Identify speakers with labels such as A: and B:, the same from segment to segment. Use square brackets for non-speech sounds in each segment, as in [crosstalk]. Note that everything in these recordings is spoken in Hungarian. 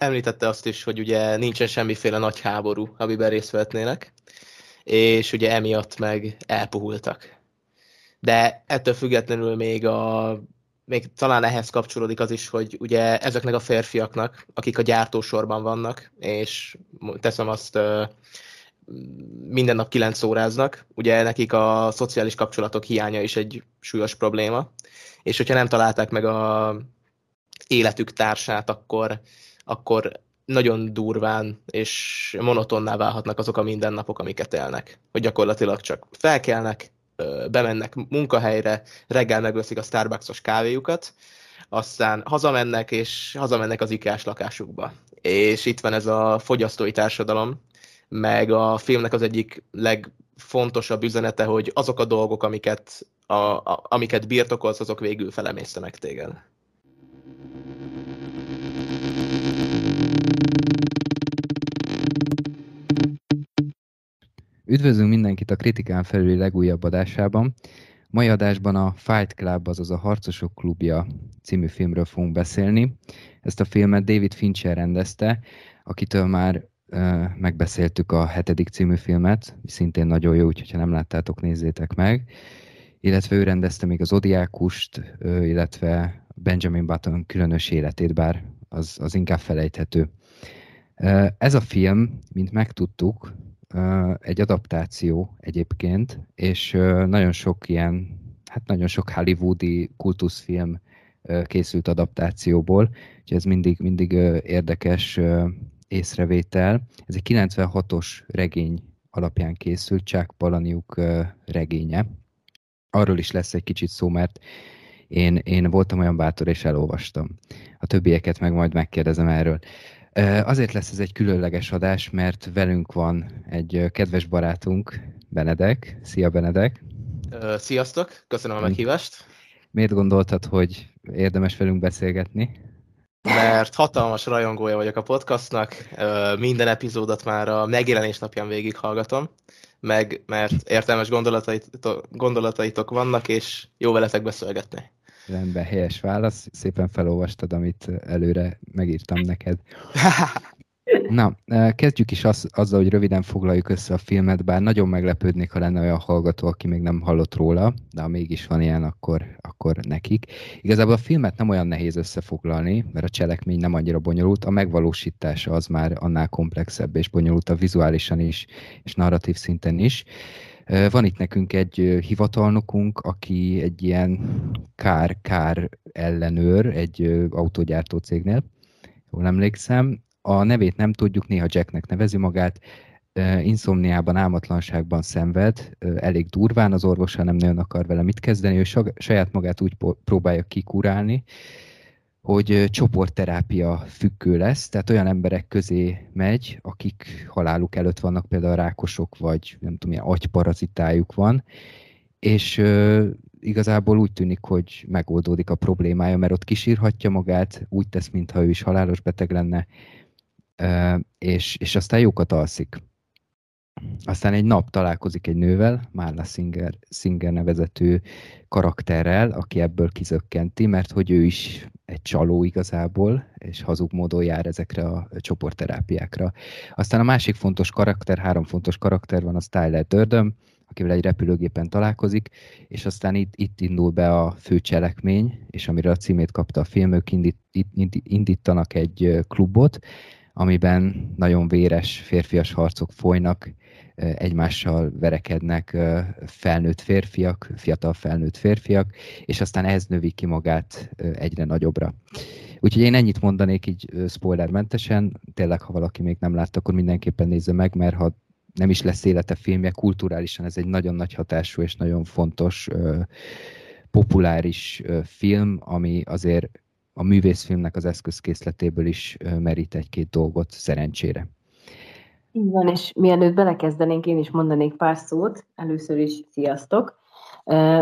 A: említette azt is, hogy ugye nincsen semmiféle nagy háború, amiben részt vehetnének, és ugye emiatt meg elpuhultak. De ettől függetlenül még a még talán ehhez kapcsolódik az is, hogy ugye ezeknek a férfiaknak, akik a gyártósorban vannak, és teszem azt, minden nap kilenc óráznak, ugye nekik a szociális kapcsolatok hiánya is egy súlyos probléma, és hogyha nem találták meg a életük társát, akkor, akkor nagyon durván és monotonná válhatnak azok a mindennapok, amiket élnek. Hogy gyakorlatilag csak felkelnek, bemennek munkahelyre, reggel megveszik a Starbucksos kávéjukat, aztán hazamennek, és hazamennek az ikás lakásukba. És itt van ez a fogyasztói társadalom, meg a filmnek az egyik legfontosabb üzenete, hogy azok a dolgok, amiket, a, a, amiket birtokolsz, azok végül felemésztenek téged.
B: Üdvözlünk mindenkit a Kritikán felüli legújabb adásában. Mai adásban a Fight Club, azaz a Harcosok Klubja című filmről fogunk beszélni. Ezt a filmet David Fincher rendezte, akitől már uh, megbeszéltük a hetedik című filmet, szintén nagyon jó, úgyhogy ha nem láttátok, nézzétek meg. Illetve ő rendezte még az Odiákust, uh, illetve Benjamin Button különös életét, bár az, az inkább felejthető. Ez a film, mint megtudtuk, egy adaptáció egyébként, és nagyon sok ilyen, hát nagyon sok hollywoodi kultuszfilm készült adaptációból, úgyhogy ez mindig, mindig érdekes észrevétel. Ez egy 96-os regény alapján készült, Chuck Palaniuk regénye. Arról is lesz egy kicsit szó, mert én, én voltam olyan bátor, és elolvastam. A többieket meg majd megkérdezem erről. Azért lesz ez egy különleges adás, mert velünk van egy kedves barátunk, Benedek. Szia, Benedek!
A: Sziasztok, köszönöm a meghívást!
B: Miért gondoltad, hogy érdemes velünk beszélgetni?
A: Mert hatalmas rajongója vagyok a podcastnak, minden epizódot már a megjelenés napján végighallgatom, meg mert értelmes gondolataitok, gondolataitok vannak, és jó veletek beszélgetni.
B: Rendben, helyes válasz. Szépen felolvastad, amit előre megírtam neked. [laughs] Na, kezdjük is az, azzal, hogy röviden foglaljuk össze a filmet, bár nagyon meglepődnék, ha lenne olyan hallgató, aki még nem hallott róla, de ha mégis van ilyen, akkor, akkor nekik. Igazából a filmet nem olyan nehéz összefoglalni, mert a cselekmény nem annyira bonyolult, a megvalósítása az már annál komplexebb és bonyolultabb vizuálisan is, és narratív szinten is. Van itt nekünk egy hivatalnokunk, aki egy ilyen kár-kár ellenőr egy autógyártó cégnél, jól emlékszem. A nevét nem tudjuk, néha Jacknek nevezi magát, inszomniában, álmatlanságban szenved, elég durván, az orvosa nem nagyon akar vele mit kezdeni, ő saját magát úgy próbálja kikurálni, hogy csoportterápia függő lesz, tehát olyan emberek közé megy, akik haláluk előtt vannak, például rákosok, vagy nem tudom, milyen agyparazitájuk van, és igazából úgy tűnik, hogy megoldódik a problémája, mert ott kisírhatja magát, úgy tesz, mintha ő is halálos beteg lenne, és, és aztán jókat alszik. Aztán egy nap találkozik egy nővel, Marla Singer, Singer nevezető karakterrel, aki ebből kizökkenti, mert hogy ő is egy csaló igazából, és hazug módon jár ezekre a csoportterápiákra. Aztán a másik fontos karakter, három fontos karakter van, az Tyler Durden, akivel egy repülőgépen találkozik, és aztán itt, itt indul be a fő cselekmény, és amire a címét kapta a film, ők indít, indítanak egy klubot, amiben nagyon véres férfias harcok folynak, egymással verekednek felnőtt férfiak, fiatal felnőtt férfiak, és aztán ez növi ki magát egyre nagyobbra. Úgyhogy én ennyit mondanék így spoilermentesen, tényleg ha valaki még nem látta, akkor mindenképpen nézze meg, mert ha nem is lesz élete filmje, kulturálisan ez egy nagyon nagy hatású és nagyon fontos, populáris film, ami azért a művészfilmnek az eszközkészletéből is merít egy-két dolgot szerencsére.
C: Így van, és mielőtt belekezdenénk, én is mondanék pár szót. Először is sziasztok.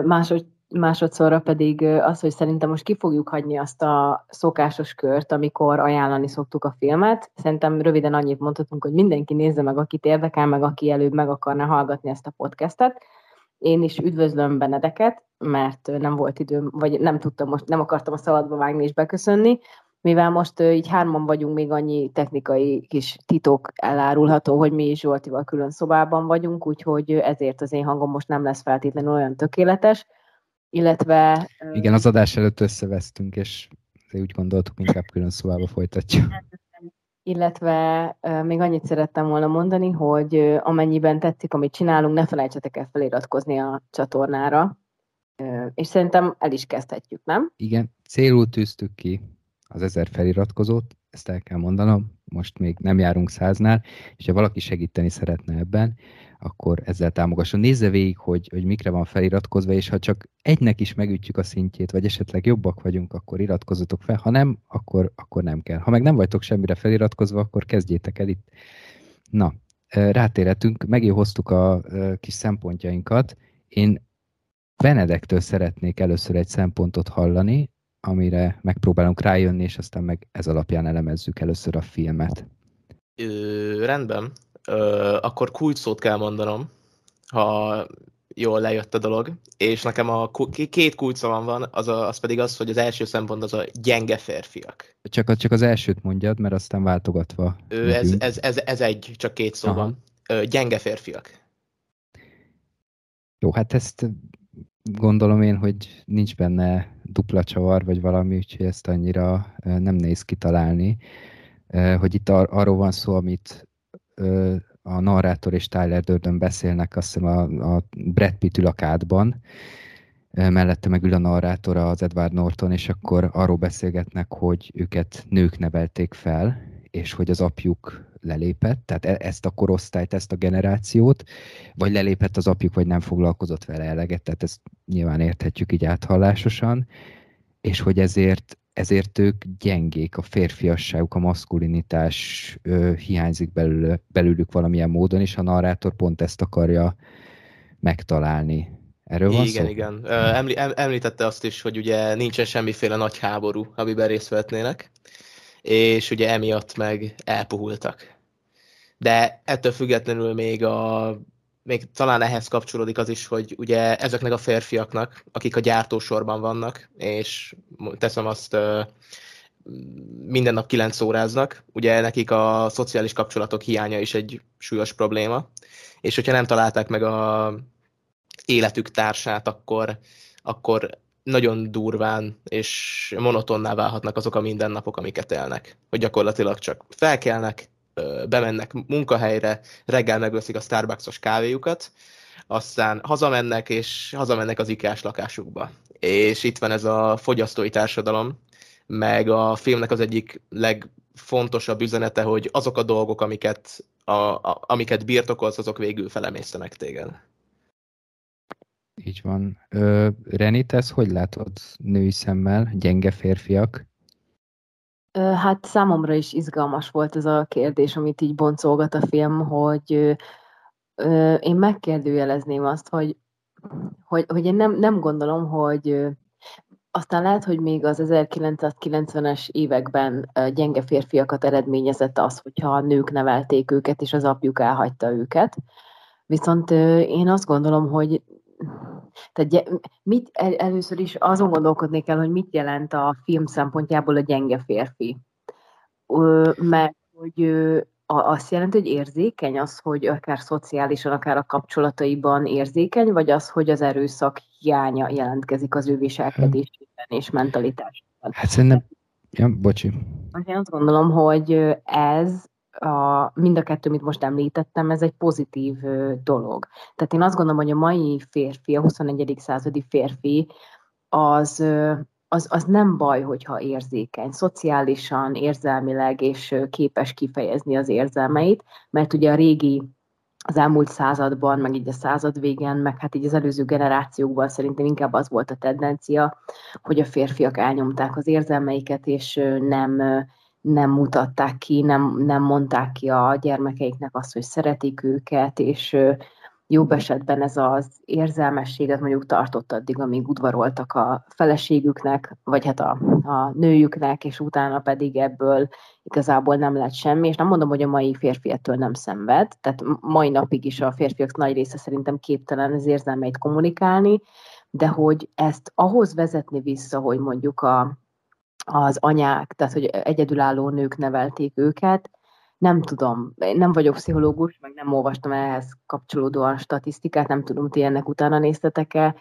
C: Másod, másodszorra pedig az, hogy szerintem most ki fogjuk hagyni azt a szokásos kört, amikor ajánlani szoktuk a filmet. Szerintem röviden annyit mondhatunk, hogy mindenki nézze meg, akit érdekel, meg aki előbb meg akarna hallgatni ezt a podcastet. Én is üdvözlöm Benedeket, mert nem volt időm, vagy nem tudtam most, nem akartam a szabadba vágni és beköszönni, mivel most így hárman vagyunk, még annyi technikai kis titok elárulható, hogy mi is Zsoltival külön szobában vagyunk, úgyhogy ezért az én hangom most nem lesz feltétlenül olyan tökéletes, illetve...
B: Igen, az adás előtt összevesztünk, és úgy gondoltuk, inkább külön szobába folytatjuk.
C: Illetve még annyit szerettem volna mondani, hogy amennyiben tetszik, amit csinálunk, ne felejtsetek el feliratkozni a csatornára, és szerintem el is kezdhetjük, nem?
B: Igen, célul tűztük ki az ezer feliratkozót, ezt el kell mondanom, most még nem járunk száznál, és ha valaki segíteni szeretne ebben, akkor ezzel támogasson. Nézze végig, hogy, hogy mikre van feliratkozva, és ha csak egynek is megütjük a szintjét, vagy esetleg jobbak vagyunk, akkor iratkozzatok fel, ha nem, akkor, akkor nem kell. Ha meg nem vagytok semmire feliratkozva, akkor kezdjétek el itt. Na, rátérhetünk, megint hoztuk a kis szempontjainkat. Én Benedektől szeretnék először egy szempontot hallani, amire megpróbálunk rájönni, és aztán meg ez alapján elemezzük először a filmet.
A: Ö, rendben. Ö, akkor kulcsszót kell mondanom, ha jól lejött a dolog, és nekem a két kulcsa van, az, a, az pedig az, hogy az első szempont az a gyenge férfiak.
B: Csak, csak az elsőt mondjad, mert aztán váltogatva.
A: Ö, ez, ez, ez, ez egy, csak két szó Aha. van. Ö, gyenge férfiak.
B: Jó, hát ezt gondolom én, hogy nincs benne dupla csavar, vagy valami, úgyhogy ezt annyira nem néz kitalálni. Hogy itt ar- arról van szó, amit a narrátor és Tyler Durden beszélnek, azt hiszem a, a Brad Pitt ül mellette megül a narrátor az Edward Norton, és akkor arról beszélgetnek, hogy őket nők nevelték fel, és hogy az apjuk lelépett, tehát e- ezt a korosztályt, ezt a generációt, vagy lelépett az apjuk, vagy nem foglalkozott vele eleget, tehát ezt nyilván érthetjük így áthallásosan, és hogy ezért, ezért ők gyengék, a férfiasságuk, a maszkulinitás ö, hiányzik belül, belőlük valamilyen módon, és a narrátor pont ezt akarja megtalálni. Erről van
A: igen,
B: szó?
A: igen. Emli, említette azt is, hogy ugye nincsen semmiféle nagy háború, amiben részt vehetnének és ugye emiatt meg elpuhultak. De ettől függetlenül még a még talán ehhez kapcsolódik az is, hogy ugye ezeknek a férfiaknak, akik a gyártósorban vannak, és teszem azt, minden nap kilenc óráznak, ugye nekik a szociális kapcsolatok hiánya is egy súlyos probléma, és hogyha nem találták meg a életük társát, akkor, akkor nagyon durván és monotonná válhatnak azok a mindennapok, amiket élnek. Hogy gyakorlatilag csak felkelnek, bemennek munkahelyre, reggel megveszik a Starbucksos kávéjukat, aztán hazamennek, és hazamennek az ikás lakásukba. És itt van ez a fogyasztói társadalom, meg a filmnek az egyik legfontosabb üzenete, hogy azok a dolgok, amiket, a, a, amiket birtokolsz, azok végül felemésztenek téged.
B: Így van. Ö, Reni, te hogy látod női szemmel, gyenge férfiak?
C: Hát számomra is izgalmas volt ez a kérdés, amit így boncolgat a film, hogy ö, én megkérdőjelezném azt, hogy, hogy, hogy én nem, nem gondolom, hogy aztán lehet, hogy még az 1990-es években gyenge férfiakat eredményezett az, hogyha a nők nevelték őket, és az apjuk elhagyta őket. Viszont én azt gondolom, hogy tehát mit, el, először is azon gondolkodni kell, hogy mit jelent a film szempontjából a gyenge férfi. Mert hogy azt jelenti, hogy érzékeny az, hogy akár szociálisan, akár a kapcsolataiban érzékeny, vagy az, hogy az erőszak hiánya jelentkezik az ő viselkedésében és mentalitásában.
B: Hát szerintem, ja, bocsi.
C: Én azt gondolom, hogy ez a, mind a kettő, amit most említettem, ez egy pozitív dolog. Tehát én azt gondolom, hogy a mai férfi, a 21. századi férfi, az, az, az nem baj, hogyha érzékeny, szociálisan, érzelmileg, és képes kifejezni az érzelmeit, mert ugye a régi az elmúlt században, meg így a század végén, meg hát így az előző generációkban szerintem inkább az volt a tendencia, hogy a férfiak elnyomták az érzelmeiket, és nem nem mutatták ki, nem, nem mondták ki a gyermekeiknek azt, hogy szeretik őket, és jobb esetben ez az érzelmességet mondjuk tartott addig, amíg udvaroltak a feleségüknek, vagy hát a, a nőjüknek, és utána pedig ebből igazából nem lett semmi, és nem mondom, hogy a mai férfi ettől nem szenved, tehát mai napig is a férfiak nagy része szerintem képtelen az érzelmeit kommunikálni, de hogy ezt ahhoz vezetni vissza, hogy mondjuk a az anyák, tehát hogy egyedülálló nők nevelték őket. Nem tudom, nem vagyok pszichológus, meg nem olvastam ehhez kapcsolódóan statisztikát, nem tudom, ti ennek utána néztetek-e.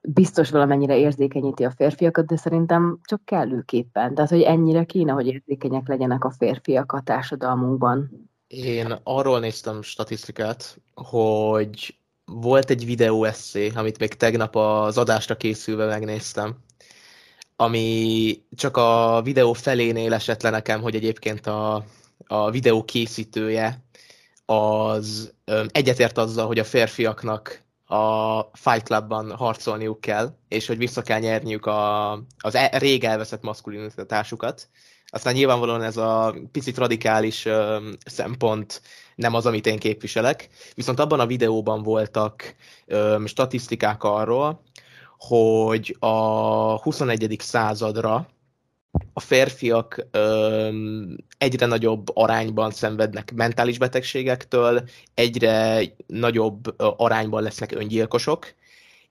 C: Biztos valamennyire érzékenyíti a férfiakat, de szerintem csak kellőképpen. Tehát, hogy ennyire kéne, hogy érzékenyek legyenek a férfiak a társadalmunkban.
A: Én arról néztem statisztikát, hogy volt egy videó eszé, amit még tegnap az adásra készülve megnéztem, ami csak a videó felénél esett le nekem, hogy egyébként a, a videó készítője az egyetért azzal, hogy a férfiaknak a Fight Clubban harcolniuk kell, és hogy vissza kell nyerniük a, az e, rég elveszett maszkulinitásukat. Aztán nyilvánvalóan ez a picit radikális öm, szempont nem az, amit én képviselek. Viszont abban a videóban voltak öm, statisztikák arról, hogy a 21. századra a férfiak öm, egyre nagyobb arányban szenvednek mentális betegségektől, egyre nagyobb arányban lesznek öngyilkosok,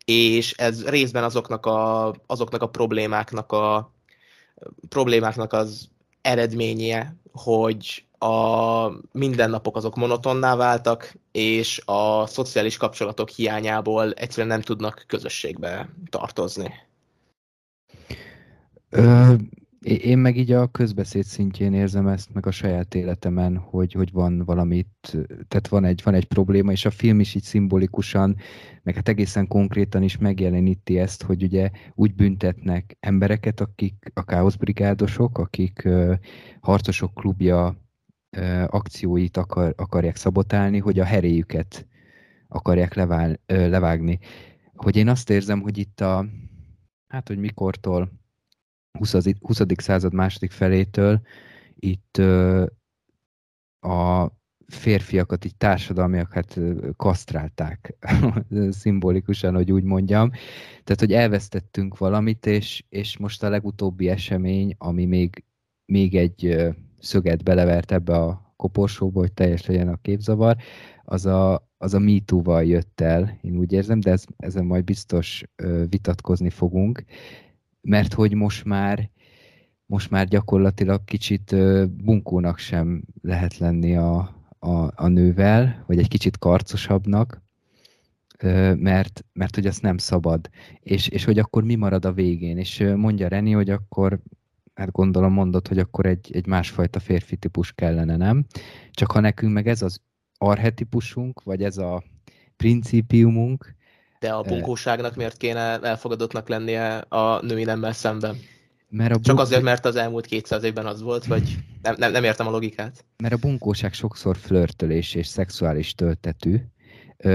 A: és ez részben azoknak a, azoknak a problémáknak a problémáknak az eredménye, hogy a mindennapok azok monotonná váltak, és a szociális kapcsolatok hiányából egyszerűen nem tudnak közösségbe tartozni.
B: Ö, én meg így a közbeszéd szintjén érzem ezt, meg a saját életemen, hogy, hogy van valamit, tehát van egy, van egy probléma, és a film is így szimbolikusan, meg hát egészen konkrétan is megjeleníti ezt, hogy ugye úgy büntetnek embereket, akik a káoszbrigádosok, akik uh, harcosok klubja akcióit akar, akarják szabotálni, hogy a heréjüket akarják levál, levágni. Hogy én azt érzem, hogy itt a, hát hogy mikortól, 20. 20. század második felétől itt a férfiakat így társadalmiak hát kasztrálták [laughs] szimbolikusan, hogy úgy mondjam. Tehát, hogy elvesztettünk valamit, és, és most a legutóbbi esemény, ami még, még egy szöget belevert ebbe a koporsóba, hogy teljes legyen a képzavar, az a, az a MeToo-val jött el, én úgy érzem, de ez, ezen majd biztos vitatkozni fogunk, mert hogy most már most már gyakorlatilag kicsit bunkónak sem lehet lenni a, a, a nővel, vagy egy kicsit karcosabbnak, mert, mert hogy azt nem szabad. És, és hogy akkor mi marad a végén. És mondja Reni, hogy akkor hát gondolom mondod, hogy akkor egy, egy másfajta férfi típus kellene, nem? Csak ha nekünk meg ez az arhetipusunk, vagy ez a principiumunk.
A: De a bunkóságnak miért kéne elfogadottnak lennie a női nemmel szemben?
B: Mert a
A: Csak azért, mert az elmúlt 200 évben az volt, vagy nem, nem, nem értem a logikát.
B: Mert a bunkóság sokszor flörtölés és szexuális töltetű,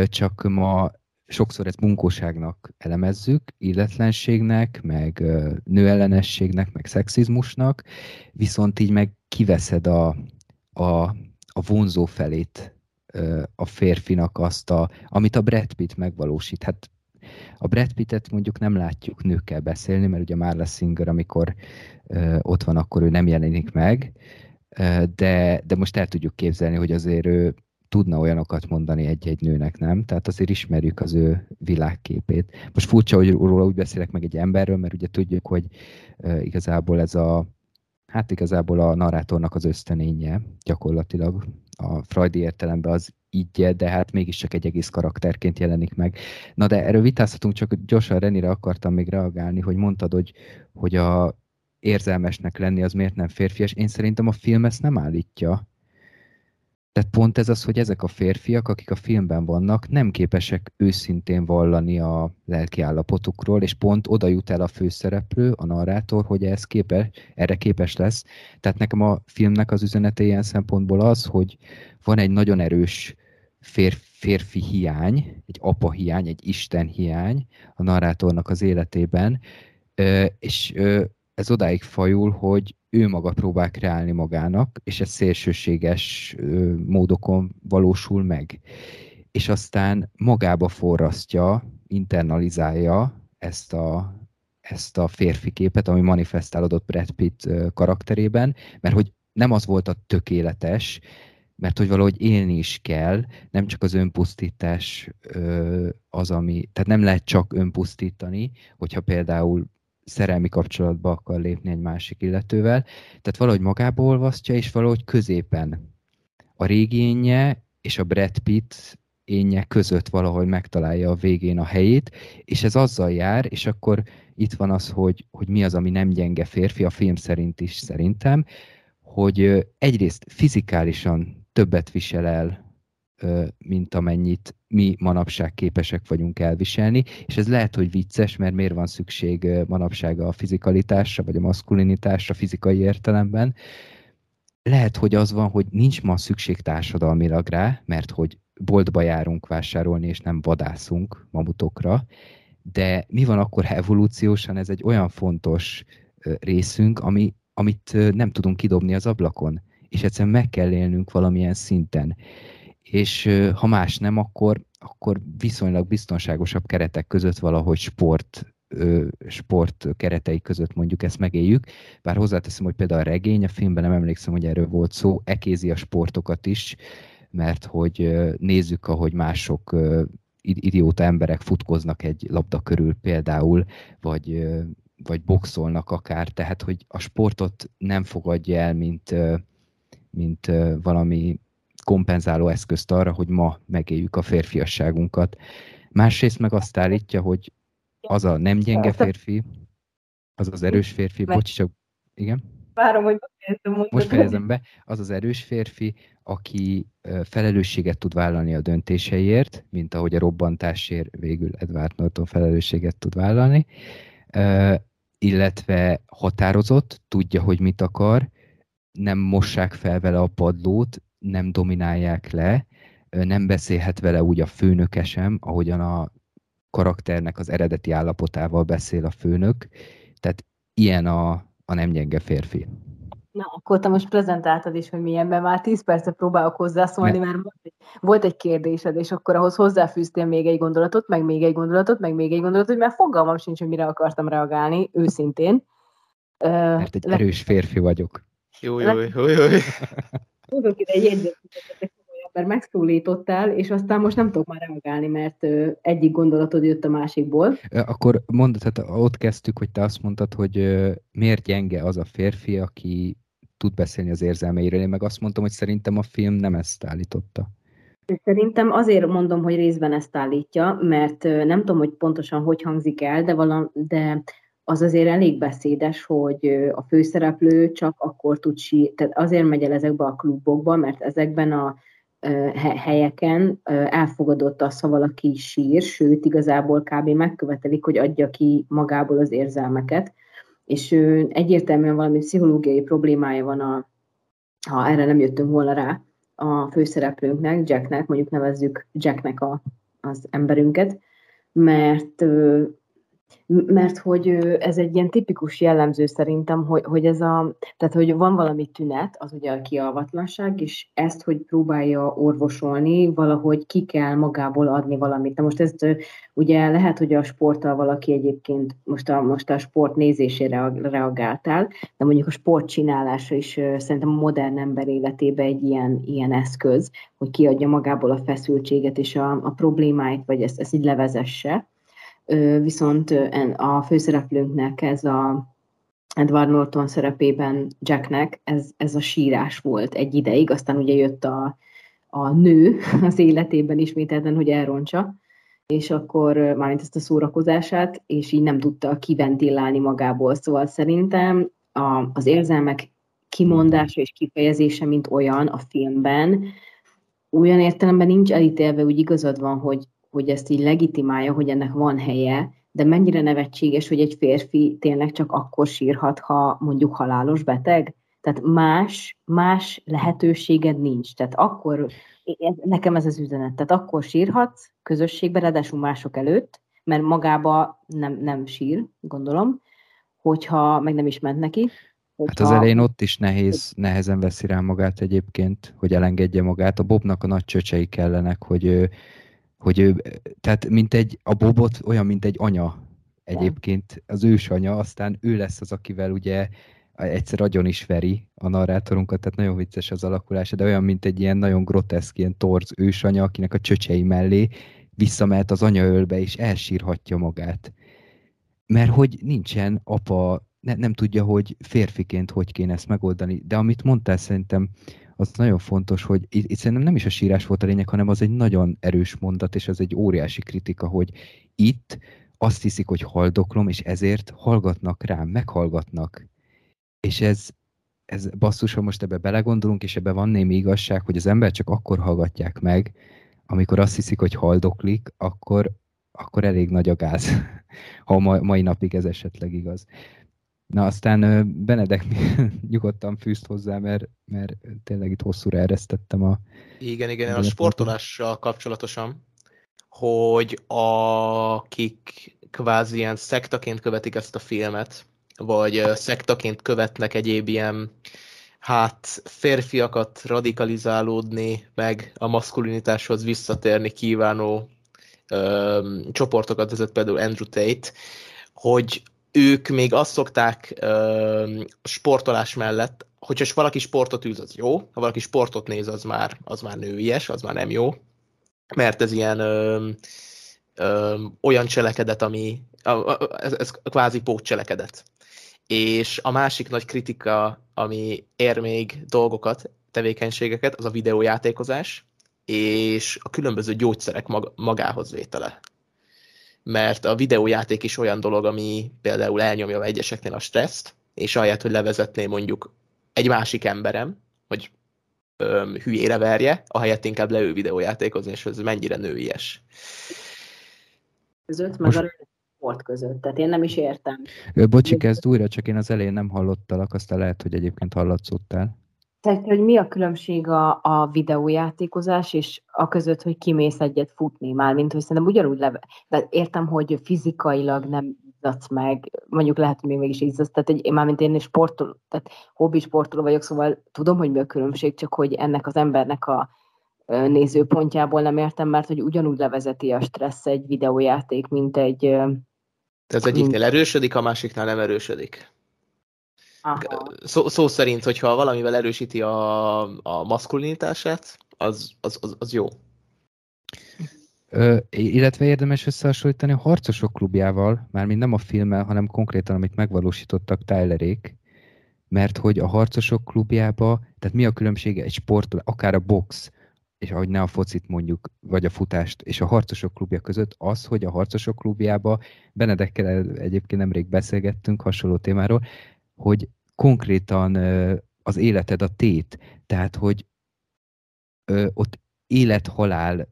B: csak ma sokszor ezt munkóságnak elemezzük, illetlenségnek, meg nőellenességnek, meg szexizmusnak, viszont így meg kiveszed a, a, a vonzó felét a férfinak azt, a, amit a Brad Pitt megvalósít. Hát a Brad Pittet mondjuk nem látjuk nőkkel beszélni, mert ugye Marla Singer, amikor ott van, akkor ő nem jelenik meg, de, de most el tudjuk képzelni, hogy azért ő tudna olyanokat mondani egy-egy nőnek, nem? Tehát azért ismerjük az ő világképét. Most furcsa, hogy róla úgy beszélek meg egy emberről, mert ugye tudjuk, hogy igazából ez a hát igazából a narrátornak az ösztönénye gyakorlatilag a Freudi értelemben az így, de hát mégiscsak egy egész karakterként jelenik meg. Na de erről vitázhatunk, csak gyorsan Renire akartam még reagálni, hogy mondtad, hogy, hogy a érzelmesnek lenni az miért nem férfias. Én szerintem a film ezt nem állítja. Tehát pont ez az, hogy ezek a férfiak, akik a filmben vannak, nem képesek őszintén vallani a lelki állapotukról, és pont oda jut el a főszereplő, a narrátor, hogy ez képes, erre képes lesz. Tehát nekem a filmnek az üzenete ilyen szempontból az, hogy van egy nagyon erős férfi, férfi hiány, egy apa hiány, egy Isten hiány a narrátornak az életében, és ez odáig fajul, hogy ő maga próbál kreálni magának, és ez szélsőséges módokon valósul meg. És aztán magába forrasztja, internalizálja ezt a, ezt a férfi képet, ami manifestálódott Brad Pitt karakterében, mert hogy nem az volt a tökéletes, mert hogy valahogy élni is kell, nem csak az önpusztítás az, ami, tehát nem lehet csak önpusztítani, hogyha például szerelmi kapcsolatba akar lépni egy másik illetővel. Tehát valahogy magába olvasztja, és valahogy középen a régénye és a Brad Pitt énje között valahogy megtalálja a végén a helyét, és ez azzal jár, és akkor itt van az, hogy, hogy mi az, ami nem gyenge férfi, a film szerint is szerintem, hogy egyrészt fizikálisan többet visel el, mint amennyit mi manapság képesek vagyunk elviselni, és ez lehet, hogy vicces, mert miért van szükség manapság a fizikalitásra, vagy a maszkulinitásra fizikai értelemben. Lehet, hogy az van, hogy nincs ma szükség társadalmilag rá, mert hogy boltba járunk vásárolni, és nem vadászunk mamutokra, de mi van akkor, ha evolúciósan ez egy olyan fontos részünk, ami, amit nem tudunk kidobni az ablakon, és egyszerűen meg kell élnünk valamilyen szinten. És ha más nem, akkor, akkor viszonylag biztonságosabb keretek között valahogy sport sport keretei között mondjuk ezt megéljük. Bár hozzáteszem, hogy például a regény, a filmben nem emlékszem, hogy erről volt szó, ekézi a sportokat is, mert hogy nézzük, ahogy mások idióta emberek futkoznak egy labda körül például, vagy, vagy boxolnak akár, tehát hogy a sportot nem fogadja el, mint, mint valami kompenzáló eszközt arra, hogy ma megéljük a férfiasságunkat. Másrészt meg azt állítja, hogy az a nem gyenge férfi, az az erős férfi, bocs, csak igen?
C: Várom, hogy
B: Most fejezem be. Az az erős férfi, aki felelősséget tud vállalni a döntéseiért, mint ahogy a robbantásért végül Edward Norton felelősséget tud vállalni, illetve határozott, tudja, hogy mit akar, nem mossák fel vele a padlót, nem dominálják le, nem beszélhet vele úgy a főnöke sem, ahogyan a karakternek az eredeti állapotával beszél a főnök. Tehát ilyen a, a nem gyenge férfi.
C: Na, akkor te most prezentáltad is, hogy milyenben már 10 percet próbálok hozzászólni, mert volt egy kérdésed, és akkor ahhoz hozzáfűztél még egy gondolatot, meg még egy gondolatot, meg még egy gondolatot, mert fogalmam sincs, hogy mire akartam reagálni, őszintén.
B: Mert egy erős férfi vagyok.
A: Jó, jó, jó, jó.
C: Tudok ide egy jegyzetet, mert megszólítottál, és aztán most nem tudok már reagálni, mert egyik gondolatod jött a másikból.
B: Akkor mondd, tehát ott kezdtük, hogy te azt mondtad, hogy miért gyenge az a férfi, aki tud beszélni az érzelmeiről. Én meg azt mondtam, hogy szerintem a film nem ezt állította.
C: Szerintem azért mondom, hogy részben ezt állítja, mert nem tudom, hogy pontosan hogy hangzik el, de, valam, de az azért elég beszédes, hogy a főszereplő csak akkor tud sí, tehát azért megy el ezekbe a klubokba, mert ezekben a helyeken elfogadott az, ha valaki sír, sőt, igazából kb. megkövetelik, hogy adja ki magából az érzelmeket, és egyértelműen valami pszichológiai problémája van, a, ha erre nem jöttünk volna rá, a főszereplőnknek, Jacknek, mondjuk nevezzük Jacknek a, az emberünket, mert mert hogy ez egy ilyen tipikus jellemző szerintem, hogy, hogy ez a, tehát hogy van valami tünet, az ugye a kialvatlanság, és ezt, hogy próbálja orvosolni, valahogy ki kell magából adni valamit. De most ezt ugye lehet, hogy a sporttal valaki egyébként most a, most a sport nézésére reagáltál, de mondjuk a sport csinálása is szerintem a modern ember életében egy ilyen, ilyen eszköz, hogy kiadja magából a feszültséget és a, a problémáit, vagy ezt, ezt így levezesse viszont a főszereplőnknek ez a Edward Norton szerepében Jacknek ez, ez a sírás volt egy ideig, aztán ugye jött a, a nő [laughs] az életében ismételten, hogy elrontsa, és akkor mármint ezt a szórakozását, és így nem tudta kiventillálni magából. Szóval szerintem a, az érzelmek kimondása és kifejezése, mint olyan a filmben, olyan értelemben nincs elítélve, úgy igazad van, hogy hogy ezt így legitimálja, hogy ennek van helye, de mennyire nevetséges, hogy egy férfi tényleg csak akkor sírhat, ha mondjuk halálos beteg? Tehát más, más lehetőséged nincs. Tehát akkor, nekem ez az üzenet, tehát akkor sírhatsz közösségben, ráadásul mások előtt, mert magába nem, nem sír, gondolom, hogyha meg nem is ment neki.
B: Hogyha... Hát az elején ott is nehéz, nehezen veszi rá magát egyébként, hogy elengedje magát. A Bobnak a nagy csöcsei kellenek, hogy hogy ő, tehát mint egy, a Bobot olyan, mint egy anya egyébként, az ősanya, aztán ő lesz az, akivel ugye egyszer agyon is veri a narrátorunkat, tehát nagyon vicces az alakulása, de olyan, mint egy ilyen nagyon groteszk, ilyen torz ősanya, akinek a csöcsei mellé visszamehet az anyaölbe, és elsírhatja magát. mert hogy nincsen apa, ne, nem tudja, hogy férfiként hogy kéne ezt megoldani. De amit mondtál, szerintem az nagyon fontos, hogy itt, itt szerintem nem is a sírás volt a lényeg, hanem az egy nagyon erős mondat, és az egy óriási kritika, hogy itt azt hiszik, hogy haldoklom, és ezért hallgatnak rám, meghallgatnak. És ez, ez basszus, ha most ebbe belegondolunk, és ebbe van némi igazság, hogy az ember csak akkor hallgatják meg, amikor azt hiszik, hogy haldoklik, akkor, akkor elég nagy a gáz, [laughs] ha ma, mai napig ez esetleg igaz. Na aztán Benedek [laughs] nyugodtan fűzt hozzá, mert, mert tényleg itt hosszúra eresztettem a...
A: Igen, igen, a sportolással kapcsolatosan, hogy akik kvázi ilyen szektaként követik ezt a filmet, vagy szektaként követnek egyéb ilyen hát férfiakat radikalizálódni, meg a maszkulinitáshoz visszatérni kívánó ö, csoportokat vezet például Andrew Tate, hogy ők még azt szokták ö, sportolás mellett, hogyha valaki sportot űz, az jó, ha valaki sportot néz, az már, az már nőies, az már nem jó, mert ez ilyen ö, ö, olyan cselekedet, ami ez, ez kvázi pótcselekedet. És a másik nagy kritika, ami ér még dolgokat, tevékenységeket, az a videójátékozás, és a különböző gyógyszerek mag- magához vétele. Mert a videójáték is olyan dolog, ami például elnyomja egyeseknél a stresszt, és ahelyett, hogy levezetné mondjuk egy másik emberem, hogy öm, hülyére verje, ahelyett inkább leül videójátékozni, és ez mennyire nőies.
C: Között, meg a sport között, tehát én nem is értem.
B: Bocsi, kezd újra, csak én az elején nem hallottalak, aztán lehet, hogy egyébként hallatszódtál.
C: Tehát, hogy mi a különbség a, a videójátékozás és a között, hogy kimész egyet futni már, mint hogy szerintem ugyanúgy leve... De értem, hogy fizikailag nem izzadsz meg, mondjuk lehet, hogy még mégis izzadsz, tehát hogy én már mint én sportoló, tehát hobbi sportoló vagyok, szóval tudom, hogy mi a különbség, csak hogy ennek az embernek a nézőpontjából nem értem, mert hogy ugyanúgy levezeti a stressz egy videójáték, mint egy...
A: Tehát az egyiknél erősödik, a másiknál nem erősödik. Szó, szó szerint, hogyha valamivel erősíti a, a maszkulinitását, az, az, az, az jó.
B: Ö, illetve érdemes összehasonlítani a Harcosok klubjával, mármint nem a filmmel, hanem konkrétan, amit megvalósítottak Tylerék, mert hogy a Harcosok klubjába, tehát mi a különbsége egy sport, akár a box, és ahogy ne a focit mondjuk, vagy a futást, és a harcosok klubja között az, hogy a harcosok klubjába, Benedekkel egyébként nemrég beszélgettünk hasonló témáról, hogy konkrétan az életed a tét, tehát hogy ott élet-halál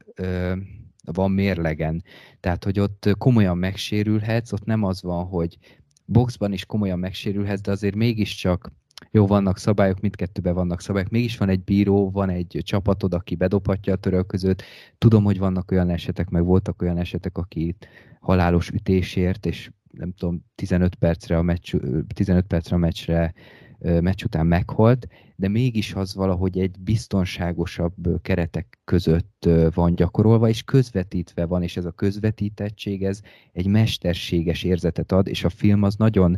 B: van mérlegen, tehát hogy ott komolyan megsérülhetsz, ott nem az van, hogy boxban is komolyan megsérülhetsz, de azért mégiscsak jó, vannak szabályok, mindkettőben vannak szabályok, mégis van egy bíró, van egy csapatod, aki bedobhatja a törölközőt. Tudom, hogy vannak olyan esetek, meg voltak olyan esetek, aki halálos ütésért, és nem tudom, 15 percre a, meccs, 15 percre a meccsre meccs után meghalt, de mégis az valahogy egy biztonságosabb keretek között van gyakorolva, és közvetítve van, és ez a közvetítettség, ez egy mesterséges érzetet ad, és a film az nagyon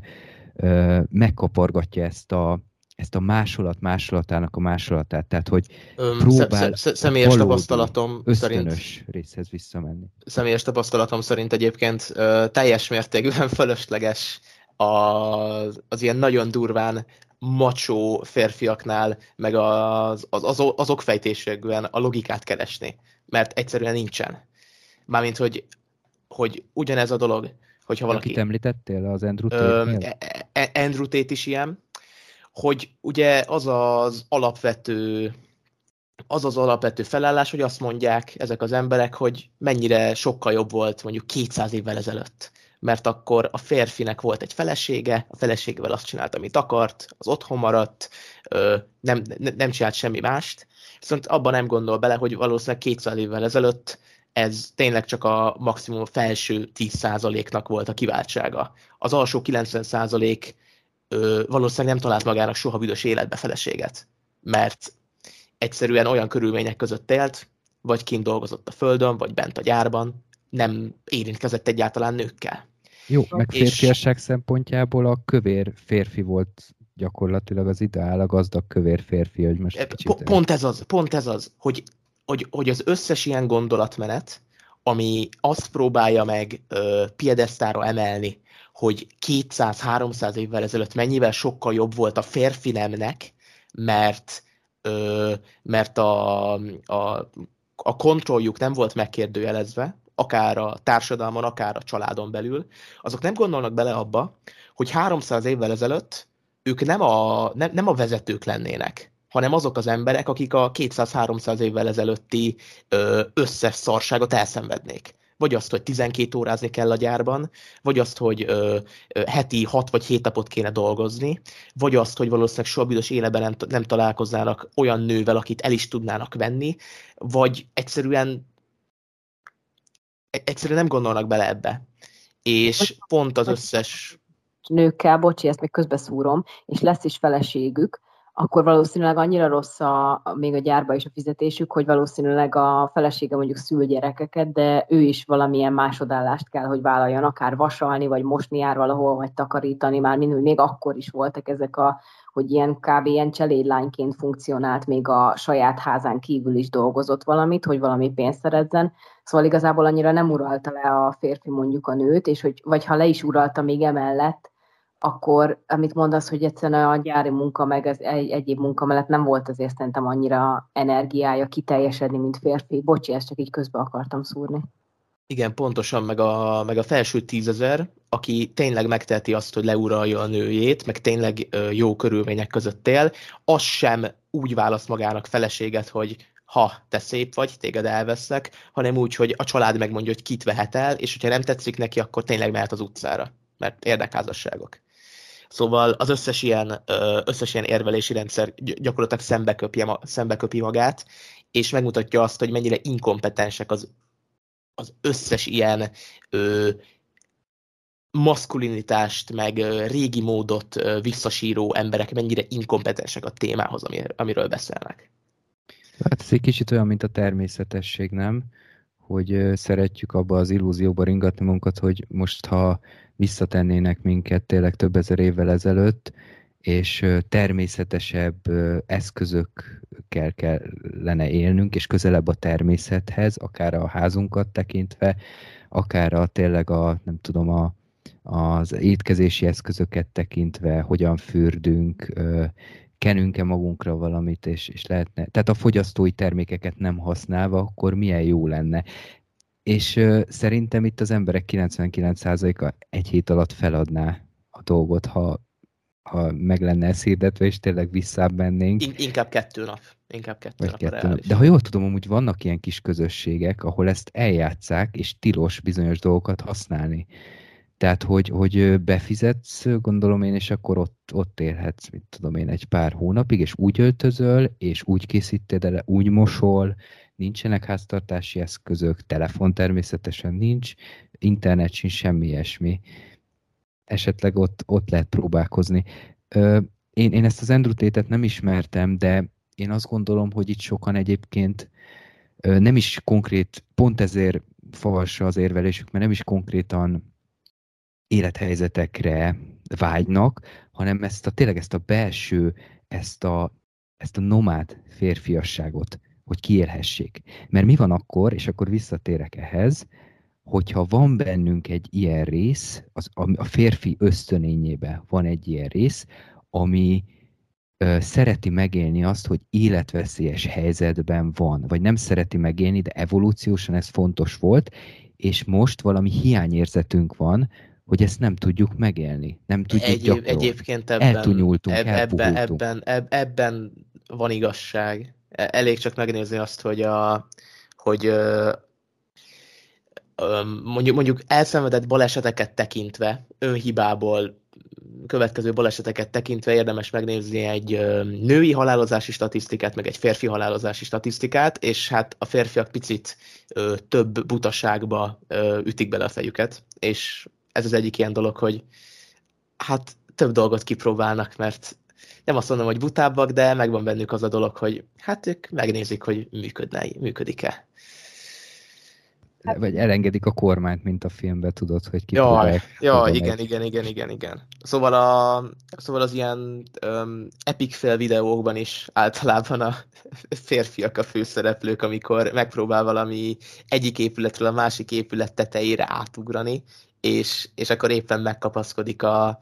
B: megkapargatja ezt a, ezt a másolat másolatának a másolatát, tehát hogy Öm, próbál
A: sz- sz- személyes tapasztalatom
B: szerint részhez visszamenni.
A: Személyes tapasztalatom szerint egyébként ö, teljes mértékben [laughs] fölösleges az, az ilyen nagyon durván macsó férfiaknál, meg az, az, az, az okfejtésekben a logikát keresni, mert egyszerűen nincsen. Mármint, hogy, hogy ugyanez a dolog, hogyha valaki...
B: Akit említettél, az Andrew Tate-nél?
A: E, e, Andrew Tate is ilyen, hogy ugye az az alapvető az az alapvető felállás, hogy azt mondják ezek az emberek, hogy mennyire sokkal jobb volt mondjuk 200 évvel ezelőtt. Mert akkor a férfinek volt egy felesége, a feleségével azt csinált, amit akart, az otthon maradt, nem, nem csinált semmi mást. Viszont abban nem gondol bele, hogy valószínűleg 200 évvel ezelőtt ez tényleg csak a maximum felső 10%-nak volt a kiváltsága. Az alsó 90% ö, valószínűleg nem talált magának soha büdös életbe feleséget, mert egyszerűen olyan körülmények között élt, vagy kint dolgozott a földön, vagy bent a gyárban, nem érintkezett egyáltalán nőkkel.
B: Jó, meg férfiasság és... szempontjából a kövér férfi volt gyakorlatilag az ideál, a gazdag kövér férfi, hogy most
A: e, kicsit... Pont ez az, pont ez az, hogy, hogy, hogy az összes ilyen gondolatmenet, ami azt próbálja meg ö, piedesztára emelni, hogy 200-300 évvel ezelőtt mennyivel sokkal jobb volt a férfi nemnek, mert, ö, mert a, a, a kontrolljuk nem volt megkérdőjelezve, akár a társadalmon, akár a családon belül, azok nem gondolnak bele abba, hogy 300 évvel ezelőtt ők nem a, nem, nem a vezetők lennének, hanem azok az emberek, akik a 200-300 évvel ezelőtti ö, összes szarságot elszenvednék. Vagy azt, hogy 12 órázni kell a gyárban, vagy azt, hogy ö, ö, heti 6 vagy 7 napot kéne dolgozni, vagy azt, hogy valószínűleg soha büdös életben nem, nem találkoznának olyan nővel, akit el is tudnának venni, vagy egyszerűen e-, egyszerűen nem gondolnak bele ebbe. És pont az összes
C: nőkkel, bocsi, ezt még közbeszúrom, és lesz is feleségük, akkor valószínűleg annyira rossz a, még a gyárba is a fizetésük, hogy valószínűleg a felesége mondjuk szül gyerekeket, de ő is valamilyen másodállást kell, hogy vállaljon, akár vasalni, vagy mosni jár valahol, vagy takarítani, már mind, még akkor is voltak ezek a, hogy ilyen kb. ilyen cselédlányként funkcionált, még a saját házán kívül is dolgozott valamit, hogy valami pénzt szerezzen. Szóval igazából annyira nem uralta le a férfi mondjuk a nőt, és hogy, vagy ha le is uralta még emellett, akkor amit mondasz, hogy egyszerűen a gyári munka, meg az egy, egyéb munka mellett nem volt azért szerintem annyira energiája kiteljesedni, mint férfi. Bocsi, ezt csak így közbe akartam szúrni.
A: Igen, pontosan, meg a, meg a felső tízezer, aki tényleg megteheti azt, hogy leuralja a nőjét, meg tényleg jó körülmények között él, az sem úgy választ magának feleséget, hogy ha te szép vagy, téged elveszek, hanem úgy, hogy a család megmondja, hogy kit vehet el, és hogyha nem tetszik neki, akkor tényleg mehet az utcára, mert érdekházasságok. Szóval az összes ilyen, összes ilyen érvelési rendszer gyakorlatilag szembeköpi, szembeköpi magát, és megmutatja azt, hogy mennyire inkompetensek az, az összes ilyen ö, maszkulinitást, meg régi módot visszasíró emberek mennyire inkompetensek a témához, amiről beszélnek.
B: Hát ez egy kicsit olyan, mint a természetesség, nem? Hogy szeretjük abba az illúzióba ringatni magunkat, hogy most ha visszatennének minket tényleg több ezer évvel ezelőtt, és természetesebb eszközökkel kellene élnünk, és közelebb a természethez, akár a házunkat tekintve, akár a tényleg a, nem tudom, a, az étkezési eszközöket tekintve, hogyan fürdünk, kenünk-e magunkra valamit, és, és lehetne, tehát a fogyasztói termékeket nem használva, akkor milyen jó lenne. És uh, szerintem itt az emberek 99%-a egy hét alatt feladná a dolgot, ha, ha meg lenne ez hirdetve, és tényleg mennénk.
A: In- inkább kettő nap. Inkább kettő Vagy nap
B: kettő nap. De ha jól tudom, amúgy vannak ilyen kis közösségek, ahol ezt eljátszák, és tilos bizonyos dolgokat használni. Tehát, hogy, hogy befizetsz, gondolom én, és akkor ott, ott élhetsz, mit tudom én, egy pár hónapig, és úgy öltözöl, és úgy készíted el, úgy mosol, nincsenek háztartási eszközök, telefon természetesen nincs, internet sincs, semmi ilyesmi. Esetleg ott, ott lehet próbálkozni. Ö, én, én ezt az Andrew nem ismertem, de én azt gondolom, hogy itt sokan egyébként ö, nem is konkrét, pont ezért falsa az érvelésük, mert nem is konkrétan élethelyzetekre vágynak, hanem ezt a, tényleg ezt a belső, ezt a, ezt a nomád férfiasságot hogy kiélhessék. Mert mi van akkor, és akkor visszatérek ehhez, hogyha van bennünk egy ilyen rész, az, a férfi ösztönényében van egy ilyen rész, ami ö, szereti megélni azt, hogy életveszélyes helyzetben van, vagy nem szereti megélni, de evolúciósan ez fontos volt, és most valami hiányérzetünk van, hogy ezt nem tudjuk megélni, nem tudjuk Egyéb, gyakorolni.
A: Egyébként ebben, Eltunyultunk, eb, ebben, ebben, ebben, ebben van igazság. E, elég csak megnézni azt, hogy, a, hogy mondjuk, mondjuk elszenvedett baleseteket tekintve, önhibából következő baleseteket tekintve érdemes megnézni egy női halálozási statisztikát, meg egy férfi halálozási statisztikát, és hát a férfiak picit több butaságba ütik bele a fejüket, és ez az egyik ilyen dolog, hogy hát több dolgot kipróbálnak, mert nem azt mondom, hogy butábbak, de megvan bennük az a dolog, hogy hát ők megnézik, hogy működne, működik-e.
B: Vagy elengedik a kormányt, mint a filmben, tudod, hogy ki
A: Ja, ja igen, igen, igen, igen, igen. Szóval, a, szóval az ilyen um, epic fél videókban is általában a férfiak a főszereplők, amikor megpróbál valami egyik épületről a másik épület tetejére átugrani, és, és akkor éppen megkapaszkodik a,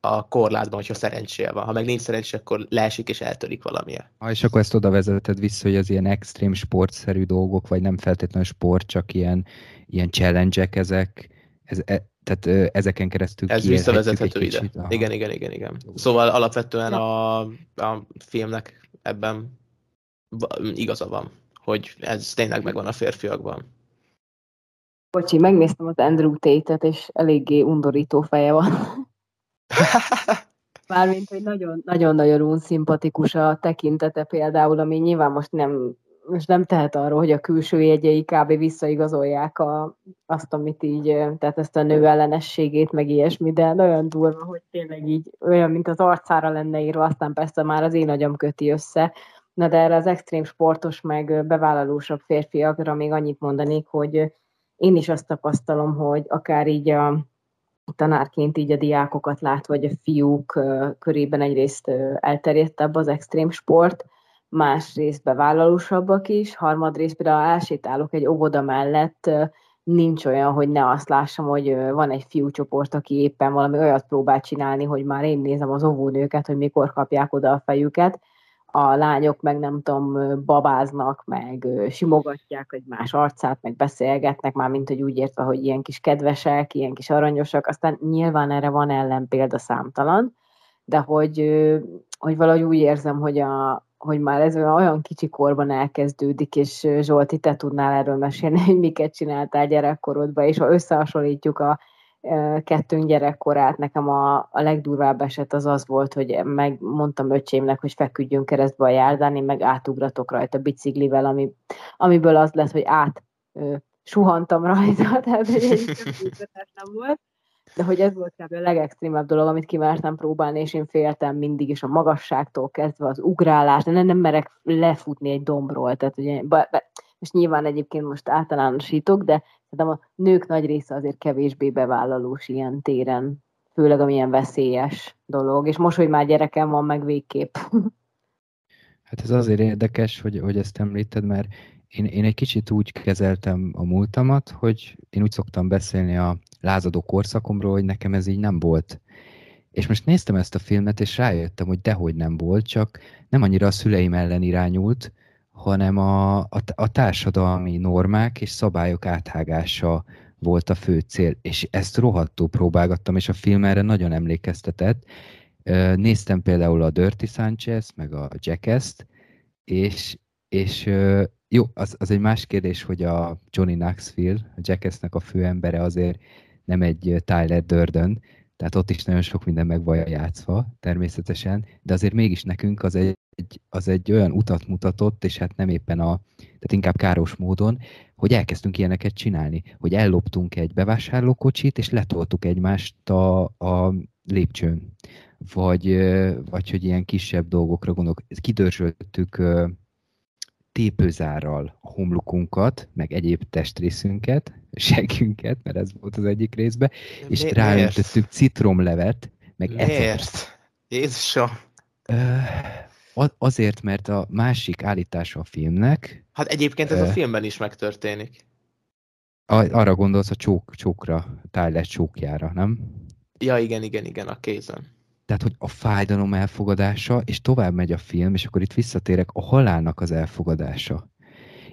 A: a korlátban, hogyha szerencséje van. Ha meg nincs szerencsé, akkor leesik és eltörik valamilyen.
B: Ha, és akkor ezt oda vezeted vissza, hogy az ilyen extrém sportszerű dolgok, vagy nem feltétlenül sport, csak ilyen, ilyen challenge ezek, ez, e, tehát ezeken keresztül
A: Ez visszavezethető ide. Igen, igen, igen, igen. Szóval alapvetően a, a filmnek ebben igaza van, hogy ez tényleg megvan a férfiakban.
C: Bocsi, megnéztem az Andrew Tate-et, és eléggé undorító feje van. [laughs] Mármint, hogy nagyon-nagyon unszimpatikus a tekintete például, ami nyilván most nem, most nem tehet arról, hogy a külső jegyei kb. visszaigazolják a, azt, amit így, tehát ezt a nő ellenességét, meg ilyesmi, de nagyon durva, hogy tényleg így olyan, mint az arcára lenne írva, aztán persze már az én agyam köti össze. Na de erre az extrém sportos, meg bevállalósabb férfiakra még annyit mondanék, hogy én is azt tapasztalom, hogy akár így a tanárként így a diákokat lát, vagy a fiúk körében egyrészt elterjedtebb az extrém sport, másrészt bevállalósabbak is, harmadrészt például elsétálok egy óvoda mellett, nincs olyan, hogy ne azt lássam, hogy van egy fiúcsoport, aki éppen valami olyat próbál csinálni, hogy már én nézem az óvónőket, hogy mikor kapják oda a fejüket, a lányok meg nem tudom, babáznak, meg simogatják egymás arcát, meg beszélgetnek, már mint hogy úgy értve, hogy ilyen kis kedvesek, ilyen kis aranyosak, aztán nyilván erre van ellenpélda számtalan, de hogy, hogy valahogy úgy érzem, hogy, a, hogy már ez olyan kicsi korban elkezdődik, és Zsolti, te tudnál erről mesélni, [laughs] hogy miket csináltál gyerekkorodban, és ha összehasonlítjuk a kettőnk gyerekkorát, nekem a, a legdurvább eset az az volt, hogy megmondtam öcsémnek, hogy feküdjön keresztbe a járdán, én meg átugratok rajta biciklivel, ami, amiből az lett, hogy át ö, suhantam rajta, [laughs] tehát egy nem volt. De hogy ez volt kb. a legextrémebb dolog, amit kimertem próbálni, és én féltem mindig is a magasságtól kezdve az ugrálás, de nem, nem merek lefutni egy dombról, tehát ugye, be, be, és nyilván egyébként most általánosítok, de szerintem a nők nagy része azért kevésbé bevállalós ilyen téren, főleg amilyen veszélyes dolog, és most, hogy már gyerekem van, meg végképp. [laughs]
B: Hát ez azért érdekes, hogy, hogy ezt említed, mert én, én egy kicsit úgy kezeltem a múltamat, hogy én úgy szoktam beszélni a lázadó korszakomról, hogy nekem ez így nem volt. És most néztem ezt a filmet, és rájöttem, hogy dehogy nem volt, csak nem annyira a szüleim ellen irányult, hanem a, a, a társadalmi normák és szabályok áthágása volt a fő cél, és ezt rohadtó próbálgattam, és a film erre nagyon emlékeztetett. Néztem például a Dirty Sanchez, meg a Jackass-t, és, és jó, az, az egy más kérdés, hogy a Johnny Knoxville, a Jackassnek a főembere azért nem egy Tyler Durden, tehát ott is nagyon sok minden meg van játszva, természetesen, de azért mégis nekünk az egy, az egy olyan utat mutatott, és hát nem éppen a, tehát inkább káros módon, hogy elkezdtünk ilyeneket csinálni, hogy elloptunk egy bevásárlókocsit, és letoltuk egymást a, a lépcsőn. Vagy, vagy hogy ilyen kisebb dolgokra gondolok. Kidörzsöltük tépőzárral a homlokunkat, meg egyéb testrészünket, [laughs] segünket, mert ez volt az egyik részben, és Mi, ráöntöttük citromlevet, meg
A: Miért? Jézusom!
B: Azért, mert a másik állítása a filmnek...
A: Hát egyébként ez a filmben is megtörténik.
B: Arra gondolsz a csók, csókra, Tyler csókjára, nem?
A: Ja, igen, igen, igen, a kézen.
B: Tehát, hogy a fájdalom elfogadása, és tovább megy a film, és akkor itt visszatérek, a halálnak az elfogadása.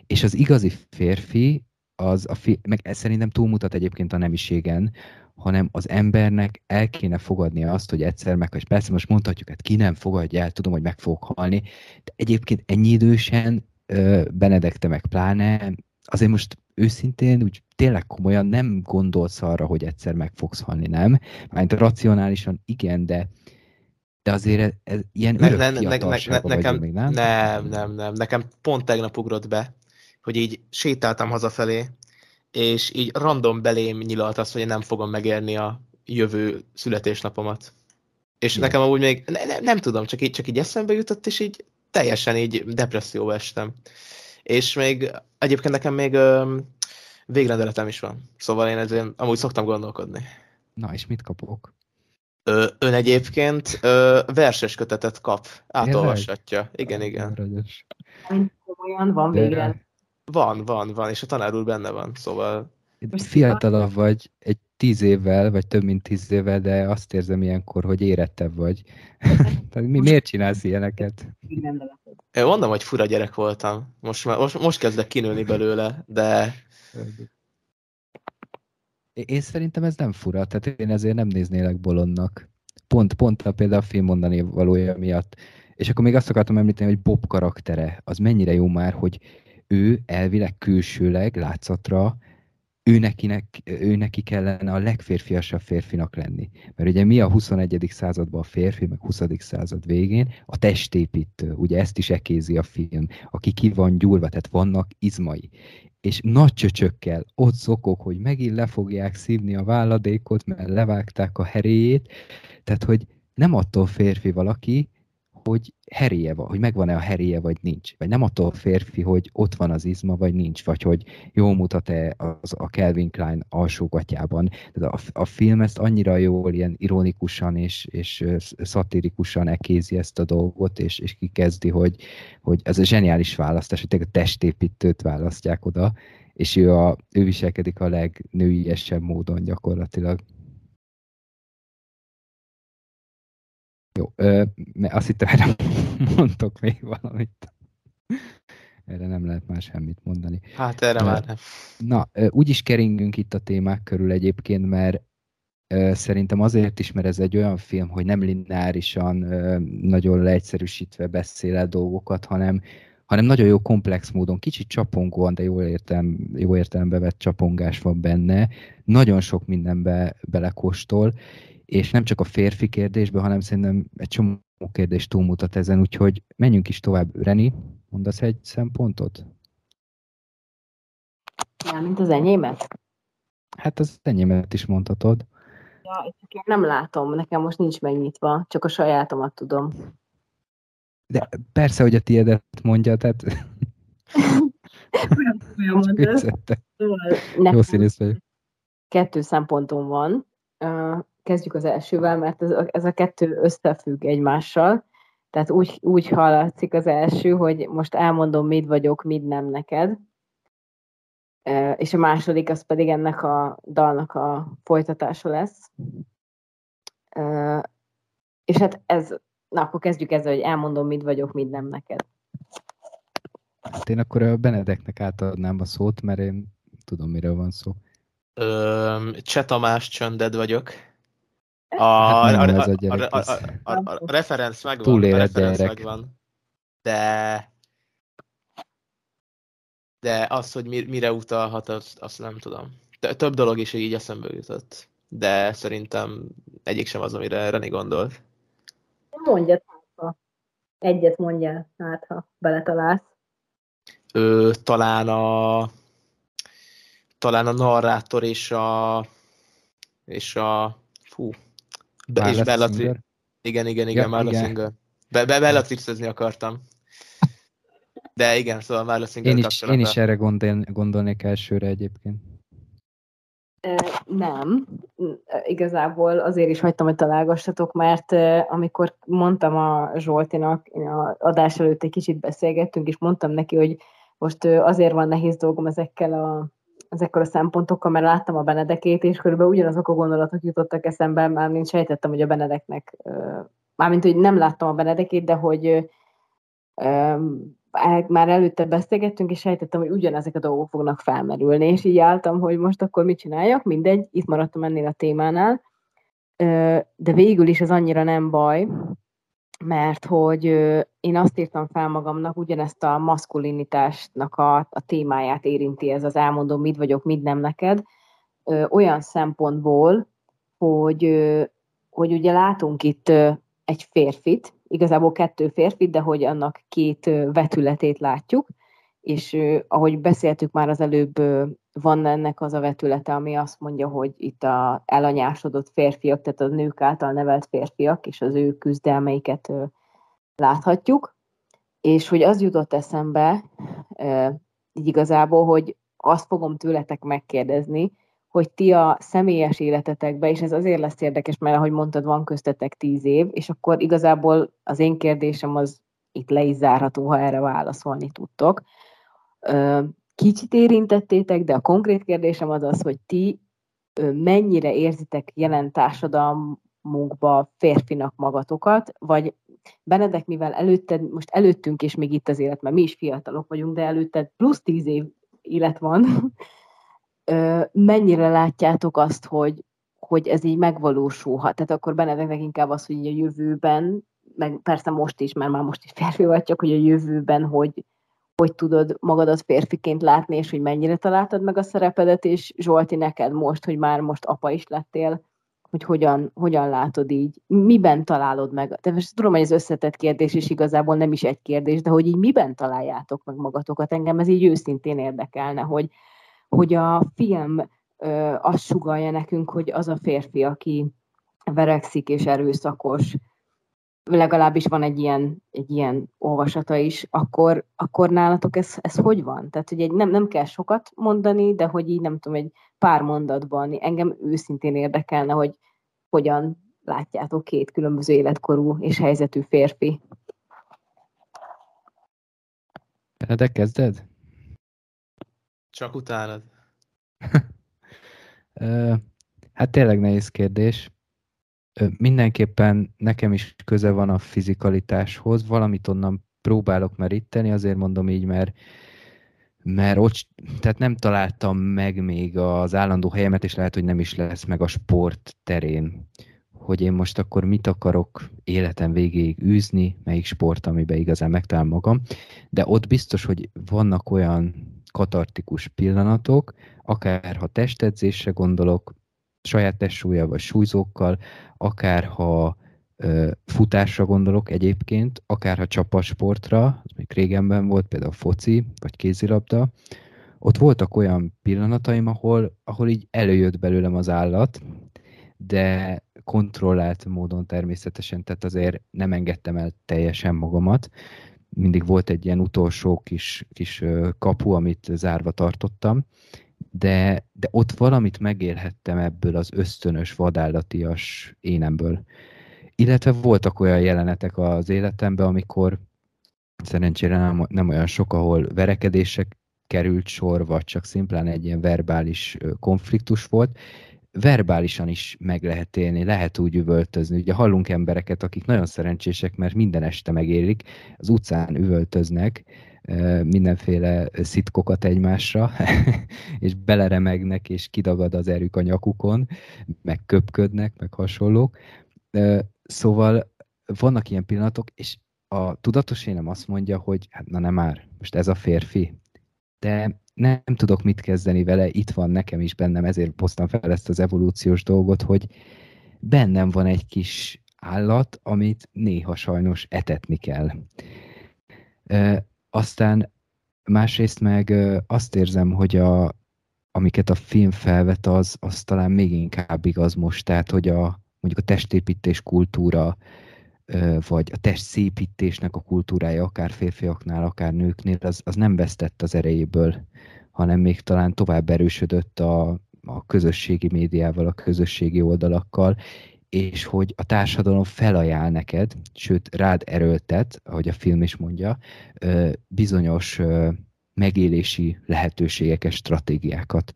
B: És az igazi férfi, az a fi- meg ez szerintem túlmutat egyébként a nemiségen, hanem az embernek el kéne fogadni azt, hogy egyszer meg, és persze most mondhatjuk, hát ki nem fogadja el, tudom, hogy meg fogok halni, de egyébként ennyi idősen Benedekte meg pláne, azért most őszintén, úgy tényleg komolyan nem gondolsz arra, hogy egyszer meg fogsz halni, nem? Mert racionálisan igen, de de azért ez, ez ilyen ne, ne, ne, ne, ne,
A: nekem, még, nem? Nem, nem, nem. Nekem pont tegnap ugrott be, hogy így sétáltam hazafelé, és így random belém nyilalt azt, hogy én nem fogom megérni a jövő születésnapomat. És Igen. nekem amúgy még, ne, ne, nem tudom, csak így, csak így eszembe jutott, és így teljesen így depresszióba estem. És még egyébként nekem még ö, Végrendeletem is van. Szóval én ezért amúgy szoktam gondolkodni.
B: Na, és mit kapok?
A: Ö, ön egyébként ö, verses kötetet kap. Átolvashatja. Igen, igen.
C: Komolyan van végre.
A: Van, van, van, és a tanár úr benne van, szóval
B: Fiatalabb vagy egy tíz évvel, vagy több mint tíz évvel, de azt érzem ilyenkor, hogy érettebb vagy. [laughs] Tehát mi, miért csinálsz ilyeneket?
A: én mondom, hogy fura gyerek voltam. Most, már, most, most kezdek kinőni belőle, de
B: Én szerintem ez nem fura, tehát én ezért nem néznélek bolondnak. Pont, pont a például a film mondani valója miatt. És akkor még azt akartam említeni, hogy Bob karaktere, az mennyire jó már, hogy ő elvileg külsőleg, látszatra, ő, nekinek, ő neki kellene a legférfiasabb férfinak lenni. Mert ugye mi a 21. században a férfi, meg 20. század végén a testépítő, ugye ezt is ekézi a film, aki ki van gyúrva, tehát vannak izmai és nagy csöcsökkel ott szokok, hogy megint le fogják szívni a válladékot, mert levágták a heréjét, tehát hogy nem attól férfi valaki, hogy heréje van, hogy megvan-e a heréje, vagy nincs. Vagy nem attól férfi, hogy ott van az izma, vagy nincs, vagy hogy jól mutat-e az a Calvin Klein alsógatjában. Tehát a, a film ezt annyira jól, ilyen ironikusan és, és szatirikusan ekézi ezt a dolgot, és, és kikezdi, hogy, hogy ez a zseniális választás, hogy a testépítőt választják oda, és ő, a, ő viselkedik a legnőiesebb módon gyakorlatilag. Jó, ö, azt hittem, erre mondtok még valamit. Erre nem lehet már semmit mondani.
A: hát erre
B: Ö,
A: már nem.
B: Na, ö, úgy is keringünk itt a témák körül egyébként, mert szerintem azért is, mert ez egy olyan film, hogy nem lineárisan, nagyon leegyszerűsítve beszél el dolgokat, hanem, hanem nagyon jó komplex módon, kicsit csapongóan, de jó, értelem, jó értelembe vett csapongás van benne, nagyon sok mindenbe belekóstol, és nem csak a férfi kérdésbe, hanem szerintem egy csomó kérdés túlmutat ezen, úgyhogy menjünk is tovább. Reni, mondasz egy szempontot?
C: Ja, mint az enyémet?
B: Hát az enyémet is mondhatod.
C: Ja, csak én nem látom, nekem most nincs megnyitva, csak a sajátomat tudom.
B: De persze, hogy a tiédet mondja, tehát vicceltem. Jó színész vagyok.
C: kettő szempontom van. Kezdjük az elsővel, mert ez a, ez a kettő összefügg egymással. Tehát úgy, úgy hallatszik az első, hogy most elmondom, mit vagyok, mit nem neked. És a második, az pedig ennek a dalnak a folytatása lesz. És hát ez, na akkor kezdjük ezzel, hogy elmondom, mit vagyok, mit nem neked.
B: Hát én akkor a Benedeknek átadnám a szót, mert én tudom, miről van szó.
A: Ö, Cseh Tamás csönded vagyok. A,
B: Hát
A: a, a,
B: a
A: a, a, a, a, a referenc megvan,
B: Túléled,
A: a referenc
B: gyerek.
A: megvan, de de az, hogy mi- mire utalhat, azt, azt nem tudom. Több dolog is így eszembe jutott, de szerintem egyik sem az, amire Reni gondolt.
C: Mondjad, hát, ha egyet mondjál, hát ha beletalálsz.
A: Ő talán a talán a narrátor és a és a fú, Be, és
B: Marla
A: Bella Tri-
B: Singer?
A: Igen, igen, igen,
B: Ja,
A: Marla
B: igen.
A: Singer. Be, be, Bellatrixezni akartam. De igen, szóval Marla Singer
B: Én is,
A: kapcsolata.
B: én is erre gondol, gondolnék elsőre egyébként.
C: Nem, igazából azért is hagytam, hogy találgassatok, mert amikor mondtam a Zsoltinak, a adás előtt egy kicsit beszélgettünk, és mondtam neki, hogy most azért van nehéz dolgom ezekkel a, ezekkel a szempontokkal, mert láttam a Benedekét, és körülbelül ugyanazok a gondolatok jutottak eszembe, már mint sejtettem, hogy a Benedeknek, mármint, hogy nem láttam a Benedekét, de hogy már előtte beszélgettünk, és sejtettem, hogy ugyanezek a dolgok fognak felmerülni, és így álltam, hogy most akkor mit csináljak, mindegy, itt maradtam ennél a témánál, de végül is ez annyira nem baj, mert hogy én azt írtam fel magamnak, ugyanezt a maszkulinitásnak a, a témáját érinti ez az elmondom, mit vagyok, mit nem neked, olyan szempontból, hogy, hogy ugye látunk itt egy férfit, igazából kettő férfit, de hogy annak két vetületét látjuk, és ahogy beszéltük már az előbb, van ennek az a vetülete, ami azt mondja, hogy itt a elanyásodott férfiak, tehát a nők által nevelt férfiak, és az ő küzdelmeiket láthatjuk, és hogy az jutott eszembe, így igazából, hogy azt fogom tőletek megkérdezni, hogy ti a személyes életetekben, és ez azért lesz érdekes, mert ahogy mondtad, van köztetek tíz év, és akkor igazából az én kérdésem az itt le is zárható, ha erre válaszolni tudtok. Kicsit érintettétek, de a konkrét kérdésem az az, hogy ti mennyire érzitek jelen társadalmunkba férfinak magatokat, vagy Benedek, mivel előtted, most előttünk és még itt az élet, mert mi is fiatalok vagyunk, de előtted plusz tíz év élet van, [laughs] mennyire látjátok azt, hogy, hogy ez így megvalósulhat? Tehát akkor Benedeknek inkább az, hogy a jövőben, meg persze most is, mert már most is férfi vagy, csak hogy a jövőben, hogy, hogy tudod magadat férfiként látni, és hogy mennyire találtad meg a szerepedet, és Zsolti, neked most, hogy már most apa is lettél, hogy hogyan, hogyan látod így, miben találod meg. De most tudom, hogy ez összetett kérdés, és igazából nem is egy kérdés, de hogy így miben találjátok meg magatokat. Engem ez így őszintén érdekelne, hogy, hogy a film ö, azt sugalja nekünk, hogy az a férfi, aki verekszik és erőszakos, legalábbis van egy ilyen, egy ilyen olvasata is, akkor, akkor nálatok ez, ez hogy van? Tehát, hogy egy, nem, nem kell sokat mondani, de hogy így nem tudom, egy pár mondatban engem őszintén érdekelne, hogy hogyan látjátok két különböző életkorú és helyzetű férfi.
B: De kezded?
A: Csak utánad. [laughs]
B: hát tényleg nehéz kérdés. Mindenképpen nekem is köze van a fizikalitáshoz, valamit onnan próbálok meríteni, azért mondom így, mert mert ott, tehát nem találtam meg még az állandó helyemet, és lehet, hogy nem is lesz meg a sport terén, hogy én most akkor mit akarok életem végéig űzni, melyik sport, amiben igazán megtalálom magam, de ott biztos, hogy vannak olyan katartikus pillanatok, akár ha testedzésre gondolok, saját testsúlya vagy súlyzókkal, akár ha ö, futásra gondolok egyébként, akár ha csapasportra, az még régenben volt, például foci, vagy kézilabda, ott voltak olyan pillanataim, ahol, ahol így előjött belőlem az állat, de kontrollált módon természetesen, tehát azért nem engedtem el teljesen magamat. Mindig volt egy ilyen utolsó kis, kis kapu, amit zárva tartottam, de, de ott valamit megélhettem ebből az ösztönös, vadállatias énemből. Illetve voltak olyan jelenetek az életemben, amikor szerencsére nem, nem olyan sok, ahol verekedések került sor, vagy csak szimplán egy ilyen verbális konfliktus volt, verbálisan is meg lehet élni, lehet úgy üvöltözni. Ugye hallunk embereket, akik nagyon szerencsések, mert minden este megélik, az utcán üvöltöznek, mindenféle szitkokat egymásra, [laughs] és beleremegnek, és kidagad az erük a nyakukon, meg köpködnek, meg hasonlók. Szóval vannak ilyen pillanatok, és a tudatos énem azt mondja, hogy hát na nem már, most ez a férfi. De nem tudok mit kezdeni vele, itt van nekem is bennem, ezért hoztam fel ezt az evolúciós dolgot, hogy bennem van egy kis állat, amit néha sajnos etetni kell. Aztán másrészt meg azt érzem, hogy a, amiket a film felvet, az, az talán még inkább igaz most, tehát hogy a, mondjuk a testépítés kultúra, vagy a testszépítésnek a kultúrája, akár férfiaknál, akár nőknél, az, az nem vesztett az erejéből, hanem még talán tovább erősödött a, a közösségi médiával, a közösségi oldalakkal, és hogy a társadalom felajánl neked, sőt rád erőltet, ahogy a film is mondja, bizonyos megélési lehetőségeket, stratégiákat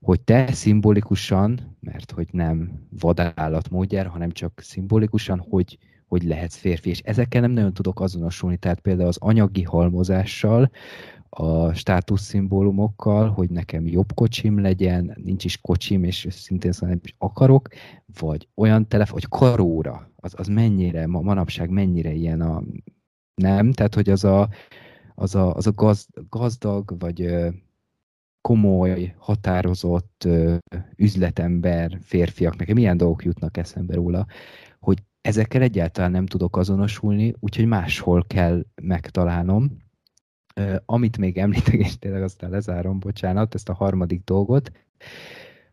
B: hogy te szimbolikusan, mert hogy nem vadállat módjára, hanem csak szimbolikusan, hogy, hogy lehetsz férfi. És ezekkel nem nagyon tudok azonosulni, tehát például az anyagi halmozással, a státuszszimbólumokkal, hogy nekem jobb kocsim legyen, nincs is kocsim, és szintén szóval nem is akarok, vagy olyan telefon, vagy karóra, az, az mennyire, ma, manapság mennyire ilyen a nem, tehát hogy az a, az a, az a gaz, gazdag, vagy komoly, határozott üzletember, férfiak, nekem milyen dolgok jutnak eszembe róla, hogy ezekkel egyáltalán nem tudok azonosulni, úgyhogy máshol kell megtalálnom. Amit még említek, és tényleg aztán lezárom, bocsánat, ezt a harmadik dolgot,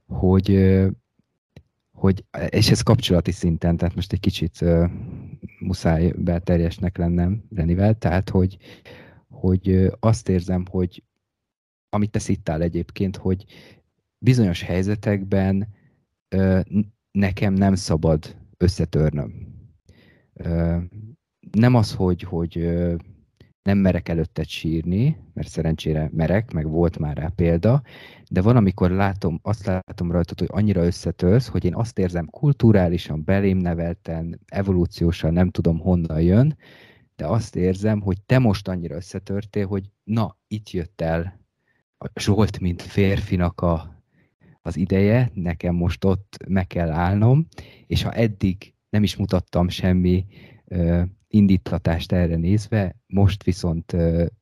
B: hogy, hogy és ez kapcsolati szinten, tehát most egy kicsit muszáj belterjesnek lennem Renivel, tehát hogy, hogy azt érzem, hogy amit te szittál egyébként, hogy bizonyos helyzetekben nekem nem szabad összetörnöm. Nem az, hogy, hogy nem merek előtted sírni, mert szerencsére merek, meg volt már rá példa, de van, amikor látom, azt látom rajtad, hogy annyira összetörsz, hogy én azt érzem kulturálisan, belém nevelten, evolúciósan, nem tudom honnan jön, de azt érzem, hogy te most annyira összetörtél, hogy na, itt jött el a Zsolt, mint férfinak a, az ideje, nekem most ott meg kell állnom, és ha eddig nem is mutattam semmi indítatást erre nézve, most viszont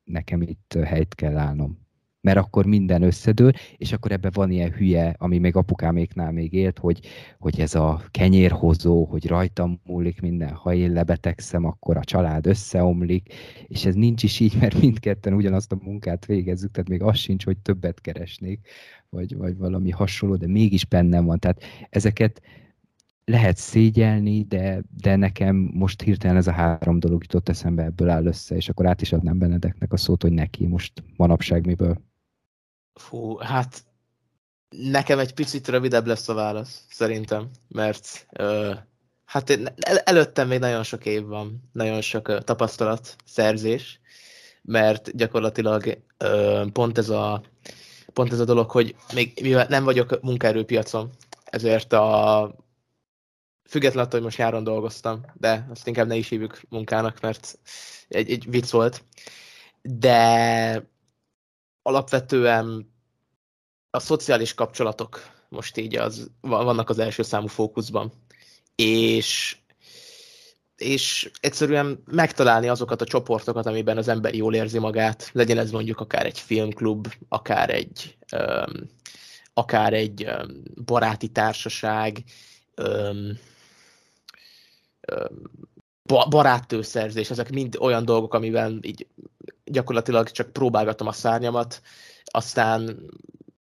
B: nekem itt helyt kell állnom mert akkor minden összedől, és akkor ebben van ilyen hülye, ami még apukáméknál még élt, hogy, hogy ez a kenyérhozó, hogy rajtam múlik minden, ha én lebetegszem, akkor a család összeomlik, és ez nincs is így, mert mindketten ugyanazt a munkát végezzük, tehát még az sincs, hogy többet keresnék, vagy, vagy valami hasonló, de mégis bennem van. Tehát ezeket lehet szégyelni, de, de nekem most hirtelen ez a három dolog jutott eszembe, ebből áll össze, és akkor át is adnám Benedeknek a szót, hogy neki most manapság miből.
A: Fú, hát nekem egy picit rövidebb lesz a válasz, szerintem, mert ö, hát el, előttem még nagyon sok év van, nagyon sok ö, tapasztalat, szerzés, mert gyakorlatilag ö, pont ez a pont ez a dolog, hogy még mivel nem vagyok munkaerőpiacon, ezért a függetlenül attól, hogy most járon dolgoztam, de azt inkább ne is hívjuk munkának, mert egy, egy vicc volt. De alapvetően a szociális kapcsolatok most így az, vannak az első számú fókuszban. És, és egyszerűen megtalálni azokat a csoportokat, amiben az ember jól érzi magát, legyen ez mondjuk akár egy filmklub, akár egy, um, akár egy um, baráti társaság, um, baráttőszerzés, ezek mind olyan dolgok, amiben így gyakorlatilag csak próbálgatom a szárnyamat, aztán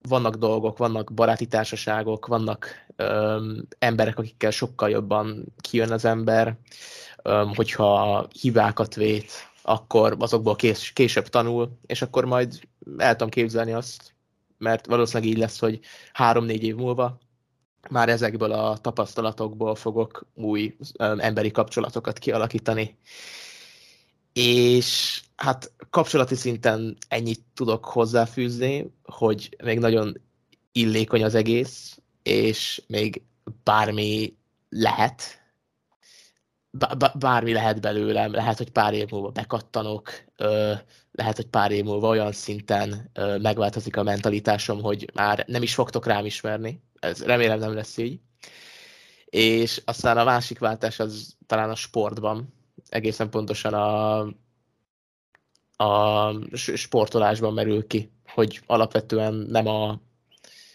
A: vannak dolgok, vannak baráti társaságok, vannak öm, emberek, akikkel sokkal jobban kijön az ember, öm, hogyha hibákat vét, akkor azokból kés, később tanul, és akkor majd el tudom képzelni azt, mert valószínűleg így lesz, hogy három-négy év múlva már ezekből a tapasztalatokból fogok új emberi kapcsolatokat kialakítani. És hát kapcsolati szinten ennyit tudok hozzáfűzni, hogy még nagyon illékony az egész, és még bármi lehet, bármi lehet belőlem, lehet, hogy pár év múlva bekattanok, lehet, hogy pár év múlva olyan szinten megváltozik a mentalitásom, hogy már nem is fogtok rám ismerni. Ez remélem nem lesz így. És aztán a másik váltás az talán a sportban, egészen pontosan a a sportolásban merül ki, hogy alapvetően nem a,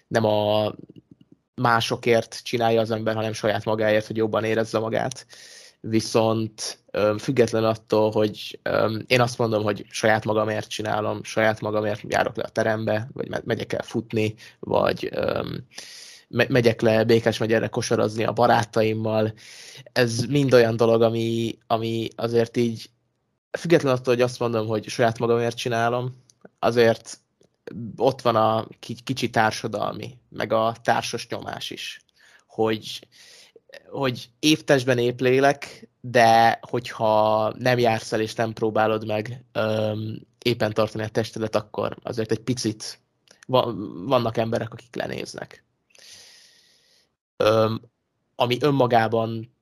A: nem a másokért csinálja az ember, hanem saját magáért, hogy jobban érezze magát. Viszont független attól, hogy én azt mondom, hogy saját magamért csinálom, saját magamért járok le a terembe, vagy megyek el futni, vagy megyek le Békás megyere kosarazni a barátaimmal. Ez mind olyan dolog, ami, ami azért így függetlenül attól, hogy azt mondom, hogy saját magamért csinálom, azért ott van a kicsi társadalmi, meg a társas nyomás is, hogy, hogy évtesben épp de hogyha nem jársz el és nem próbálod meg öm, éppen tartani a testedet, akkor azért egy picit vannak emberek, akik lenéznek. Öm, ami önmagában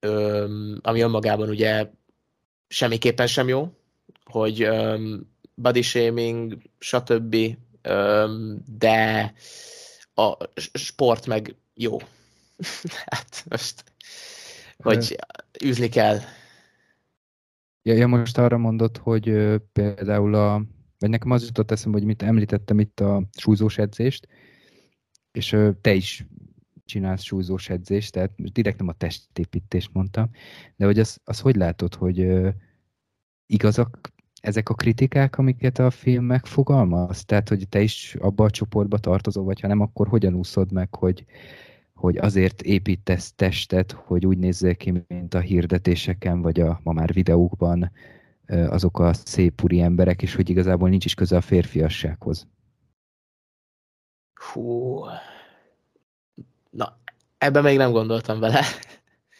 A: öm, ami önmagában ugye semmiképpen sem jó, hogy um, body shaming, stb., um, de a sport meg jó. [laughs] hát most, hogy űzni kell.
B: Ja, ja, most arra mondod, hogy például a, vagy nekem az jutott eszembe, hogy mit említettem itt a súlyzós edzést, és te is csinálsz súlyzós edzést, tehát direkt nem a testépítést mondtam, de hogy az, az hogy látod, hogy uh, igazak ezek a kritikák, amiket a film megfogalmaz? Tehát, hogy te is abba a csoportba tartozol, vagy ha nem, akkor hogyan úszod meg, hogy, hogy azért építesz testet, hogy úgy nézzél ki, mint a hirdetéseken, vagy a ma már videókban azok a szép úri emberek, és hogy igazából nincs is köze a férfiassághoz.
A: Hú. Ebben még nem gondoltam vele.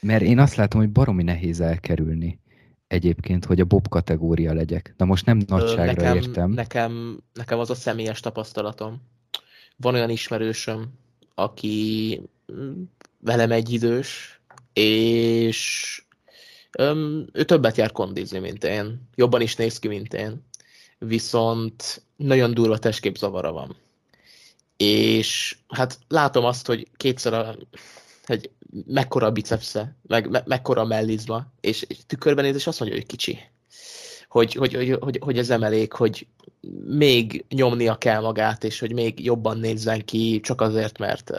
B: Mert én azt látom, hogy baromi nehéz elkerülni egyébként, hogy a Bob kategória legyek. Na most nem nagyságra
A: nekem,
B: értem.
A: Nekem, nekem az a személyes tapasztalatom. Van olyan ismerősöm, aki velem egy idős, és öm, ő többet jár kondizni, mint én. Jobban is néz ki, mint én. Viszont nagyon durva testképzavara van. És hát látom azt, hogy kétszer a, hogy mekkora a bicepsze, meg me, mekkora a mellizma, és, és tükörben néz, és azt mondja, hogy kicsi. Hogy, hogy, hogy, hogy, hogy ez emelék, hogy még nyomnia kell magát, és hogy még jobban nézzen ki, csak azért, mert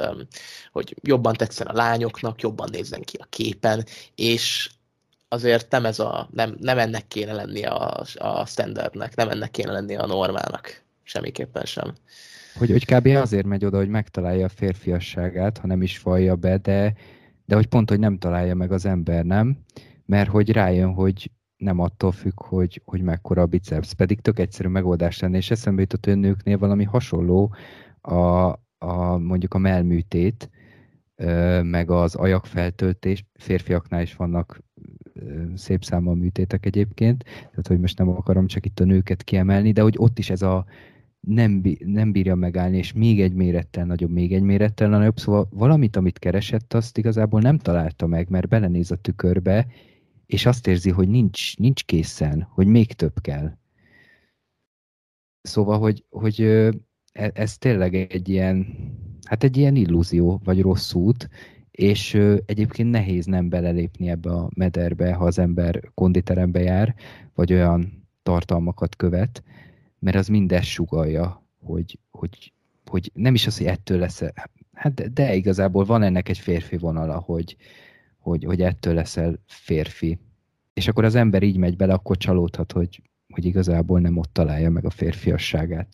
A: hogy jobban tetszen a lányoknak, jobban nézzen ki a képen, és azért nem, ez a, nem, nem ennek kéne lennie a, a standardnek, nem ennek kéne lennie a normának, semmiképpen sem.
B: Hogy, hogy kb. azért megy oda, hogy megtalálja a férfiasságát, ha nem is vallja be, de, de hogy pont, hogy nem találja meg az ember, nem? Mert hogy rájön, hogy nem attól függ, hogy, hogy mekkora a biceps, pedig tök egyszerű megoldás lenne, és eszembe jutott, hogy nőknél valami hasonló a, a mondjuk a melműtét, meg az ajakfeltöltés, férfiaknál is vannak szép számmal műtétek egyébként, tehát hogy most nem akarom csak itt a nőket kiemelni, de hogy ott is ez a nem, nem bírja megállni, és még egy mérettel nagyobb, még egy mérettel nagyobb, szóval valamit, amit keresett, azt igazából nem találta meg, mert belenéz a tükörbe, és azt érzi, hogy nincs, nincs készen, hogy még több kell. Szóval, hogy, hogy e, ez tényleg egy ilyen, hát egy ilyen illúzió, vagy rossz út, és egyébként nehéz nem belelépni ebbe a mederbe, ha az ember konditerembe jár, vagy olyan tartalmakat követ, mert az mindezt sugalja, hogy, hogy, hogy nem is az, hogy ettől lesz, hát de, de igazából van ennek egy férfi vonala, hogy, hogy, hogy ettől leszel férfi. És akkor az ember így megy bele, akkor csalódhat, hogy, hogy igazából nem ott találja meg a férfiasságát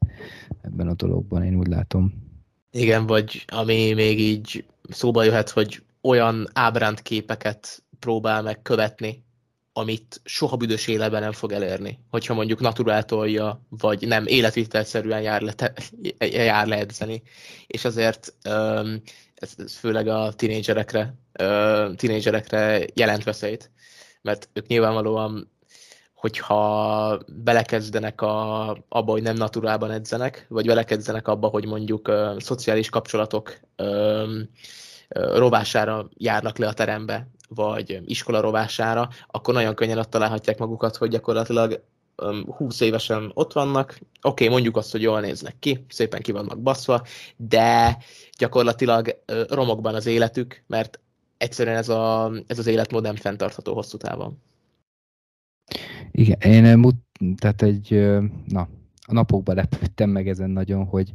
B: ebben a dologban, én úgy látom.
A: Igen, vagy ami még így szóba jöhet, hogy olyan ábránt képeket próbál meg követni, amit soha büdös életben nem fog elérni. Hogyha mondjuk naturáltolja, vagy nem életvitelszerűen jár le, [laughs] jár le edzeni. És azért ez, ez főleg a tinédzserekre, tinédzserekre jelent veszélyt, mert ők nyilvánvalóan hogyha belekezdenek a, abba, hogy nem naturálban edzenek, vagy belekezdenek abba, hogy mondjuk uh, szociális kapcsolatok uh, rovására járnak le a terembe, vagy iskola rovására, akkor nagyon könnyen ott találhatják magukat, hogy gyakorlatilag 20 évesen ott vannak, oké, okay, mondjuk azt, hogy jól néznek ki, szépen ki vannak baszva, de gyakorlatilag romokban az életük, mert egyszerűen ez, a, ez az életmód nem fenntartható hosszú távon.
B: Igen, én tehát egy, na, a napokban lepődtem meg ezen nagyon, hogy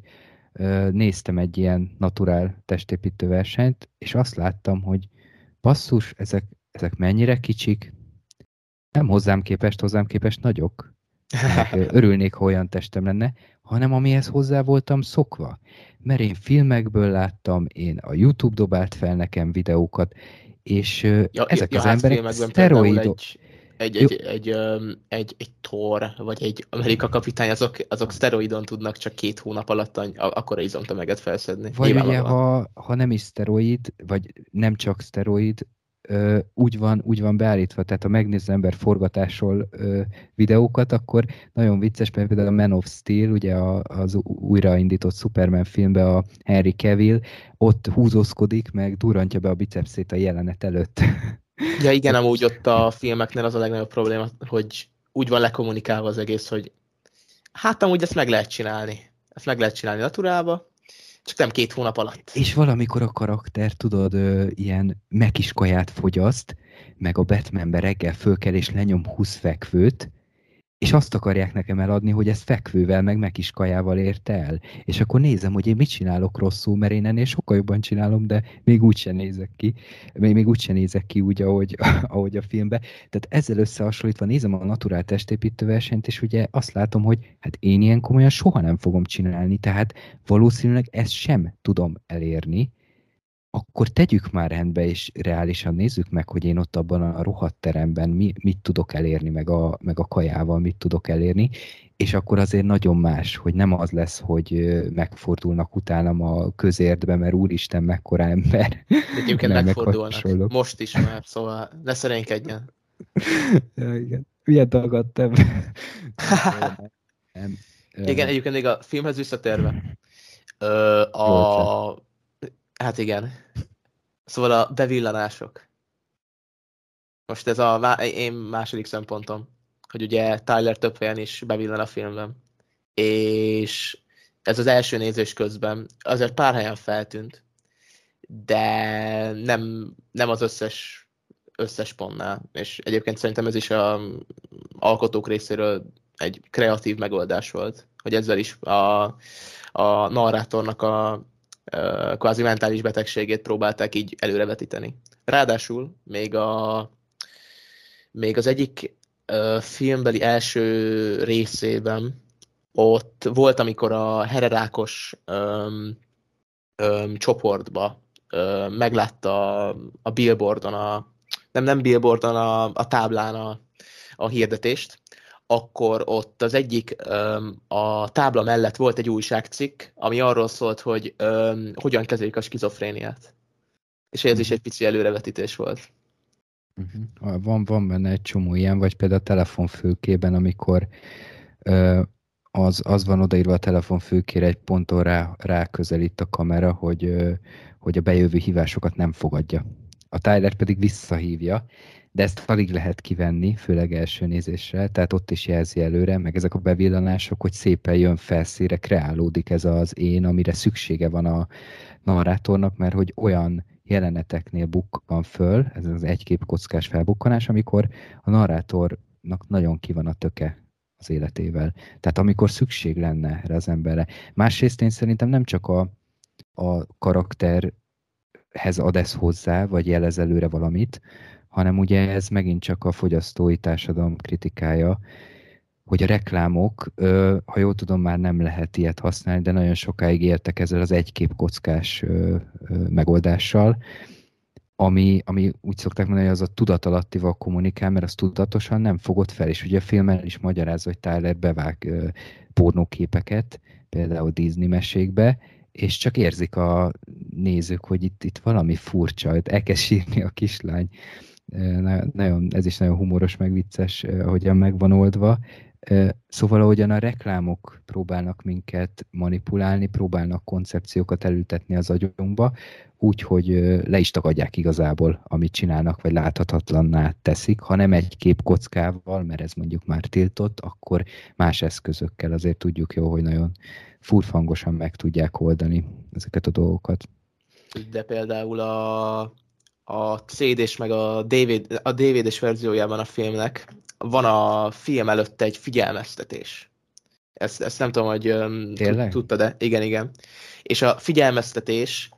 B: néztem egy ilyen naturál testépítő versenyt, és azt láttam, hogy basszus, ezek, ezek mennyire kicsik, nem hozzám képest, hozzám képest nagyok. [laughs] Örülnék, ha olyan testem lenne, hanem amihez hozzá voltam szokva. Mert én filmekből láttam, én a YouTube dobált fel nekem videókat, és ja, ezek ja, az hát emberek szteroidok
A: egy, egy, egy, egy, egy, egy Thor, vagy egy Amerika kapitány, azok, azok szteroidon tudnak csak két hónap alatt akkora izomtömeget felszedni.
B: Vagy ugye, ha, ha nem is szteroid, vagy nem csak szteroid, ö, úgy, van, úgy van beállítva, tehát ha megnéz az ember forgatásról ö, videókat, akkor nagyon vicces, például a Man of Steel, ugye a, az újraindított Superman filmbe a Henry Cavill, ott húzózkodik, meg durrantja be a bicepszét a jelenet előtt. [laughs]
A: Ja igen, amúgy ott a filmeknél az a legnagyobb probléma, hogy úgy van lekommunikálva az egész, hogy hát amúgy ezt meg lehet csinálni. Ezt meg lehet csinálni naturálba, csak nem két hónap alatt.
B: És valamikor a karakter, tudod, ö, ilyen megiskaját fogyaszt, meg a Batmanbe reggel fölkel és lenyom 20 fekvőt, és azt akarják nekem eladni, hogy ezt fekvővel, meg megiskajával érte el. És akkor nézem, hogy én mit csinálok rosszul, mert én ennél sokkal jobban csinálom, de még úgy sem nézek ki. Még, még úgy sem nézek ki úgy, ahogy, [laughs] ahogy a filmben. Tehát ezzel összehasonlítva nézem a naturál testépítő versenyt, és ugye azt látom, hogy hát én ilyen komolyan soha nem fogom csinálni, tehát valószínűleg ezt sem tudom elérni, akkor tegyük már rendbe, és reálisan nézzük meg, hogy én ott abban a rohadt teremben mi, mit tudok elérni, meg a, meg a kajával mit tudok elérni, és akkor azért nagyon más, hogy nem az lesz, hogy megfordulnak utánam a közértbe, mert úristen, mekkora ember.
A: Egyébként nem, megfordulnak. Most is már, szóval ne szerénykedjen.
B: ja, igen. Milyen dagadtam. [laughs]
A: Igen, egyébként még a filmhez visszatérve. Ö, a... Hát igen. Szóval a bevillanások. Most ez a én második szempontom, hogy ugye Tyler több helyen is bevillan a filmben. És ez az első nézés közben azért pár helyen feltűnt, de nem, nem az összes, összes pontnál. És egyébként szerintem ez is a alkotók részéről egy kreatív megoldás volt, hogy ezzel is a, a narrátornak a kvázi mentális betegségét próbálták így előrevetíteni. Ráadásul még, a, még az egyik filmbeli első részében ott volt, amikor a hererákos öm, öm, csoportba öm, meglátta a, a billboardon, a, nem, nem billboardon, a, a táblán a, a hirdetést, akkor ott az egyik a tábla mellett volt egy újságcikk, ami arról szólt, hogy hogyan kezelik a skizofréniát. És ez is mhm. egy pici előrevetítés volt.
B: Uh-huh. Van, van benne egy csomó ilyen, vagy például a telefonfülkében, amikor ö, az, az van odaírva a telefonfülkére, egy ponton rá, rá közelít a kamera, hogy, ö, hogy a bejövő hívásokat nem fogadja. A Tyler pedig visszahívja, de ezt alig lehet kivenni, főleg első nézésre, tehát ott is jelzi előre, meg ezek a bevillanások, hogy szépen jön felszíre, kreálódik ez az én, amire szüksége van a narrátornak, mert hogy olyan jeleneteknél bukkan föl, ez az egykép kockás felbukkanás, amikor a narrátornak nagyon ki van a töke az életével. Tehát amikor szükség lenne erre az emberre. Másrészt én szerintem nem csak a, a karakterhez ad ez hozzá, vagy jelez előre valamit, hanem ugye ez megint csak a fogyasztói társadalom kritikája, hogy a reklámok, ha jól tudom, már nem lehet ilyet használni, de nagyon sokáig éltek ezzel az egykép kockás megoldással, ami, ami úgy szokták mondani, hogy az a tudatalattival kommunikál, mert az tudatosan nem fogott fel, és ugye a filmen is magyarázza, hogy Tyler bevág pornóképeket, például Disney mesékbe, és csak érzik a nézők, hogy itt, itt valami furcsa, hogy el kell sírni a kislány nagyon, ez is nagyon humoros, meg vicces, ahogyan megvan oldva. Szóval ahogyan a reklámok próbálnak minket manipulálni, próbálnak koncepciókat elültetni az agyunkba, úgy, hogy le is tagadják igazából, amit csinálnak, vagy láthatatlanná teszik, ha nem egy kép kockával, mert ez mondjuk már tiltott, akkor más eszközökkel azért tudjuk jó, hogy nagyon furfangosan meg tudják oldani ezeket a dolgokat.
A: De például a a CD-s meg a, DVD, a DVD-s verziójában a filmnek van a film előtt egy figyelmeztetés. Ezt, ezt nem tudom, hogy Tényleg? tudta, de igen, igen. És a figyelmeztetés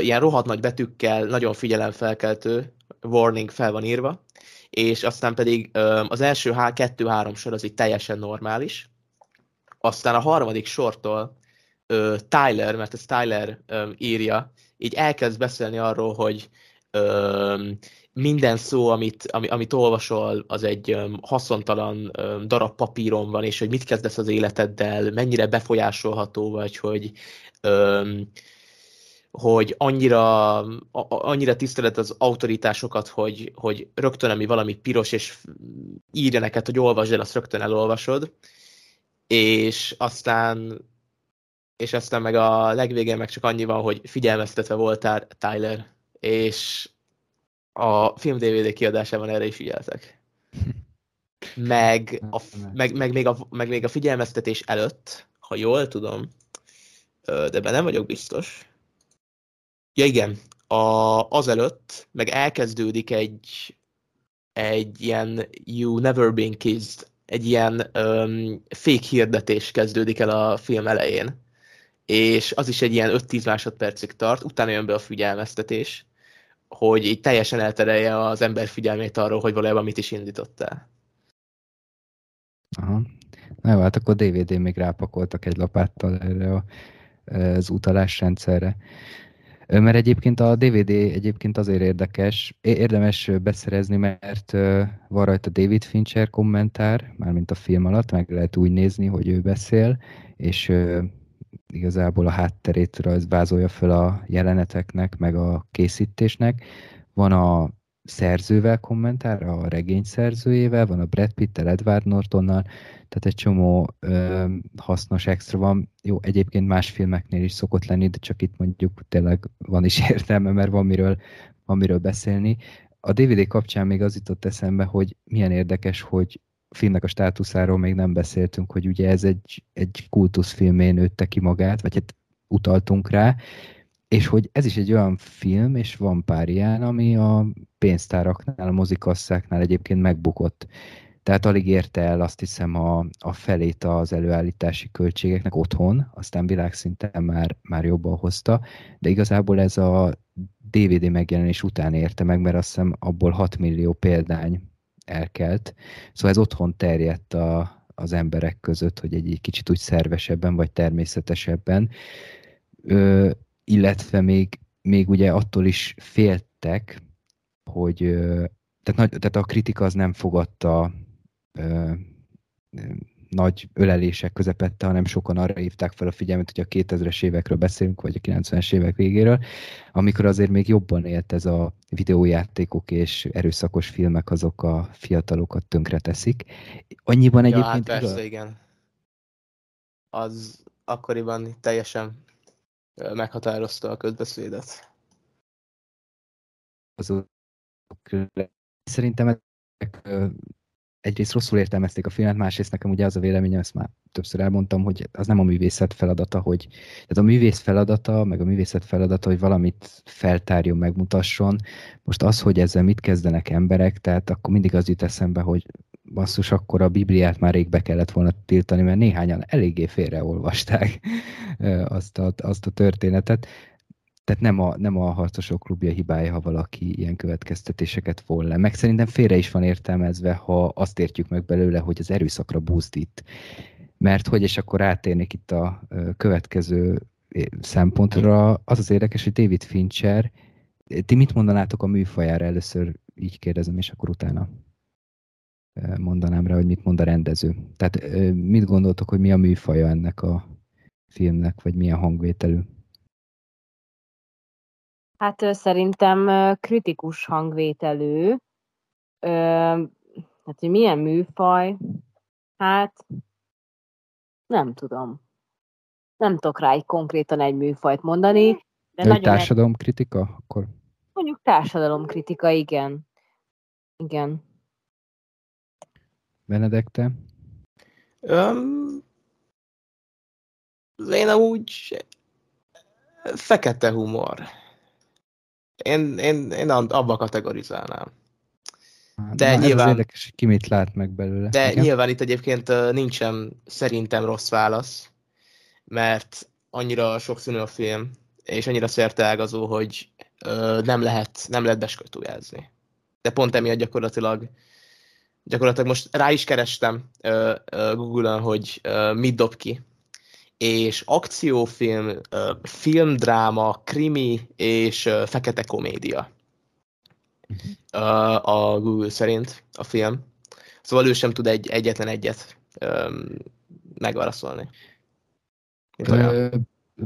A: ilyen rohadt nagy betűkkel, nagyon figyelemfelkeltő warning fel van írva, és aztán pedig az első kettő-három sor az így teljesen normális, aztán a harmadik sortól Tyler, mert ez Tyler írja, így elkezd beszélni arról, hogy ö, minden szó, amit, ami, amit olvasol, az egy ö, haszontalan ö, darab papíron van, és hogy mit kezdesz az életeddel, mennyire befolyásolható vagy, hogy ö, hogy annyira, annyira tisztelet az autoritásokat, hogy, hogy rögtön, ami valami piros, és írja neked, hogy olvasd el, azt rögtön elolvasod, és aztán és aztán meg a legvégén meg csak annyi van, hogy figyelmeztetve voltál Tyler és a film DVD kiadásában erre is figyeltek. [laughs] Meg, a, meg, meg, még a, meg még a figyelmeztetés előtt, ha jól tudom, de ebben nem vagyok biztos. Ja igen, a, azelőtt meg elkezdődik egy, egy ilyen You Never Been Kissed, egy ilyen um, fake hirdetés kezdődik el a film elején. És az is egy ilyen 5-10 másodpercig tart, utána jön be a figyelmeztetés, hogy így teljesen elterelje az ember figyelmét arról, hogy valójában mit is indítottál.
B: Aha. Na jó, hát akkor DVD még rápakoltak egy lapáttal erre a, az utalásrendszerre. Mert egyébként a DVD egyébként azért érdekes, érdemes beszerezni, mert van rajta David Fincher kommentár, mármint a film alatt, meg lehet úgy nézni, hogy ő beszél, és igazából a hátterét rajz vázolja föl a jeleneteknek, meg a készítésnek. Van a szerzővel kommentár, a regény szerzőjével, van a Brad Pitt-tel, Edward Nortonnal, tehát egy csomó ö, hasznos extra van. Jó, egyébként más filmeknél is szokott lenni, de csak itt mondjuk tényleg van is [laughs] értelme, mert van miről, van miről beszélni. A DVD kapcsán még az jutott eszembe, hogy milyen érdekes, hogy filmnek a státuszáról még nem beszéltünk, hogy ugye ez egy, egy kultuszfilmén nőtte ki magát, vagy hát utaltunk rá, és hogy ez is egy olyan film, és van pár ilyen, ami a pénztáraknál, a mozikasszáknál egyébként megbukott. Tehát alig érte el azt hiszem a, a felét az előállítási költségeknek otthon, aztán világszinten már, már jobban hozta, de igazából ez a DVD megjelenés után érte meg, mert azt hiszem abból 6 millió példány elkelt. Szóval ez otthon terjedt a, az emberek között, hogy egy, kicsit úgy szervesebben vagy természetesebben. Ö, illetve még, még ugye attól is féltek, hogy tehát, nagy, tehát a kritika az nem fogadta nagy ölelések közepette, hanem sokan arra hívták fel a figyelmet, hogy a 2000-es évekről beszélünk, vagy a 90-es évek végéről, amikor azért még jobban élt ez a videójátékok és erőszakos filmek, azok a fiatalokat tönkre teszik. Annyiban ja, egyébként...
A: Hát persze, igen. Az akkoriban teljesen meghatározta a közbeszédet.
B: Azok, szerintem egyrészt rosszul értelmezték a filmet, másrészt nekem ugye az a véleményem, ezt már többször elmondtam, hogy az nem a művészet feladata, hogy tehát a művész feladata, meg a művészet feladata, hogy valamit feltárjon, megmutasson. Most az, hogy ezzel mit kezdenek emberek, tehát akkor mindig az jut eszembe, hogy basszus, akkor a Bibliát már rég be kellett volna tiltani, mert néhányan eléggé félreolvasták azt a, azt a történetet. Tehát nem a, nem a harcosok klubja hibája, ha valaki ilyen következtetéseket von le. Meg szerintem félre is van értelmezve, ha azt értjük meg belőle, hogy az erőszakra buzdít. Mert hogy, és akkor átérnék itt a következő szempontra, az az érdekes, hogy David Fincher, ti mit mondanátok a műfajára először, így kérdezem, és akkor utána mondanám rá, hogy mit mond a rendező. Tehát mit gondoltok, hogy mi a műfaja ennek a filmnek, vagy milyen hangvételű?
C: Hát szerintem kritikus hangvételű. Hát, hogy milyen műfaj? Hát, nem tudom. Nem tudok rá egy konkrétan egy műfajt mondani.
B: De nagyon társadalomkritika? Akkor...
C: Mondjuk társadalomkritika, igen. Igen.
B: Benedekte?
A: Um, én úgy fekete humor. Én, én, én abba kategorizálnám.
B: De Na, nyilván... érdekes, ki mit lát meg belőle.
A: De Igen? nyilván itt egyébként nincsen szerintem rossz válasz, mert annyira sokszínű a film, és annyira szerteágazó, hogy ö, nem lehet, nem lehet beskatujázni. De pont emiatt gyakorlatilag gyakorlatilag most rá is kerestem ö, ö, Google-on, hogy ö, mit dob ki és akciófilm, filmdráma, krimi és fekete komédia. A Google szerint a film. Szóval ő sem tud egy, egyetlen egyet megválaszolni.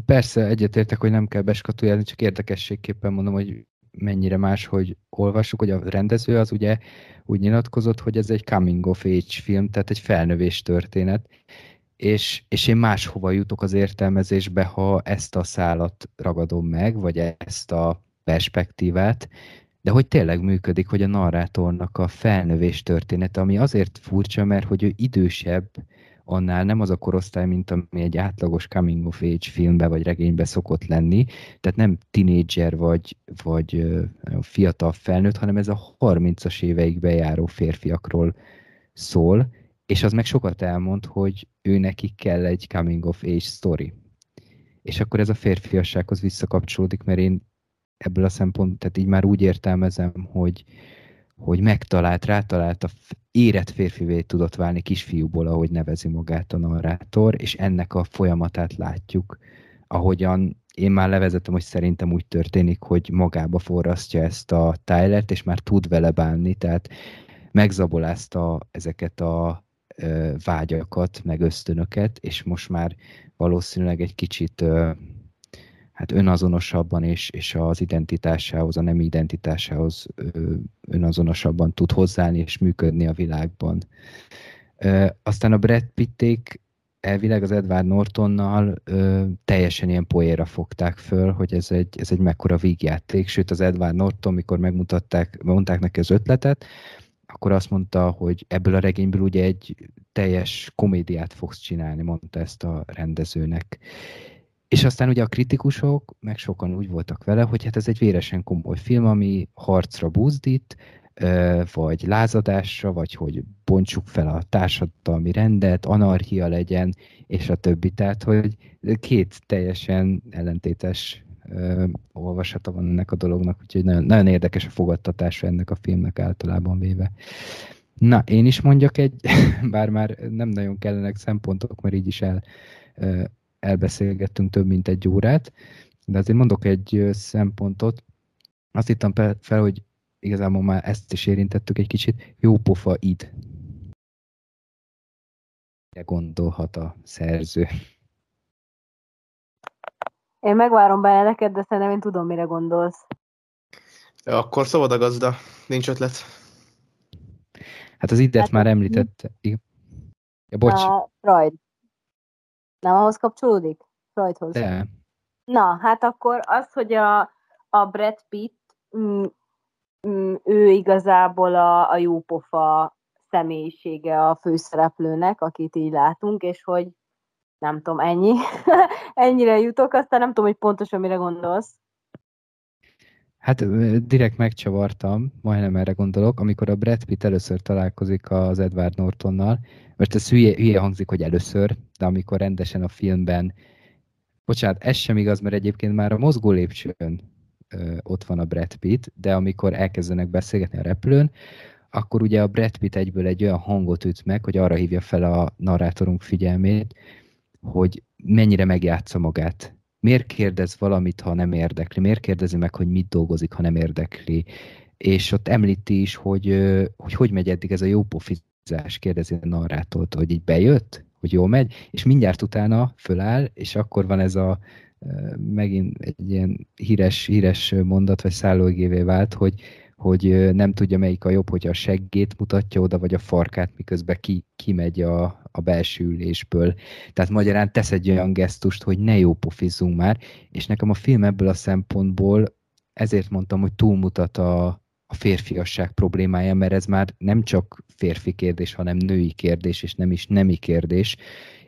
B: Persze, egyetértek, hogy nem kell beskatuljázni, csak érdekességképpen mondom, hogy mennyire más, hogy olvassuk, hogy a rendező az ugye úgy nyilatkozott, hogy ez egy coming of age film, tehát egy felnövés történet, és, és én máshova jutok az értelmezésbe, ha ezt a szálat ragadom meg, vagy ezt a perspektívát, de hogy tényleg működik, hogy a narrátornak a felnövés története, ami azért furcsa, mert hogy ő idősebb, annál nem az a korosztály, mint ami egy átlagos coming of age filmbe vagy regénybe szokott lenni, tehát nem tinédzser vagy, vagy fiatal felnőtt, hanem ez a 30-as éveig bejáró férfiakról szól, és az meg sokat elmond, hogy ő neki kell egy coming of age story. És akkor ez a férfiassághoz visszakapcsolódik, mert én ebből a szempont, tehát így már úgy értelmezem, hogy, hogy megtalált, rátalált a érett férfivé tudott válni kisfiúból, ahogy nevezi magát a narrátor, és ennek a folyamatát látjuk, ahogyan én már levezetem, hogy szerintem úgy történik, hogy magába forrasztja ezt a Tylert, és már tud vele bánni, tehát megzabolázta ezeket a vágyakat, meg ösztönöket, és most már valószínűleg egy kicsit hát önazonosabban és, és az identitásához, a nem identitásához önazonosabban tud hozzáállni és működni a világban. Aztán a Brad Pitték elvileg az Edward Nortonnal ö, teljesen ilyen poéra fogták föl, hogy ez egy, ez egy mekkora vígjáték, sőt az Edward Norton, mikor megmutatták, mondták neki az ötletet, akkor azt mondta, hogy ebből a regényből ugye egy teljes komédiát fogsz csinálni, mondta ezt a rendezőnek. És aztán ugye a kritikusok, meg sokan úgy voltak vele, hogy hát ez egy véresen komoly film, ami harcra buzdít, vagy lázadásra, vagy hogy bontsuk fel a társadalmi rendet, anarchia legyen, és a többi. Tehát, hogy két teljesen ellentétes olvasata van ennek a dolognak, úgyhogy nagyon, nagyon érdekes a fogadtatása ennek a filmnek általában véve. Na, én is mondjak egy, [laughs] bár már nem nagyon kellenek szempontok, mert így is el, elbeszélgettünk több mint egy órát, de azért mondok egy szempontot. Azt hittem fel, hogy igazából már ezt is érintettük egy kicsit, jó pofa id. Mire gondolhat a szerző?
C: Én megvárom neked, de szerintem én tudom, mire gondolsz.
A: Ja, akkor szabad a gazda, nincs ötlet.
B: Hát az idet hát, már említette. Ja, bocs. A
C: Freud. Nem ahhoz kapcsolódik? Freudhoz.
B: De.
C: Na, hát akkor az, hogy a, a Brad Pitt mm, Mm, ő igazából a, a jópofa személyisége a főszereplőnek, akit így látunk, és hogy nem tudom, ennyi. [laughs] Ennyire jutok, aztán nem tudom, hogy pontosan mire gondolsz.
B: Hát direkt megcsavartam, majdnem erre gondolok, amikor a Brad Pitt először találkozik az Edward Nortonnal, mert ez hülye, hülye hangzik, hogy először, de amikor rendesen a filmben, bocsánat, ez sem igaz, mert egyébként már a mozgó lépcsőn ö, ott van a Brad Pitt, de amikor elkezdenek beszélgetni a repülőn, akkor ugye a Brad Pitt egyből egy olyan hangot üt meg, hogy arra hívja fel a narrátorunk figyelmét, hogy mennyire megjátsza magát. Miért kérdez valamit, ha nem érdekli? Miért kérdezi meg, hogy mit dolgozik, ha nem érdekli? És ott említi is, hogy hogy, hogy megy eddig ez a jó pofizás, kérdezi a narrátort, hogy így bejött, hogy jól megy, és mindjárt utána föláll, és akkor van ez a megint egy ilyen híres, híres mondat, vagy szállóigévé vált, hogy, hogy nem tudja melyik a jobb, hogy a seggét mutatja oda, vagy a farkát, miközben ki, kimegy a, a belső ülésből. Tehát magyarán tesz egy olyan gesztust, hogy ne jó pofizzunk már, és nekem a film ebből a szempontból ezért mondtam, hogy túlmutat a, a férfiasság problémája, mert ez már nem csak férfi kérdés, hanem női kérdés, és nem is nemi kérdés,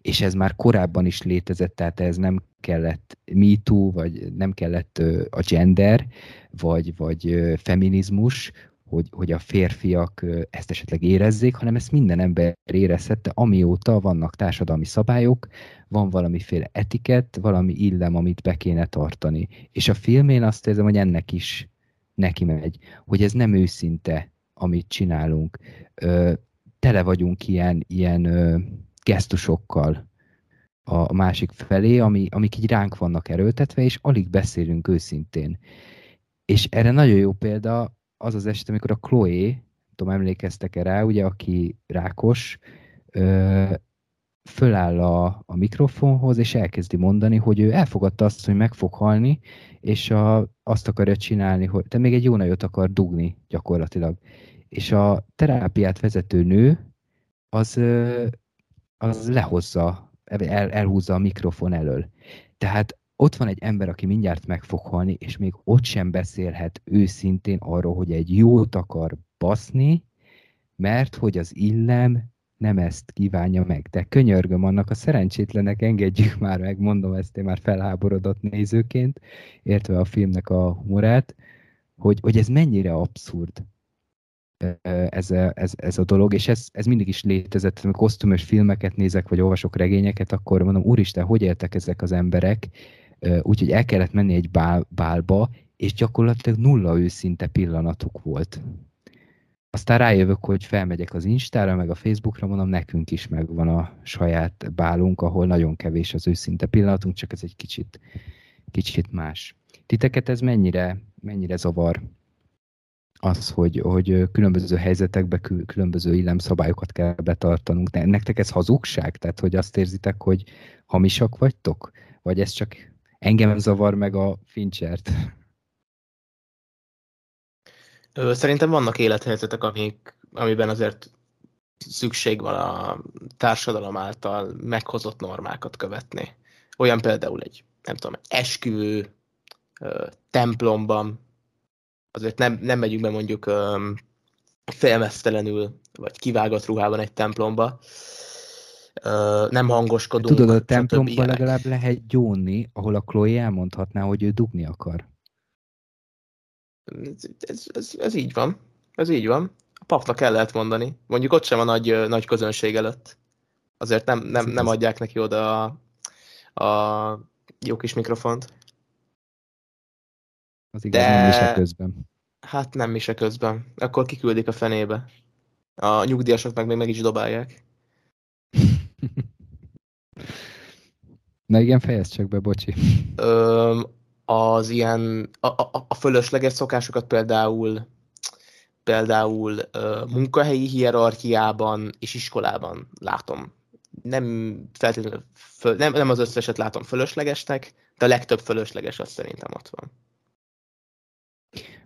B: és ez már korábban is létezett, tehát ez nem kellett MeToo, vagy nem kellett a gender, vagy, vagy feminizmus, hogy, hogy a férfiak ezt esetleg érezzék, hanem ezt minden ember érezhette, amióta vannak társadalmi szabályok, van valamiféle etikett, valami illem, amit be kéne tartani. És a filmén azt érzem, hogy ennek is neki megy, hogy ez nem őszinte, amit csinálunk. Tele vagyunk ilyen, ilyen gesztusokkal a másik felé, ami, amik így ránk vannak erőltetve, és alig beszélünk őszintén. És erre nagyon jó példa az az eset, amikor a Chloe, tudom, emlékeztek-e rá, ugye, aki rákos, ö, föláll a, a mikrofonhoz, és elkezdi mondani, hogy ő elfogadta azt, hogy meg fog halni, és a, azt akarja csinálni, hogy te még egy jó nagyot akar dugni gyakorlatilag. És a terápiát vezető nő, az az lehozza, el, elhúzza a mikrofon elől. Tehát ott van egy ember, aki mindjárt meg fog halni, és még ott sem beszélhet őszintén arról, hogy egy jót akar baszni, mert hogy az illem nem ezt kívánja meg. De könyörgöm annak a szerencsétlenek, engedjük már meg, mondom ezt én már felháborodott nézőként, értve a filmnek a humorát, hogy, hogy ez mennyire abszurd ez a, ez, ez a dolog, és ez, ez mindig is létezett. Amikor kosztümös filmeket nézek, vagy olvasok regényeket, akkor mondom, úristen, hogy éltek ezek az emberek? Úgyhogy el kellett menni egy bál, bálba, és gyakorlatilag nulla őszinte pillanatuk volt. Aztán rájövök, hogy felmegyek az Instára, meg a Facebookra, mondom, nekünk is megvan a saját bálunk, ahol nagyon kevés az őszinte pillanatunk, csak ez egy kicsit kicsit más. Titeket ez mennyire, mennyire zavar? Az, hogy, hogy különböző helyzetekben különböző illemszabályokat kell betartanunk. Nektek ez hazugság? Tehát, hogy azt érzitek, hogy hamisak vagytok? Vagy ez csak engem zavar meg a Finchert?
A: Szerintem vannak élethelyzetek, amik, amiben azért szükség van a társadalom által meghozott normákat követni. Olyan például egy, nem tudom, esküvő templomban, azért nem, nem megyünk be mondjuk félmeztelenül, vagy kivágott ruhában egy templomba, nem hangoskodunk.
B: Tudod, a templomban legalább lehet gyónni, ahol a Chloe elmondhatná, hogy ő dugni akar.
A: Ez, ez, ez, ez így van. Ez így van. A papnak el lehet mondani. Mondjuk ott sem a nagy, nagy közönség előtt. Azért nem, nem, nem adják neki oda a, a jó kis mikrofont.
B: Az igaz, De... nem is közben.
A: Hát nem is közben. Akkor kiküldik a fenébe. A nyugdíjasok meg még meg is dobálják. [laughs]
B: Na igen, fejezd csak be, bocsi. [laughs]
A: Ö, az ilyen, a, a, a fölösleges szokásokat például például ö, munkahelyi hierarchiában és iskolában látom. Nem feltétlenül, föl, nem, nem az összeset látom fölöslegesnek, de a legtöbb fölösleges az szerintem ott van.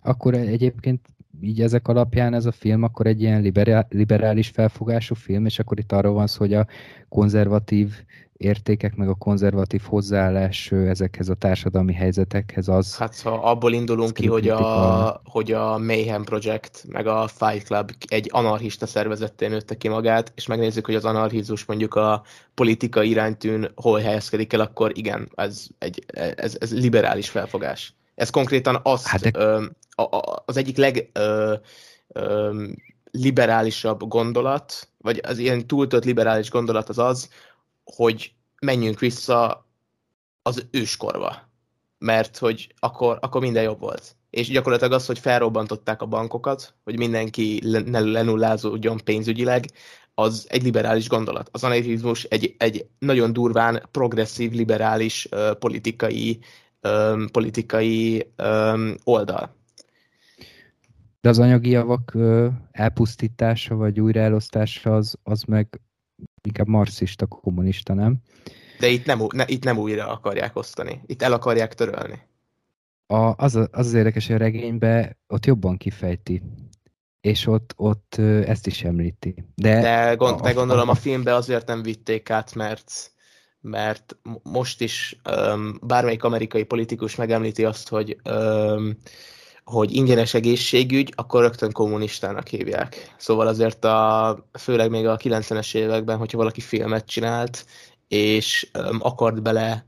B: Akkor egyébként így ezek alapján ez a film akkor egy ilyen liberális felfogású film, és akkor itt arról van szó, hogy a konzervatív értékek, meg a konzervatív hozzáállás ezekhez a társadalmi helyzetekhez az...
A: Hát ha abból indulunk ki, hogy a, hogy a Mayhem Project, meg a Fight Club egy anarchista szervezetté nőtte ki magát, és megnézzük, hogy az anarchizmus mondjuk a politika iránytűn hol helyezkedik el, akkor igen, ez, egy, ez, ez liberális felfogás. Ez konkrétan azt, hát de... ö, a, a, az egyik leg ö, ö, liberálisabb gondolat, vagy az ilyen túltölt liberális gondolat az az, hogy menjünk vissza az őskorba. Mert hogy akkor, akkor minden jobb volt. És gyakorlatilag az, hogy felrobbantották a bankokat, hogy mindenki ne lenullázódjon pénzügyileg, az egy liberális gondolat. Az anarchizmus egy, egy nagyon durván progresszív, liberális uh, politikai, um, politikai um, oldal.
B: De az anyagi javak uh, elpusztítása vagy újraelosztása az, az meg inkább marxista, kommunista, nem?
A: De itt nem, ne, itt nem újra akarják osztani, itt el akarják törölni.
B: A, az, az az érdekes, hogy a regénybe ott jobban kifejti, és ott, ott ezt is említi.
A: De, de, gond, a, de gondolom a, a filmbe azért nem vitték át, mert mert most is um, bármelyik amerikai politikus megemlíti azt, hogy um, hogy ingyenes egészségügy, akkor rögtön kommunistának hívják. Szóval azért a, főleg még a 90-es években, hogyha valaki filmet csinált, és um, akart bele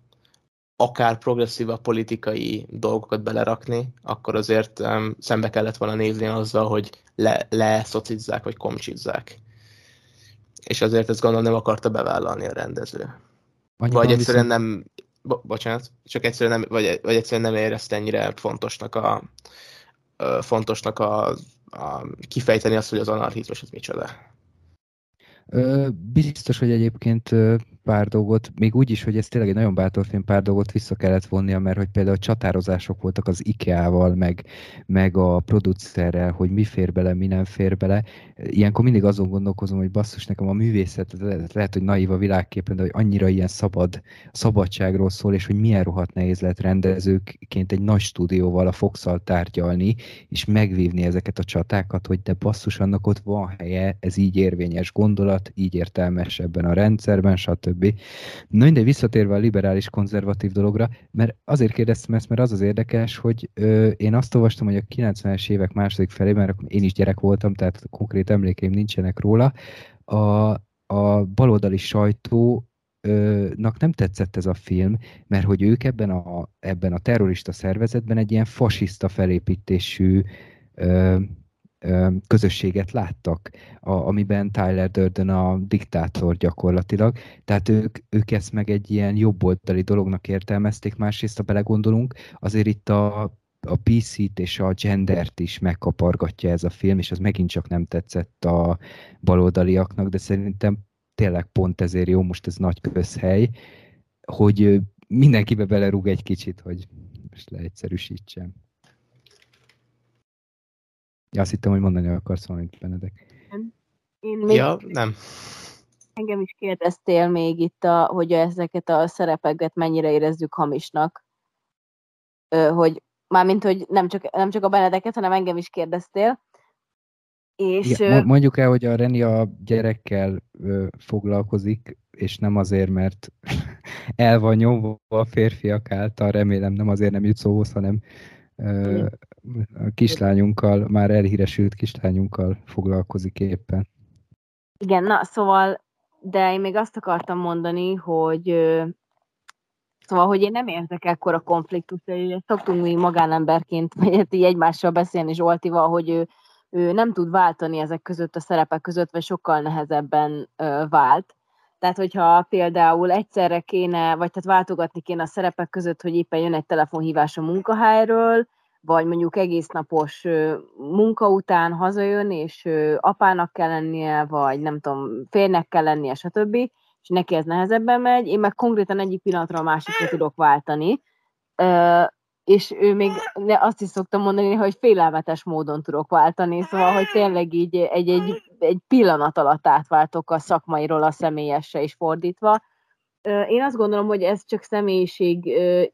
A: akár progresszív politikai dolgokat belerakni, akkor azért um, szembe kellett volna nézni azzal, hogy le, leszocizzák, vagy komcsizzák. És azért ezt gondolom nem akarta bevállalni a rendező. Annyi vagy egyszerűen viszont... nem, bo- bocsánat, csak egyszerűen nem, vagy, vagy egyszerűen nem érezte ennyire fontosnak a, fontosnak a, a kifejteni azt, hogy az anarchizmus az micsoda.
B: Biztos, hogy egyébként pár dolgot, még úgy is, hogy ez tényleg egy nagyon bátor film, pár dolgot vissza kellett vonnia, mert hogy például csatározások voltak az IKEA-val, meg, meg a producerrel, hogy mi fér bele, mi nem fér bele. Ilyenkor mindig azon gondolkozom, hogy basszus, nekem a művészet, lehet, hogy naív a világképen, de hogy annyira ilyen szabad, szabadságról szól, és hogy milyen rohadt nehéz lehet rendezőként egy nagy stúdióval a fox tárgyalni, és megvívni ezeket a csatákat, hogy de basszus, annak ott van helye, ez így érvényes gondolat, így értelmes ebben a rendszerben, stb stb. Na mindegy, visszatérve a liberális konzervatív dologra, mert azért kérdeztem ezt, mert az az érdekes, hogy ö, én azt olvastam, hogy a 90-es évek második felében, mert én is gyerek voltam, tehát konkrét emlékeim nincsenek róla, a, a baloldali sajtó nak nem tetszett ez a film, mert hogy ők ebben a, ebben a terrorista szervezetben egy ilyen fasiszta felépítésű ö, közösséget láttak, a, amiben Tyler Durden a diktátor gyakorlatilag. Tehát ők, ők ezt meg egy ilyen jobboldali dolognak értelmezték, másrészt, ha belegondolunk, azért itt a, a PC-t és a gendert is megkapargatja ez a film, és az megint csak nem tetszett a baloldaliaknak, de szerintem tényleg pont ezért jó, most ez nagy közhely, hogy mindenkibe belerúg egy kicsit, hogy most leegyszerűsítsem. Ja, azt hittem, hogy mondani akarsz valamit, Benedek.
A: Én még... Ja, nem.
C: Engem is kérdeztél még itt, a, hogy ezeket a szerepeket mennyire érezzük hamisnak. Ö, hogy mármint, hogy nem csak, nem csak a Benedeket, hanem engem is kérdeztél.
B: És, Igen, mondjuk el, hogy a Reni a gyerekkel ö, foglalkozik, és nem azért, mert [laughs] el van nyomva a férfiak által, remélem nem azért nem jut szóhoz, hanem a kislányunkkal, már elhíresült kislányunkkal foglalkozik éppen.
C: Igen, na szóval, de én még azt akartam mondani, hogy Szóval, hogy én nem érzek ekkora konfliktust, hogy szoktunk mi magánemberként, vagy hát így egymással beszélni Zsoltival, hogy ő, ő nem tud váltani ezek között a szerepek között, vagy sokkal nehezebben ö, vált. Tehát, hogyha például egyszerre kéne, vagy tehát váltogatni kéne a szerepek között, hogy éppen jön egy telefonhívás a munkahelyről, vagy mondjuk egész napos munka után hazajön, és apának kell lennie, vagy nem tudom, férnek kell lennie, stb. És neki ez nehezebben megy, én meg konkrétan egyik pillanatra a másikra tudok váltani, és ő még azt is szoktam mondani, hogy félelmetes módon tudok váltani, szóval, hogy tényleg így egy, egy, egy pillanat alatt átváltok a szakmairól a személyesre is fordítva, én azt gondolom, hogy ez csak személyiség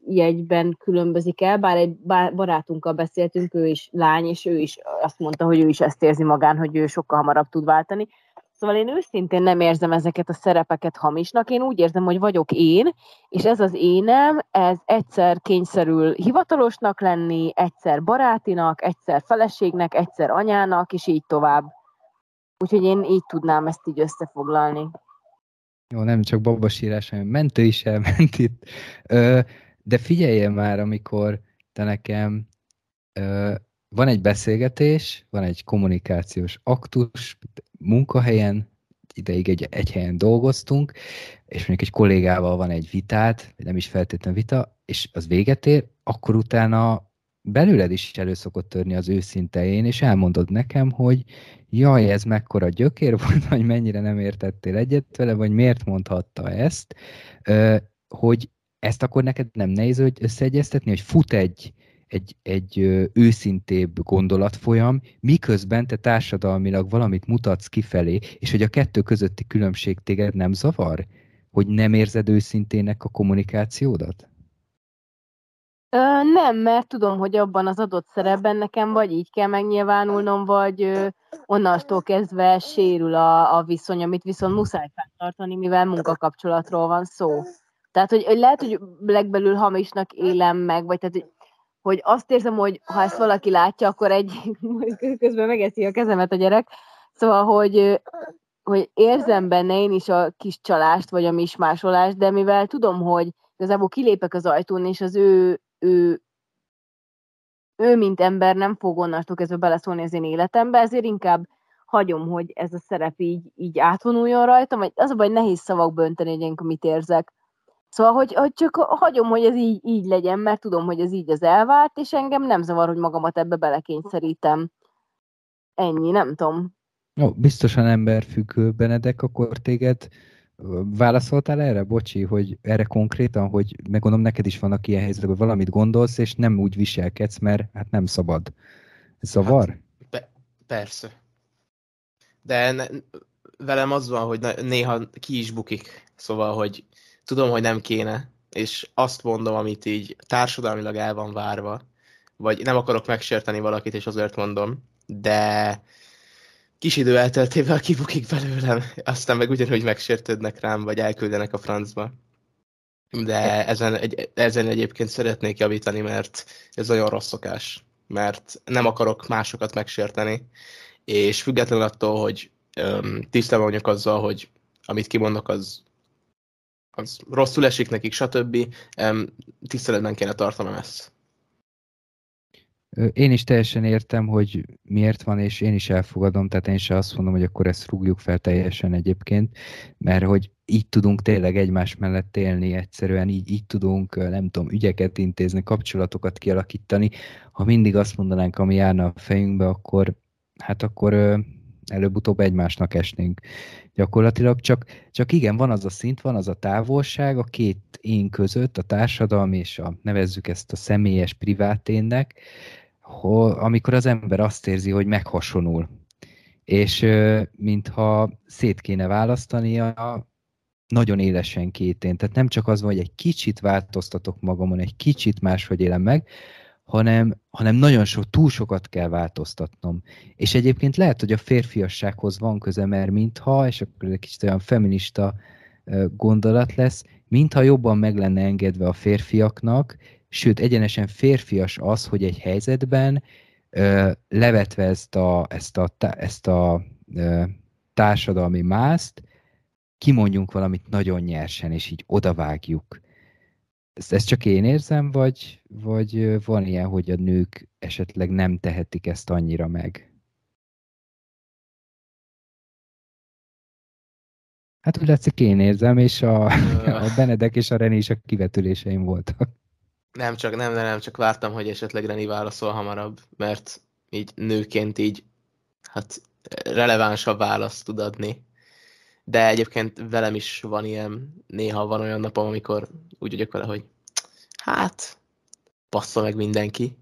C: jegyben különbözik el, bár egy barátunkkal beszéltünk, ő is lány, és ő is azt mondta, hogy ő is ezt érzi magán, hogy ő sokkal hamarabb tud váltani. Szóval én őszintén nem érzem ezeket a szerepeket hamisnak, én úgy érzem, hogy vagyok én, és ez az énem, ez egyszer kényszerül hivatalosnak lenni, egyszer barátinak, egyszer feleségnek, egyszer anyának, és így tovább. Úgyhogy én így tudnám ezt így összefoglalni.
B: Jó, nem csak babasírás, hanem mentő is elment itt. De figyelje már, amikor te nekem van egy beszélgetés, van egy kommunikációs aktus, munkahelyen, ideig egy, egy helyen dolgoztunk, és mondjuk egy kollégával van egy vitát, nem is feltétlenül vita, és az véget ér, akkor utána belőled is elő szokott törni az őszintején, és elmondod nekem, hogy jaj, ez mekkora gyökér volt, [laughs] vagy mennyire nem értettél egyet vele, vagy miért mondhatta ezt, hogy ezt akkor neked nem nehéz hogy összeegyeztetni, hogy fut egy, egy, egy őszintébb gondolatfolyam, miközben te társadalmilag valamit mutatsz kifelé, és hogy a kettő közötti különbség téged nem zavar? Hogy nem érzed őszintének a kommunikációdat?
C: Ö, nem, mert tudom, hogy abban az adott szerepben nekem vagy így kell megnyilvánulnom, vagy ö, onnastól kezdve sérül a, a viszony, amit viszont muszáj tartani, mivel munkakapcsolatról van szó. Tehát, hogy, hogy lehet, hogy legbelül hamisnak élem meg, vagy tehát, hogy, hogy azt érzem, hogy ha ezt valaki látja, akkor egy [laughs] közben megeszi a kezemet a gyerek, szóval, hogy, hogy érzem benne én is a kis csalást, vagy a mismásolást, de mivel tudom, hogy igazából kilépek az ajtón, és az ő ő, ő, mint ember nem fog onnastól kezdve beleszólni az én életembe, ezért inkább hagyom, hogy ez a szerep így, így átvonuljon rajtam, vagy az a baj, nehéz szavak bönteni, hogy mit érzek. Szóval, hogy, hogy csak hagyom, hogy ez így, így legyen, mert tudom, hogy ez így az elvált, és engem nem zavar, hogy magamat ebbe belekényszerítem. Ennyi, nem tudom.
B: Ó, biztosan emberfüggő, Benedek, akkor téged Válaszoltál erre, bocsi, hogy erre konkrétan, hogy meggondolom, neked is vannak ilyen helyzetek, hogy valamit gondolsz, és nem úgy viselkedsz, mert hát nem szabad. Ez zavar? Hát,
A: be, persze. De ne, velem az van, hogy néha ki is bukik. Szóval, hogy tudom, hogy nem kéne, és azt mondom, amit így társadalmilag el van várva, vagy nem akarok megsérteni valakit, és azért mondom, de kis idő elteltével kibukik belőlem, aztán meg ugyanúgy megsértődnek rám, vagy elküldenek a francba. De ezen, egy, ezen egyébként szeretnék javítani, mert ez olyan rossz szokás. Mert nem akarok másokat megsérteni, és függetlenül attól, hogy tisztában vagyok azzal, hogy amit kimondok, az, az rosszul esik nekik, stb. Tiszteletben kéne tartanom ezt.
B: Én is teljesen értem, hogy miért van, és én is elfogadom, tehát én sem azt mondom, hogy akkor ezt rúgjuk fel teljesen egyébként, mert hogy így tudunk tényleg egymás mellett élni, egyszerűen így, így tudunk, nem tudom, ügyeket intézni, kapcsolatokat kialakítani. Ha mindig azt mondanánk, ami járna a fejünkbe, akkor hát akkor előbb-utóbb egymásnak esnénk gyakorlatilag, csak, csak igen, van az a szint, van az a távolság a két én között, a társadalmi és a, nevezzük ezt a személyes priváténnek, amikor az ember azt érzi, hogy meghasonul. És mintha szét kéne választania nagyon élesen két én. Tehát nem csak az van, hogy egy kicsit változtatok magamon, egy kicsit máshogy élem meg, hanem, hanem nagyon sok, túl sokat kell változtatnom. És egyébként lehet, hogy a férfiassághoz van köze, mert mintha, és akkor egy kicsit olyan feminista gondolat lesz, mintha jobban meg lenne engedve a férfiaknak, sőt, egyenesen férfias az, hogy egy helyzetben levetve ezt a, ezt a, ezt a társadalmi mászt, kimondjunk valamit nagyon nyersen, és így odavágjuk. Ezt, ezt csak én érzem, vagy, vagy van ilyen, hogy a nők esetleg nem tehetik ezt annyira meg? Hát úgy látszik én érzem, és a, a Benedek és a René is a kivetüléseim voltak.
A: Nem, csak nem, nem, csak vártam, hogy esetleg Reni válaszol hamarabb, mert így nőként így hát relevánsabb választ tud adni de egyébként velem is van ilyen, néha van olyan napom, amikor úgy vagyok vele, hogy hát, passza meg mindenki,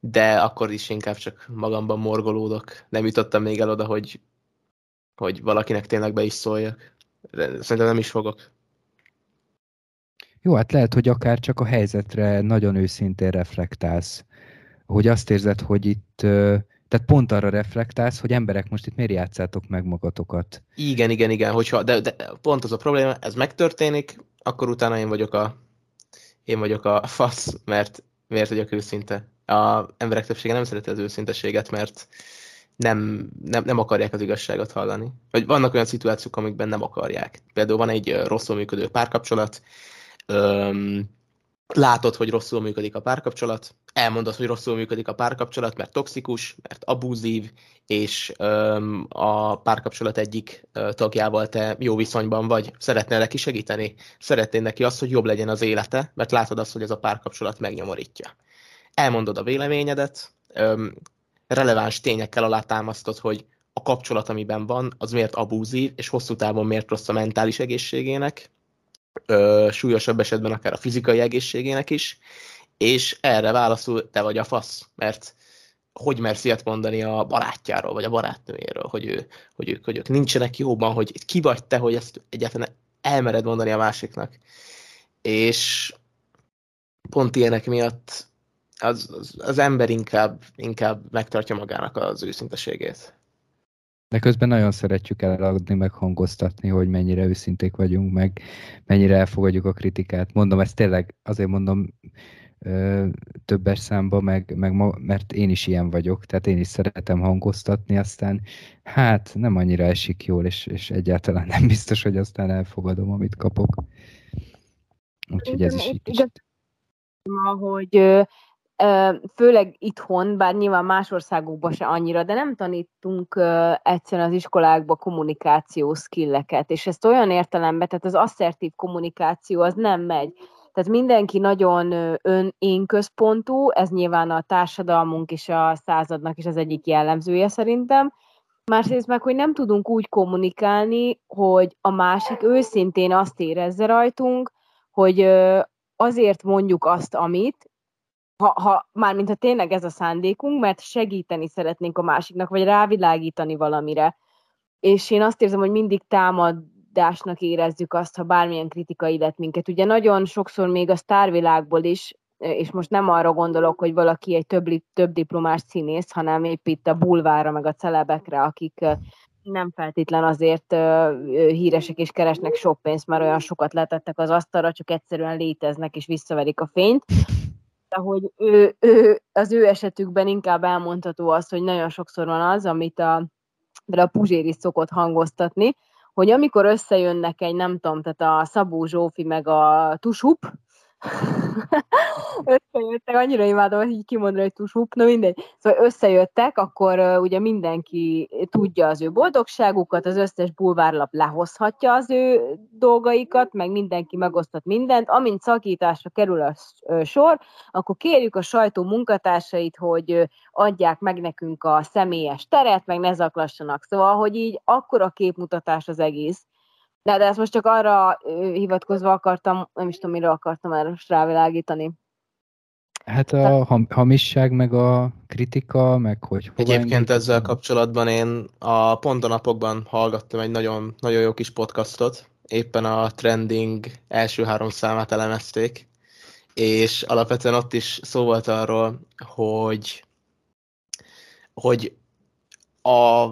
A: de akkor is inkább csak magamban morgolódok. Nem jutottam még el oda, hogy, hogy valakinek tényleg be is szóljak. De szerintem nem is fogok.
B: Jó, hát lehet, hogy akár csak a helyzetre nagyon őszintén reflektálsz. Hogy azt érzed, hogy itt tehát pont arra reflektálsz, hogy emberek, most itt miért játszátok meg magatokat?
A: Igen, igen, igen, hogyha, de, de pont az a probléma, ez megtörténik, akkor utána én vagyok a, én vagyok a [laughs] fasz, mert miért vagyok őszinte. A emberek többsége nem szereti az őszinteséget, mert nem, nem, nem akarják az igazságot hallani. Vagy vannak olyan szituációk, amikben nem akarják. Például van egy rosszul működő párkapcsolat, öm, látod, hogy rosszul működik a párkapcsolat, elmondod, hogy rosszul működik a párkapcsolat, mert toxikus, mert abúzív, és öm, a párkapcsolat egyik ö, tagjával te jó viszonyban vagy, szeretnél neki segíteni, szeretnél neki azt, hogy jobb legyen az élete, mert látod azt, hogy ez a párkapcsolat megnyomorítja. Elmondod a véleményedet, öm, releváns tényekkel alátámasztod, hogy a kapcsolat, amiben van, az miért abúzív, és hosszú távon miért rossz a mentális egészségének, ö, súlyosabb esetben akár a fizikai egészségének is, és erre válaszul te vagy a fasz, mert hogy mersz ilyet mondani a barátjáról, vagy a barátnőjéről, hogy, ő, hogy, ők, hogy ők nincsenek jóban, hogy ki vagy te, hogy ezt egyáltalán elmered mondani a másiknak. És pont ilyenek miatt az, az, az ember inkább, inkább megtartja magának az őszinteségét.
B: De közben nagyon szeretjük eladni, meg hangoztatni, hogy mennyire őszinték vagyunk, meg mennyire elfogadjuk a kritikát. Mondom, ezt tényleg azért mondom ö, többes számba, meg, meg ma, mert én is ilyen vagyok, tehát én is szeretem hangoztatni, aztán hát nem annyira esik jól, és, és egyáltalán nem biztos, hogy aztán elfogadom, amit kapok. Úgyhogy ez is így kicsit.
C: Hogy főleg itthon, bár nyilván más országokban se annyira, de nem tanítunk egyszerűen az iskolákba kommunikáció skilleket, és ezt olyan értelemben, tehát az asszertív kommunikáció az nem megy. Tehát mindenki nagyon ön én központú, ez nyilván a társadalmunk és a századnak is az egyik jellemzője szerintem. Másrészt meg, hogy nem tudunk úgy kommunikálni, hogy a másik őszintén azt érezze rajtunk, hogy azért mondjuk azt, amit, ha, ha mármint ha tényleg ez a szándékunk, mert segíteni szeretnénk a másiknak, vagy rávilágítani valamire. És én azt érzem, hogy mindig támadásnak érezzük azt, ha bármilyen kritika illet minket. Ugye nagyon sokszor még a sztárvilágból is, és most nem arra gondolok, hogy valaki egy több, több diplomás színész, hanem épp itt a bulvára, meg a celebekre, akik nem feltétlen azért híresek és keresnek sok pénzt, mert olyan sokat letettek az asztalra, csak egyszerűen léteznek és visszaverik a fényt, hogy ő, ő, az ő esetükben inkább elmondható az, hogy nagyon sokszor van az, amit a, a Puzsér is szokott hangoztatni, hogy amikor összejönnek egy, nem tudom, tehát a Szabó Zsófi meg a Tusup, [laughs] összejöttek, annyira imádom, hogy így kimondani, hogy tusúp, na mindegy. Szóval összejöttek, akkor uh, ugye mindenki tudja az ő boldogságukat, az összes bulvárlap lehozhatja az ő dolgaikat, meg mindenki megosztott mindent. Amint szakításra kerül a sor, akkor kérjük a sajtó munkatársait, hogy adják meg nekünk a személyes teret, meg ne zaklassanak. Szóval, hogy így akkora képmutatás az egész, de, de ezt most csak arra hivatkozva akartam, nem is tudom, mire akartam erre most rávilágítani.
B: Hát a ham, hamisság, meg a kritika, meg hogy...
A: Egyébként ezzel kapcsolatban én a pont a napokban hallgattam egy nagyon, nagyon jó kis podcastot, éppen a trending első három számát elemezték, és alapvetően ott is szó volt arról, hogy hogy a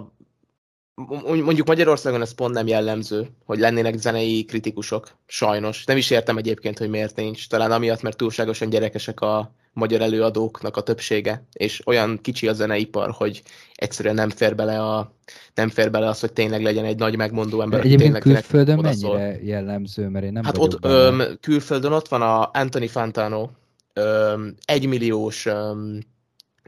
A: mondjuk Magyarországon ez pont nem jellemző, hogy lennének zenei kritikusok, sajnos. Nem is értem egyébként, hogy miért nincs. Talán amiatt, mert túlságosan gyerekesek a magyar előadóknak a többsége, és olyan kicsi a zeneipar, hogy egyszerűen nem fér bele, a, nem fér bele az, hogy tényleg legyen egy nagy megmondó ember,
B: aki tényleg külföldön mennyire jellemző, mert én nem
A: Hát ott, öm, külföldön ott van a Anthony Fantano, öm, egymilliós öm,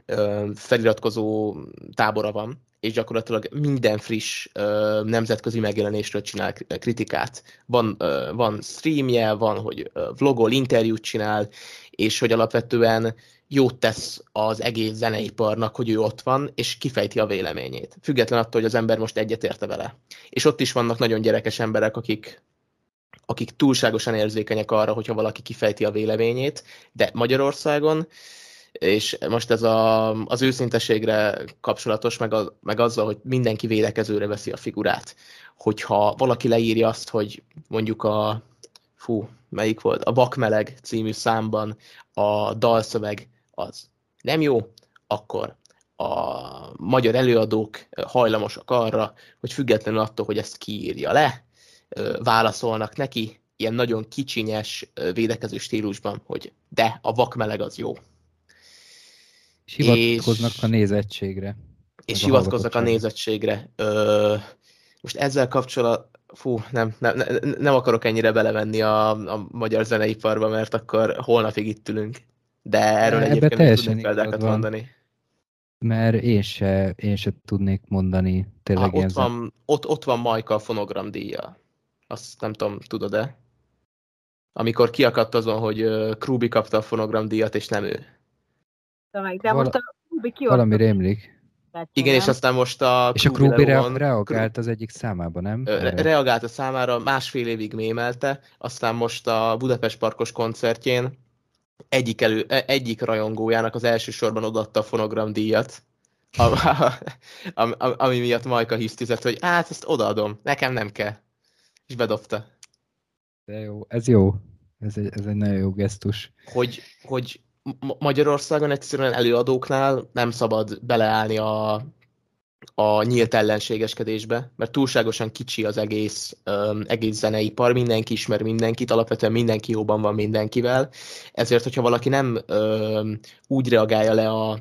A: öm, feliratkozó tábora van, és gyakorlatilag minden friss ö, nemzetközi megjelenésről csinál kritikát. Van, ö, van streamje, van, hogy vlogol, interjút csinál, és hogy alapvetően jót tesz az egész zeneiparnak, hogy ő ott van, és kifejti a véleményét. Független attól, hogy az ember most egyetérte vele. És ott is vannak nagyon gyerekes emberek, akik akik túlságosan érzékenyek arra, hogyha valaki kifejti a véleményét, de Magyarországon és most ez a, az őszinteségre kapcsolatos, meg, a, meg azzal, hogy mindenki védekezőre veszi a figurát. Hogyha valaki leírja azt, hogy mondjuk a, fú, melyik volt, a Bakmeleg című számban a dalszöveg az nem jó, akkor a magyar előadók hajlamosak arra, hogy függetlenül attól, hogy ezt kiírja le, válaszolnak neki, ilyen nagyon kicsinyes védekező stílusban, hogy de, a vakmeleg az jó.
B: És hivatkoznak és, a nézettségre.
A: És hivatkoznak a, a nézettségre. Ö, most ezzel kapcsolat, fú, nem, nem, nem, akarok ennyire belevenni a, a magyar zeneiparba, mert akkor holnapig itt ülünk. De erről Ebbe egyébként tudnék példákat van. mondani.
B: Mert én se, én se tudnék mondani tényleg
A: ah, ott, van, ott, ott van Majka a fonogram díja. Azt nem tudom, tudod-e? Amikor kiakadt azon, hogy Krúbi kapta a fonogram díjat, és nem ő
C: meg. De Val- most a Rubi ki
B: Valami rémlik.
A: Igen, és aztán most a
B: És a Krubi re- reagált az egyik számába, nem?
A: Re- reagált a számára, másfél évig mémelte, aztán most a Budapest Parkos koncertjén egyik, elő, e, egyik rajongójának az elsősorban odatta a fonogram díjat, ami, [laughs] ami miatt Majka hisztizett, hogy hát ezt odaadom, nekem nem kell. És bedobta.
B: De jó, ez jó. Ez egy, ez egy nagyon jó gesztus.
A: Hogy, hogy Magyarországon egyszerűen előadóknál nem szabad beleállni a, a nyílt ellenségeskedésbe, mert túlságosan kicsi az egész, um, egész zeneipar, mindenki ismer mindenkit, alapvetően mindenki jóban van mindenkivel, ezért, hogyha valaki nem um, úgy reagálja le a,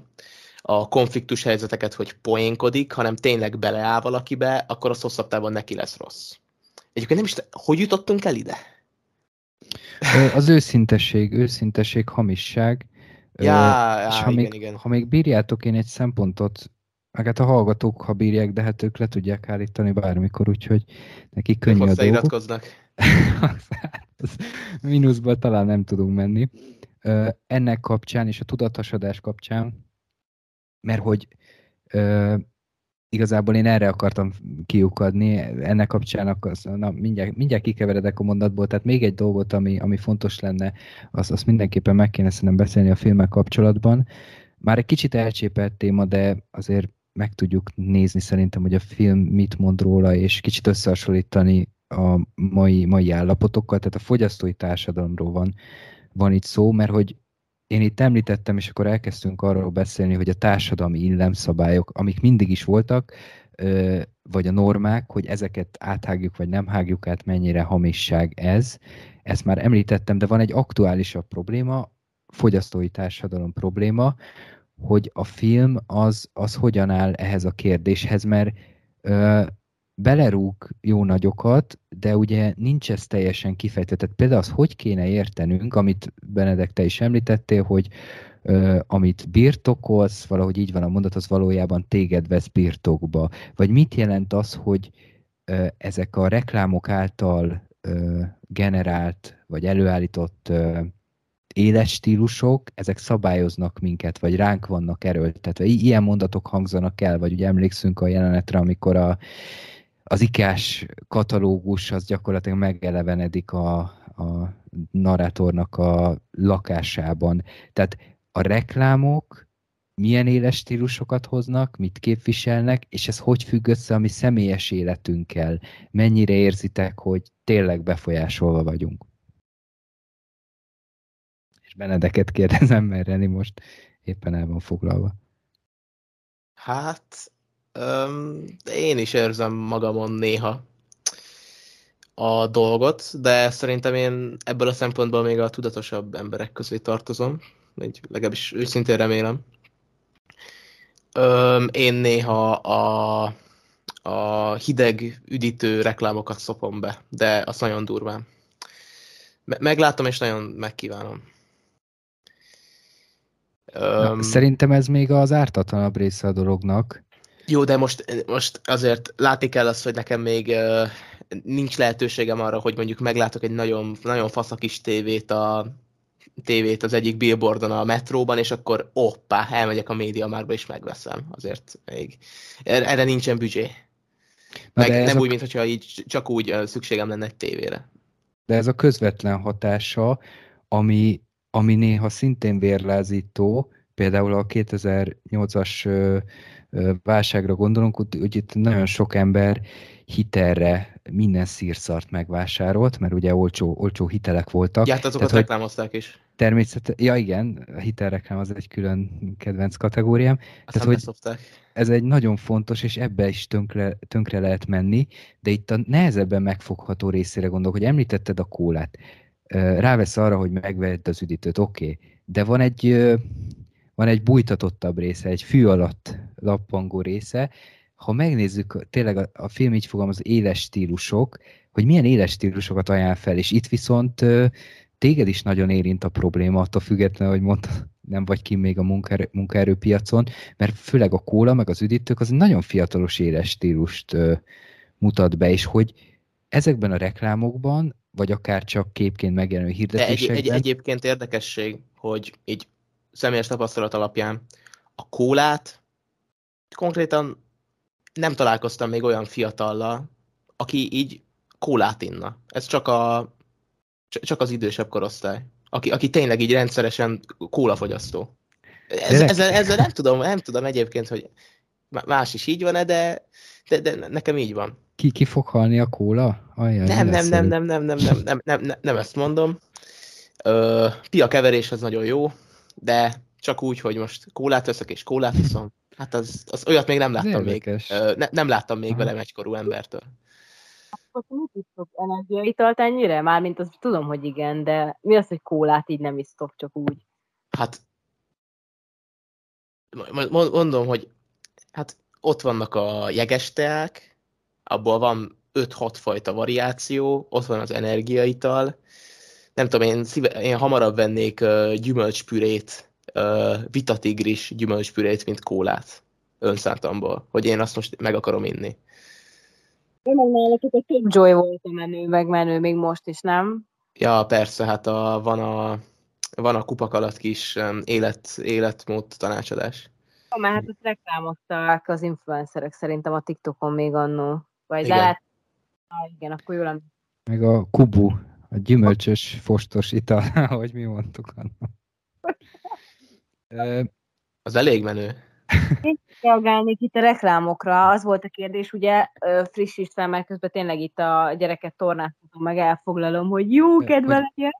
A: a konfliktus helyzeteket, hogy poénkodik, hanem tényleg beleáll valakibe, akkor az hosszabb távon neki lesz rossz. Egyébként nem is, hogy jutottunk el ide?
B: Az őszintesség, őszintesség, hamisság,
A: Ja, ja
B: és ha,
A: igen,
B: még,
A: igen.
B: ha még bírjátok én egy szempontot, meg hát a hallgatók, ha bírják, de hát ők le tudják állítani bármikor, úgyhogy nekik könnyű a dolgok. [laughs] Mínuszban talán nem tudunk menni. Ennek kapcsán és a tudathasadás kapcsán, mert hogy igazából én erre akartam kiukadni, ennek kapcsán akarsz, na, mindjárt, mindjárt kikeveredek a mondatból, tehát még egy dolgot, ami, ami fontos lenne, azt, azt mindenképpen meg kéne szerintem beszélni a filmek kapcsolatban. Már egy kicsit elcsépelt téma, de azért meg tudjuk nézni szerintem, hogy a film mit mond róla, és kicsit összehasonlítani a mai, mai állapotokkal, tehát a fogyasztói társadalomról van, van itt szó, mert hogy én itt említettem, és akkor elkezdtünk arról beszélni, hogy a társadalmi illemszabályok, amik mindig is voltak, vagy a normák, hogy ezeket áthágjuk, vagy nem hágjuk át, mennyire hamisság ez. Ezt már említettem, de van egy aktuálisabb probléma, fogyasztói társadalom probléma, hogy a film az, az hogyan áll ehhez a kérdéshez, mert belerúg jó nagyokat, de ugye nincs ez teljesen kifejtve. Tehát például az, hogy kéne értenünk, amit Benedek te is említettél, hogy uh, amit birtokolsz, valahogy így van a mondat, az valójában téged vesz birtokba. Vagy mit jelent az, hogy uh, ezek a reklámok által uh, generált, vagy előállított uh, éles stílusok, ezek szabályoznak minket, vagy ránk vannak erőltetve. I- ilyen mondatok hangzanak el, vagy ugye emlékszünk a jelenetre, amikor a, az ikás katalógus az gyakorlatilag megelevenedik a, a narrátornak a lakásában. Tehát a reklámok milyen éles stílusokat hoznak, mit képviselnek, és ez hogy függ össze a mi személyes életünkkel? Mennyire érzitek, hogy tényleg befolyásolva vagyunk? És Benedeket kérdezem, mert Reni most éppen el van foglalva.
A: Hát, én is érzem magamon néha a dolgot, de szerintem én ebből a szempontból még a tudatosabb emberek közé tartozom, így legalábbis őszintén remélem. Én néha a, a hideg üdítő reklámokat szopom be, de azt nagyon durván. Me- meglátom és nagyon megkívánom.
B: Na, szerintem ez még az ártatlanabb része a dolognak.
A: Jó, de most, most azért látni kell azt, hogy nekem még uh, nincs lehetőségem arra, hogy mondjuk meglátok egy nagyon, nagyon fasz a kis tévét, a, tévét az egyik billboardon a metróban, és akkor oppá, elmegyek a média márba és megveszem. Azért még erre nincsen büdzsé. Meg nem a... úgy, mintha így csak úgy szükségem lenne egy tévére.
B: De ez a közvetlen hatása, ami, ami néha szintén vérlázító, például a 2008-as válságra gondolunk, hogy itt nagyon sok ember hitelre minden szírszart megvásárolt, mert ugye olcsó, olcsó hitelek voltak.
A: Ja, hát azokat Tehát, reklámozták is.
B: Természetesen, ja igen, a hitelreklám az egy külön kedvenc kategóriám.
A: Aztán Tehát, hogy
B: ez egy nagyon fontos, és ebbe is tönkre, tönkre lehet menni, de itt a nehezebben megfogható részére gondolok, hogy említetted a kólát. Rávesz arra, hogy megvedd az üdítőt, oké, okay. de van egy, van egy bújtatottabb része, egy fű alatt lappangó része, ha megnézzük, tényleg a, a film így fogalmaz, éles stílusok, hogy milyen éles stílusokat ajánl fel, és itt viszont téged is nagyon érint a probléma, attól függetlenül, hogy mondta, nem vagy ki még a munkaerő, munkaerőpiacon, mert főleg a kóla, meg az üdítők az egy nagyon fiatalos éles stílust ö, mutat be, és hogy ezekben a reklámokban, vagy akár csak képként megjelenő hirdetésekben...
A: egy, egy, egyébként érdekesség, hogy így személyes tapasztalat alapján a kólát konkrétan nem találkoztam még olyan fiatallal, aki így kólát inna. Ez csak, a, csak az idősebb korosztály, aki, aki tényleg így rendszeresen kólafogyasztó. Ez, ezzel, ezzel nem tudom, nem tudom egyébként, hogy más is így van-e, de, de, de nekem így van.
B: Ki, ki fog halni a kóla?
A: Ajaj, nem, nem, nem, nem, nem, nem, nem, nem, nem, nem, nem ezt mondom. Ö, pia keverés az nagyon jó, de csak úgy, hogy most kólát veszek és kólát iszom. Hát az, az olyat még nem láttam még. Ne, nem láttam még Aha. velem egykorú embertől.
C: Akkor mit isztok energiaitalt ennyire? Mármint azt tudom, hogy igen, de mi az, hogy kólát így nem isztok csak úgy?
A: Hát mondom, hogy hát ott vannak a jegesteák, abból van 5-6 fajta variáció, ott van az energiaital, nem tudom, én, szíve, én hamarabb vennék gyümölcspürét, uh, vitatigris gyümölcspürét, mint kólát önszántamból, hogy én azt most meg akarom inni.
C: Én meg náluk egy King Joy volt a menő, meg menő még most is, nem?
A: Ja, persze, hát a, van a van a kupak alatt kis um, élet, életmód tanácsadás.
C: Ja, mert hát azt reklámozták az influencerek szerintem a TikTokon még annó. Vagy igen. lehet... Ah, igen, akkor jól
B: Meg a kubu, a gyümölcsös fostos ital, [laughs] ahogy mi mondtuk annak. [laughs]
A: az elég menő.
C: Én reagálnék itt a reklámokra. Az volt a kérdés, ugye frissítve, mert közben tényleg itt a gyereket tornáztatom, meg elfoglalom, hogy jó kedve legyen.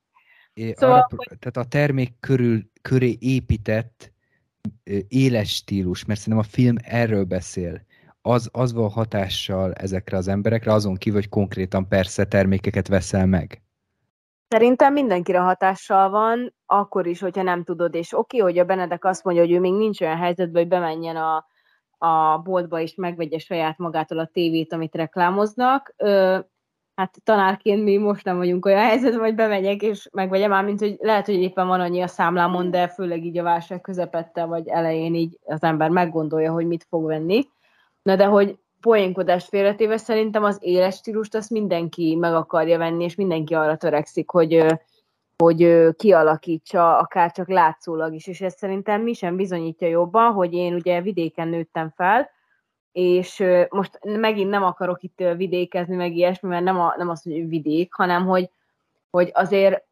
B: Szóval, arra, tehát a termék körül, köré épített éles stílus, mert szerintem a film erről beszél. Az, az van hatással ezekre az emberekre, azon kívül, hogy konkrétan persze termékeket veszel meg.
C: Szerintem mindenkire hatással van, akkor is, hogyha nem tudod, és oké, hogy a Benedek azt mondja, hogy ő még nincs olyan helyzetben, hogy bemenjen a, a boltba és megvegye saját magától a tévét, amit reklámoznak. Ö, hát tanárként mi most nem vagyunk olyan helyzetben, hogy bemegyek és megvegyem, már mint hogy lehet, hogy éppen van annyi a számlámon, de főleg így a válság közepette vagy elején így az ember meggondolja, hogy mit fog venni. Na de hogy poénkodást félretéve szerintem az éles stílust azt mindenki meg akarja venni, és mindenki arra törekszik, hogy, hogy kialakítsa, akár csak látszólag is, és ez szerintem mi sem bizonyítja jobban, hogy én ugye vidéken nőttem fel, és most megint nem akarok itt vidékezni, meg ilyesmi, mert nem, a, nem az, hogy vidék, hanem hogy, hogy azért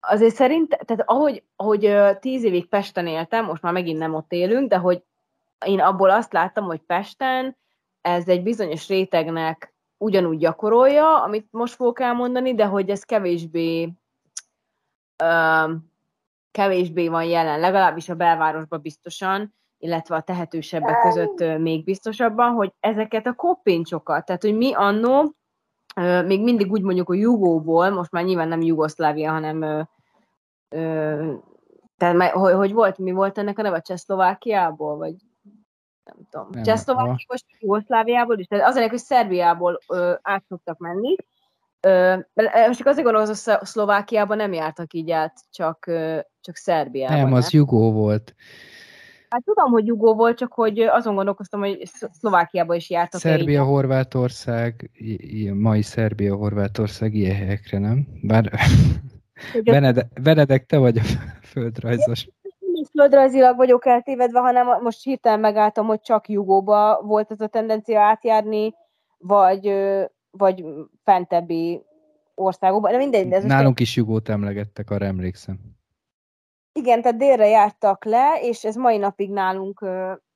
C: azért szerint, tehát ahogy, ahogy tíz évig Pesten éltem, most már megint nem ott élünk, de hogy én abból azt láttam, hogy Pesten ez egy bizonyos rétegnek ugyanúgy gyakorolja, amit most fogok elmondani, de hogy ez kevésbé uh, kevésbé van jelen, legalábbis a belvárosban biztosan, illetve a tehetősebbek között még biztosabban, hogy ezeket a koppéncsokat, tehát hogy mi annó, még mindig úgy mondjuk a Jugóból, most már nyilván nem Jugoszlávia, hanem tehát, hogy, hogy volt, mi volt ennek a neve, Csehszlovákiából, vagy nem tudom, Csehszlovákiából, Jugoszláviából is, tehát azért, hogy Szerbiából ö, át szoktak menni, Ö, most csak azért gondolom, hogy Szlovákiában nem jártak így át, csak, csak Szerbiában.
B: Nem, az Jugó volt.
C: Hát tudom, hogy Jugó volt, csak hogy azon gondolkoztam, hogy Szlovákiában is jártak.
B: Szerbia, Horvátország, mai Szerbia, Horvátország ilyen helyekre, nem? Bár Benedek, Benedek, te vagy a földrajzos.
C: Földrajzilag vagyok eltévedve, hanem most hirtelen megálltam, hogy csak Jugóba volt ez a tendencia átjárni, vagy, vagy fentebbi országokban. De mindegy, de ez
B: Nálunk is Jugót emlegettek, arra emlékszem.
C: Igen, tehát délre jártak le, és ez mai napig nálunk,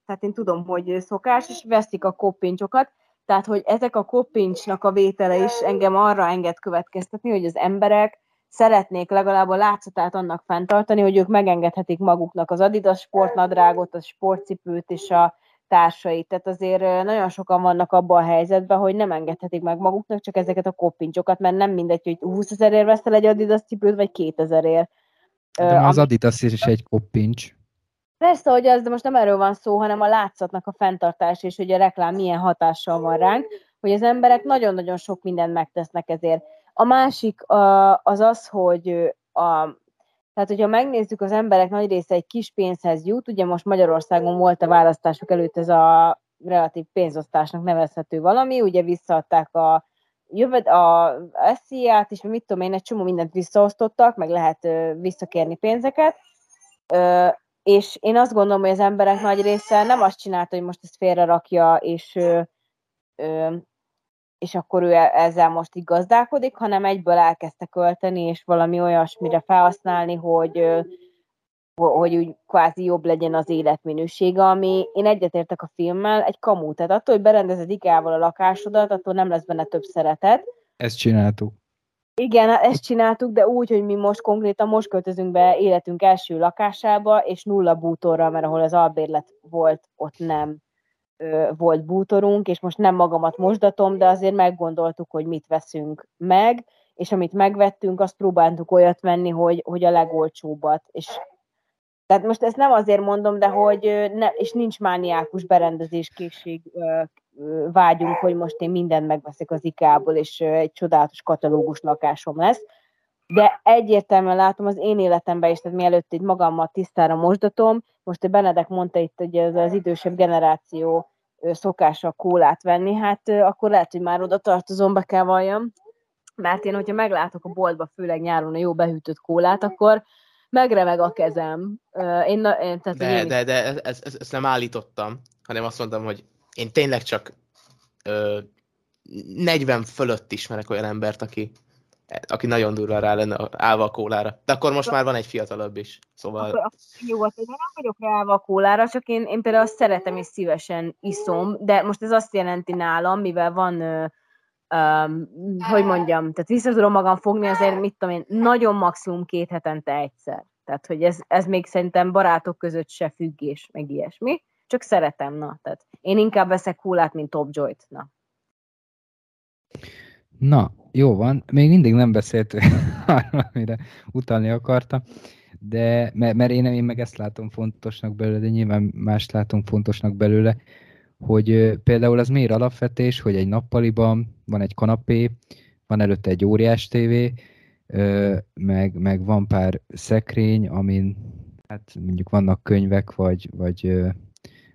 C: tehát én tudom, hogy szokás, és veszik a koppincsokat, tehát hogy ezek a koppincsnak a vétele is engem arra enged következtetni, hogy az emberek szeretnék legalább a látszatát annak fenntartani, hogy ők megengedhetik maguknak az Adidas sportnadrágot, a sportcipőt és a társait. Tehát azért nagyon sokan vannak abban a helyzetben, hogy nem engedhetik meg maguknak csak ezeket a koppincsokat, mert nem mindegy, hogy 20 ezerért veszel egy Adidas cipőt, vagy 2000 ért.
B: De az Adidas is egy koppincs.
C: Persze, hogy az, de most nem erről van szó, hanem a látszatnak a fenntartás, és hogy a reklám milyen hatással van ránk, hogy az emberek nagyon-nagyon sok mindent megtesznek ezért. A másik az az, hogy a, tehát, hogyha megnézzük, az emberek nagy része egy kis pénzhez jut, ugye most Magyarországon volt a választások előtt ez a relatív pénzosztásnak nevezhető valami, ugye visszaadták a jöved a SZIA-t, és mit tudom én, egy csomó mindent visszaosztottak, meg lehet visszakérni pénzeket, és én azt gondolom, hogy az emberek nagy része nem azt csinálta, hogy most ezt félre rakja, és, és akkor ő e-, ezzel most így gazdálkodik, hanem egyből elkezdte költeni, és valami olyasmire felhasználni, hogy hogy úgy kvázi jobb legyen az életminősége, ami én egyetértek a filmmel, egy kamú. Tehát attól, hogy berendezed ikával a lakásodat, attól nem lesz benne több szeretet.
B: Ezt csináltuk.
C: Igen, ezt csináltuk, de úgy, hogy mi most konkrétan most költözünk be életünk első lakásába, és nulla bútorra, mert ahol az albérlet volt, ott nem volt bútorunk, és most nem magamat mosdatom, de azért meggondoltuk, hogy mit veszünk meg, és amit megvettünk, azt próbáltuk olyat venni, hogy, hogy a legolcsóbbat, és tehát most ezt nem azért mondom, de hogy ne, és nincs mániákus berendezés készség vágyunk, hogy most én mindent megveszek az IKEA-ból, és egy csodálatos katalógus lakásom lesz. De egyértelműen látom az én életemben is, tehát mielőtt egy magammal tisztára mosdatom, most a Benedek mondta itt, hogy ez az idősebb generáció szokása kólát venni, hát akkor lehet, hogy már oda tartozom, be kell valljam. Mert én, hogyha meglátok a boltba, főleg nyáron a jó behűtött kólát, akkor megremeg a kezem. Én, én,
A: tehát, de, én... de, de ezt, ezt, ezt nem állítottam, hanem azt mondtam, hogy én tényleg csak ö, 40 fölött ismerek olyan embert, aki, aki nagyon durva rá lenne állva a kólára. De akkor most már van egy fiatalabb is. Szóval... Akkor,
C: jó, hogy nem vagyok rá állva a kólára, csak én, én például azt szeretem és szívesen iszom, de most ez azt jelenti nálam, mivel van ö, hogy mondjam, tehát vissza tudom magam fogni, azért mit tudom én, nagyon maximum két hetente egyszer. Tehát, hogy ez, ez még szerintem barátok között se függés, meg ilyesmi. Csak szeretem, na. Tehát én inkább veszek kólát, mint Top Joy-t, na.
B: Na, jó van. Még mindig nem beszélt [laughs] arról, amire utalni akarta. de mert, én, én meg ezt látom fontosnak belőle, de nyilván más látunk fontosnak belőle, hogy például az miért alapvetés, hogy egy nappaliban van egy kanapé, van előtte egy óriás tévé, meg, meg van pár szekrény, amin hát mondjuk vannak könyvek, vagy, vagy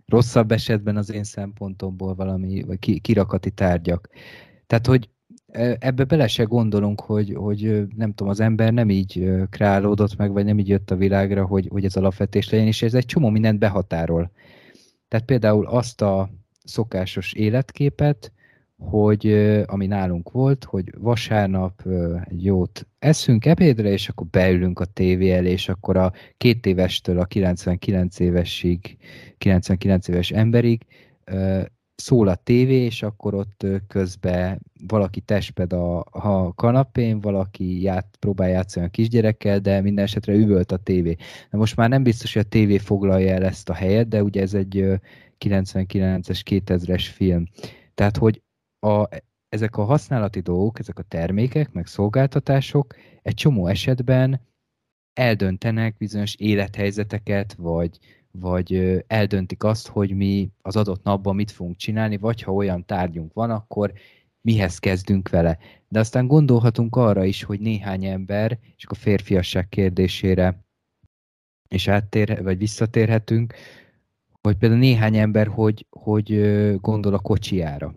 B: rosszabb esetben az én szempontomból valami vagy kirakati tárgyak. Tehát, hogy ebbe bele se gondolunk, hogy, hogy nem tudom, az ember nem így kreálódott meg, vagy nem így jött a világra, hogy, hogy ez alapvetés legyen, és ez egy csomó mindent behatárol. Tehát például azt a szokásos életképet, hogy ami nálunk volt, hogy vasárnap egy jót eszünk ebédre, és akkor beülünk a tévé elé, és akkor a két évestől a 99 évesig, 99 éves emberig szól a tévé, és akkor ott közben valaki testped a, a kanapén, valaki ját, próbál játszani a kisgyerekkel, de minden esetre üvölt a tévé. Na most már nem biztos, hogy a tévé foglalja el ezt a helyet, de ugye ez egy 99-es, 2000-es film. Tehát, hogy a, ezek a használati dolgok, ezek a termékek, meg szolgáltatások egy csomó esetben eldöntenek bizonyos élethelyzeteket, vagy, vagy eldöntik azt, hogy mi az adott napban mit fogunk csinálni, vagy ha olyan tárgyunk van, akkor mihez kezdünk vele. De aztán gondolhatunk arra is, hogy néhány ember, és a férfiasság kérdésére és áttér, vagy visszatérhetünk, hogy például néhány ember hogy, hogy gondol a kocsijára.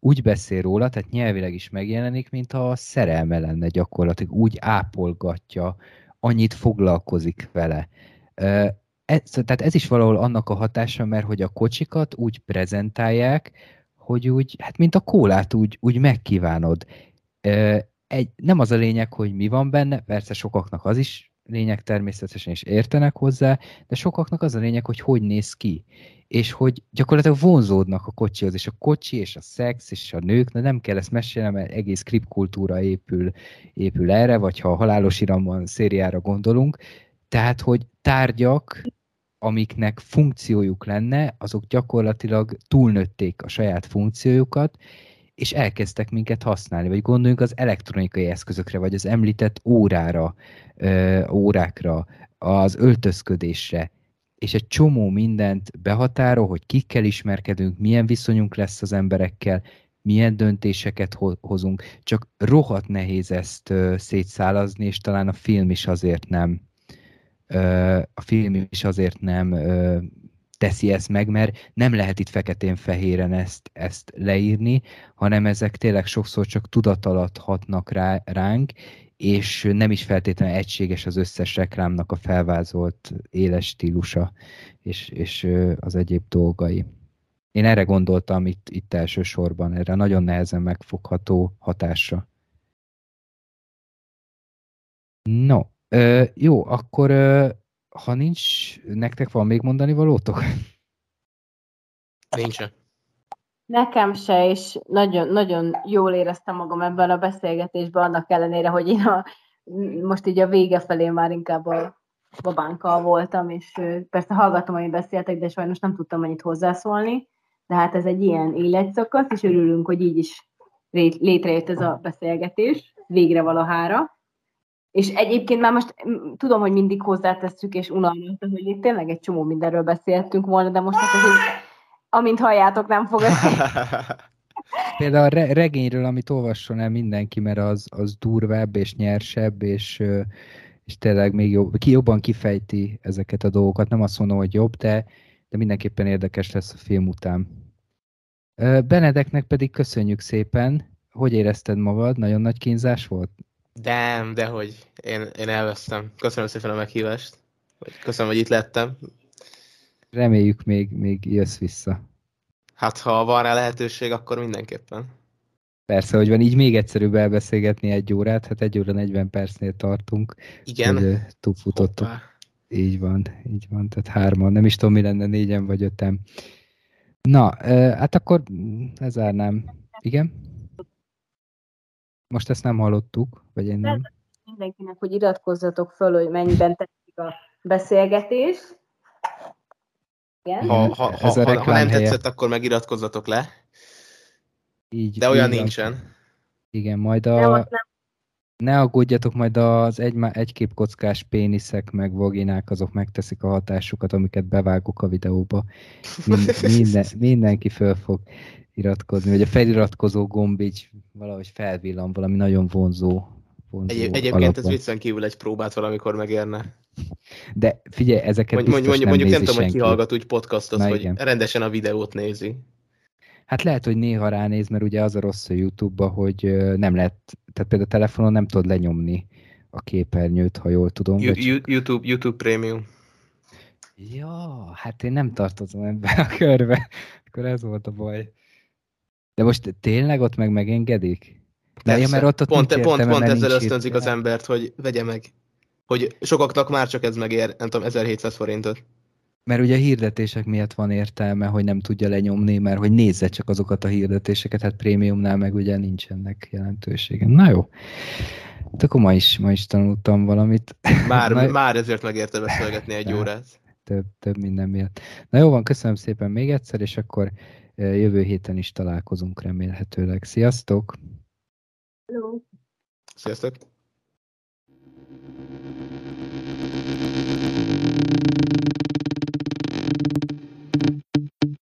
B: Úgy beszél róla, tehát nyelvileg is megjelenik, mint a szerelme lenne gyakorlatilag, úgy ápolgatja, annyit foglalkozik vele ez, tehát ez is valahol annak a hatása, mert hogy a kocsikat úgy prezentálják, hogy úgy, hát mint a kólát úgy, úgy megkívánod. Egy, nem az a lényeg, hogy mi van benne, persze sokaknak az is lényeg természetesen, és értenek hozzá, de sokaknak az a lényeg, hogy hogy néz ki. És hogy gyakorlatilag vonzódnak a kocsihoz, és a kocsi, és a szex, és a nők, de nem kell ezt mesélni, mert egész kripkultúra épül, épül erre, vagy ha a halálos iramban szériára gondolunk, tehát, hogy tárgyak, amiknek funkciójuk lenne, azok gyakorlatilag túlnőtték a saját funkciójukat, és elkezdtek minket használni, vagy gondoljunk az elektronikai eszközökre, vagy az említett órára, ö, órákra, az öltözködésre, és egy csomó mindent behatárol, hogy kikkel ismerkedünk, milyen viszonyunk lesz az emberekkel, milyen döntéseket hozunk, csak rohadt nehéz ezt szétszálazni, és talán a film is azért nem, a film is azért nem teszi ezt meg, mert nem lehet itt feketén-fehéren ezt, ezt leírni, hanem ezek tényleg sokszor csak tudat alatt hatnak rá, ránk, és nem is feltétlenül egységes az összes reklámnak a felvázolt éles stílusa, és, és az egyéb dolgai. Én erre gondoltam itt, itt elsősorban, erre nagyon nehezen megfogható hatásra. No, Ö, jó, akkor ö, ha nincs, nektek van még mondani valótok?
A: Nincsen.
C: Nekem se, és nagyon, nagyon jól éreztem magam ebben a beszélgetésben, annak ellenére, hogy én a, most így a vége felé már inkább a babánkkal voltam, és persze hallgattam, amit beszéltek, de sajnos nem tudtam annyit hozzászólni, de hát ez egy ilyen életszakasz, és örülünk, hogy így is létrejött ez a beszélgetés, végre valahára. És egyébként már most tudom, hogy mindig hozzátesszük, és unalmas, hogy itt tényleg egy csomó mindenről beszéltünk volna, de most hát azért, amint halljátok, nem fog [laughs]
B: Például a re- regényről, amit olvasson el mindenki, mert az, az durvább és nyersebb, és, és tényleg még jobb, ki jobban kifejti ezeket a dolgokat. Nem azt mondom, hogy jobb, de, de mindenképpen érdekes lesz a film után. Benedeknek pedig köszönjük szépen. Hogy érezted magad? Nagyon nagy kínzás volt?
A: De, de hogy én, én elvesztem. Köszönöm szépen a meghívást. Köszönöm, hogy itt lettem.
B: Reméljük még, még jössz vissza.
A: Hát, ha van rá lehetőség, akkor mindenképpen.
B: Persze, hogy van így még egyszerűbb elbeszélgetni egy órát, hát egy óra 40 percnél tartunk.
A: Igen.
B: Hogy túlfutottuk. Így van, így van, tehát hárman. Nem is tudom, mi lenne négyen vagy ötem. Na, hát akkor lezárnám. Igen? Most ezt nem hallottuk, vagy én nem?
C: Mindenkinek, hogy iratkozzatok föl, hogy mennyiben tetszik a beszélgetés.
A: Igen? Ha, ha, ha, ha, ha nem tetszett, akkor megiratkozzatok le. Így, De olyan így nincsen.
B: Igen, majd a... Nem, nem Ne aggódjatok, majd az egy, egy képkockás péniszek meg vaginák, azok megteszik a hatásukat, amiket bevágok a videóba. Minden, [laughs] minden, mindenki föl fog iratkozni, vagy a feliratkozó gomb így valahogy felvillan, valami nagyon vonzó. vonzó
A: egy, egyébként alapon. ez viccen kívül egy próbát valamikor megérne.
B: De figyelj, ezeket
A: mondj,
B: biztos
A: mondj,
B: nem
A: mondjuk nem
B: tudom,
A: hogy ki hallgat úgy podcastot, hogy
B: igen.
A: rendesen a videót nézi.
B: Hát lehet, hogy néha ránéz, mert ugye az a rossz a YouTube-ba, hogy nem lehet, tehát például a telefonon nem tudod lenyomni a képernyőt, ha jól tudom.
A: You, you, YouTube, YouTube Premium.
B: Ja, hát én nem tartozom ebben a körbe. Akkor ez volt a baj. De most tényleg ott meg megengedik?
A: Persze.
B: ja, mert ott, ott
A: pont,
B: nincs
A: pont, pont ezzel ösztönzik az embert, hogy vegye meg. Hogy sokaknak már csak ez megér, nem tudom, 1700 forintot.
B: Mert ugye a hirdetések miatt van értelme, hogy nem tudja lenyomni, mert hogy nézze csak azokat a hirdetéseket, hát prémiumnál meg ugye nincsenek jelentősége. Na jó. Hát akkor ma is, ma is tanultam valamit. [laughs]
A: Már,
B: Na,
A: már ezért megérte beszélgetni egy órát.
B: több, több minden miatt. Na jó van, köszönöm szépen még egyszer, és akkor jövő héten is találkozunk remélhetőleg. Sziasztok!
C: Hello.
A: Sziasztok!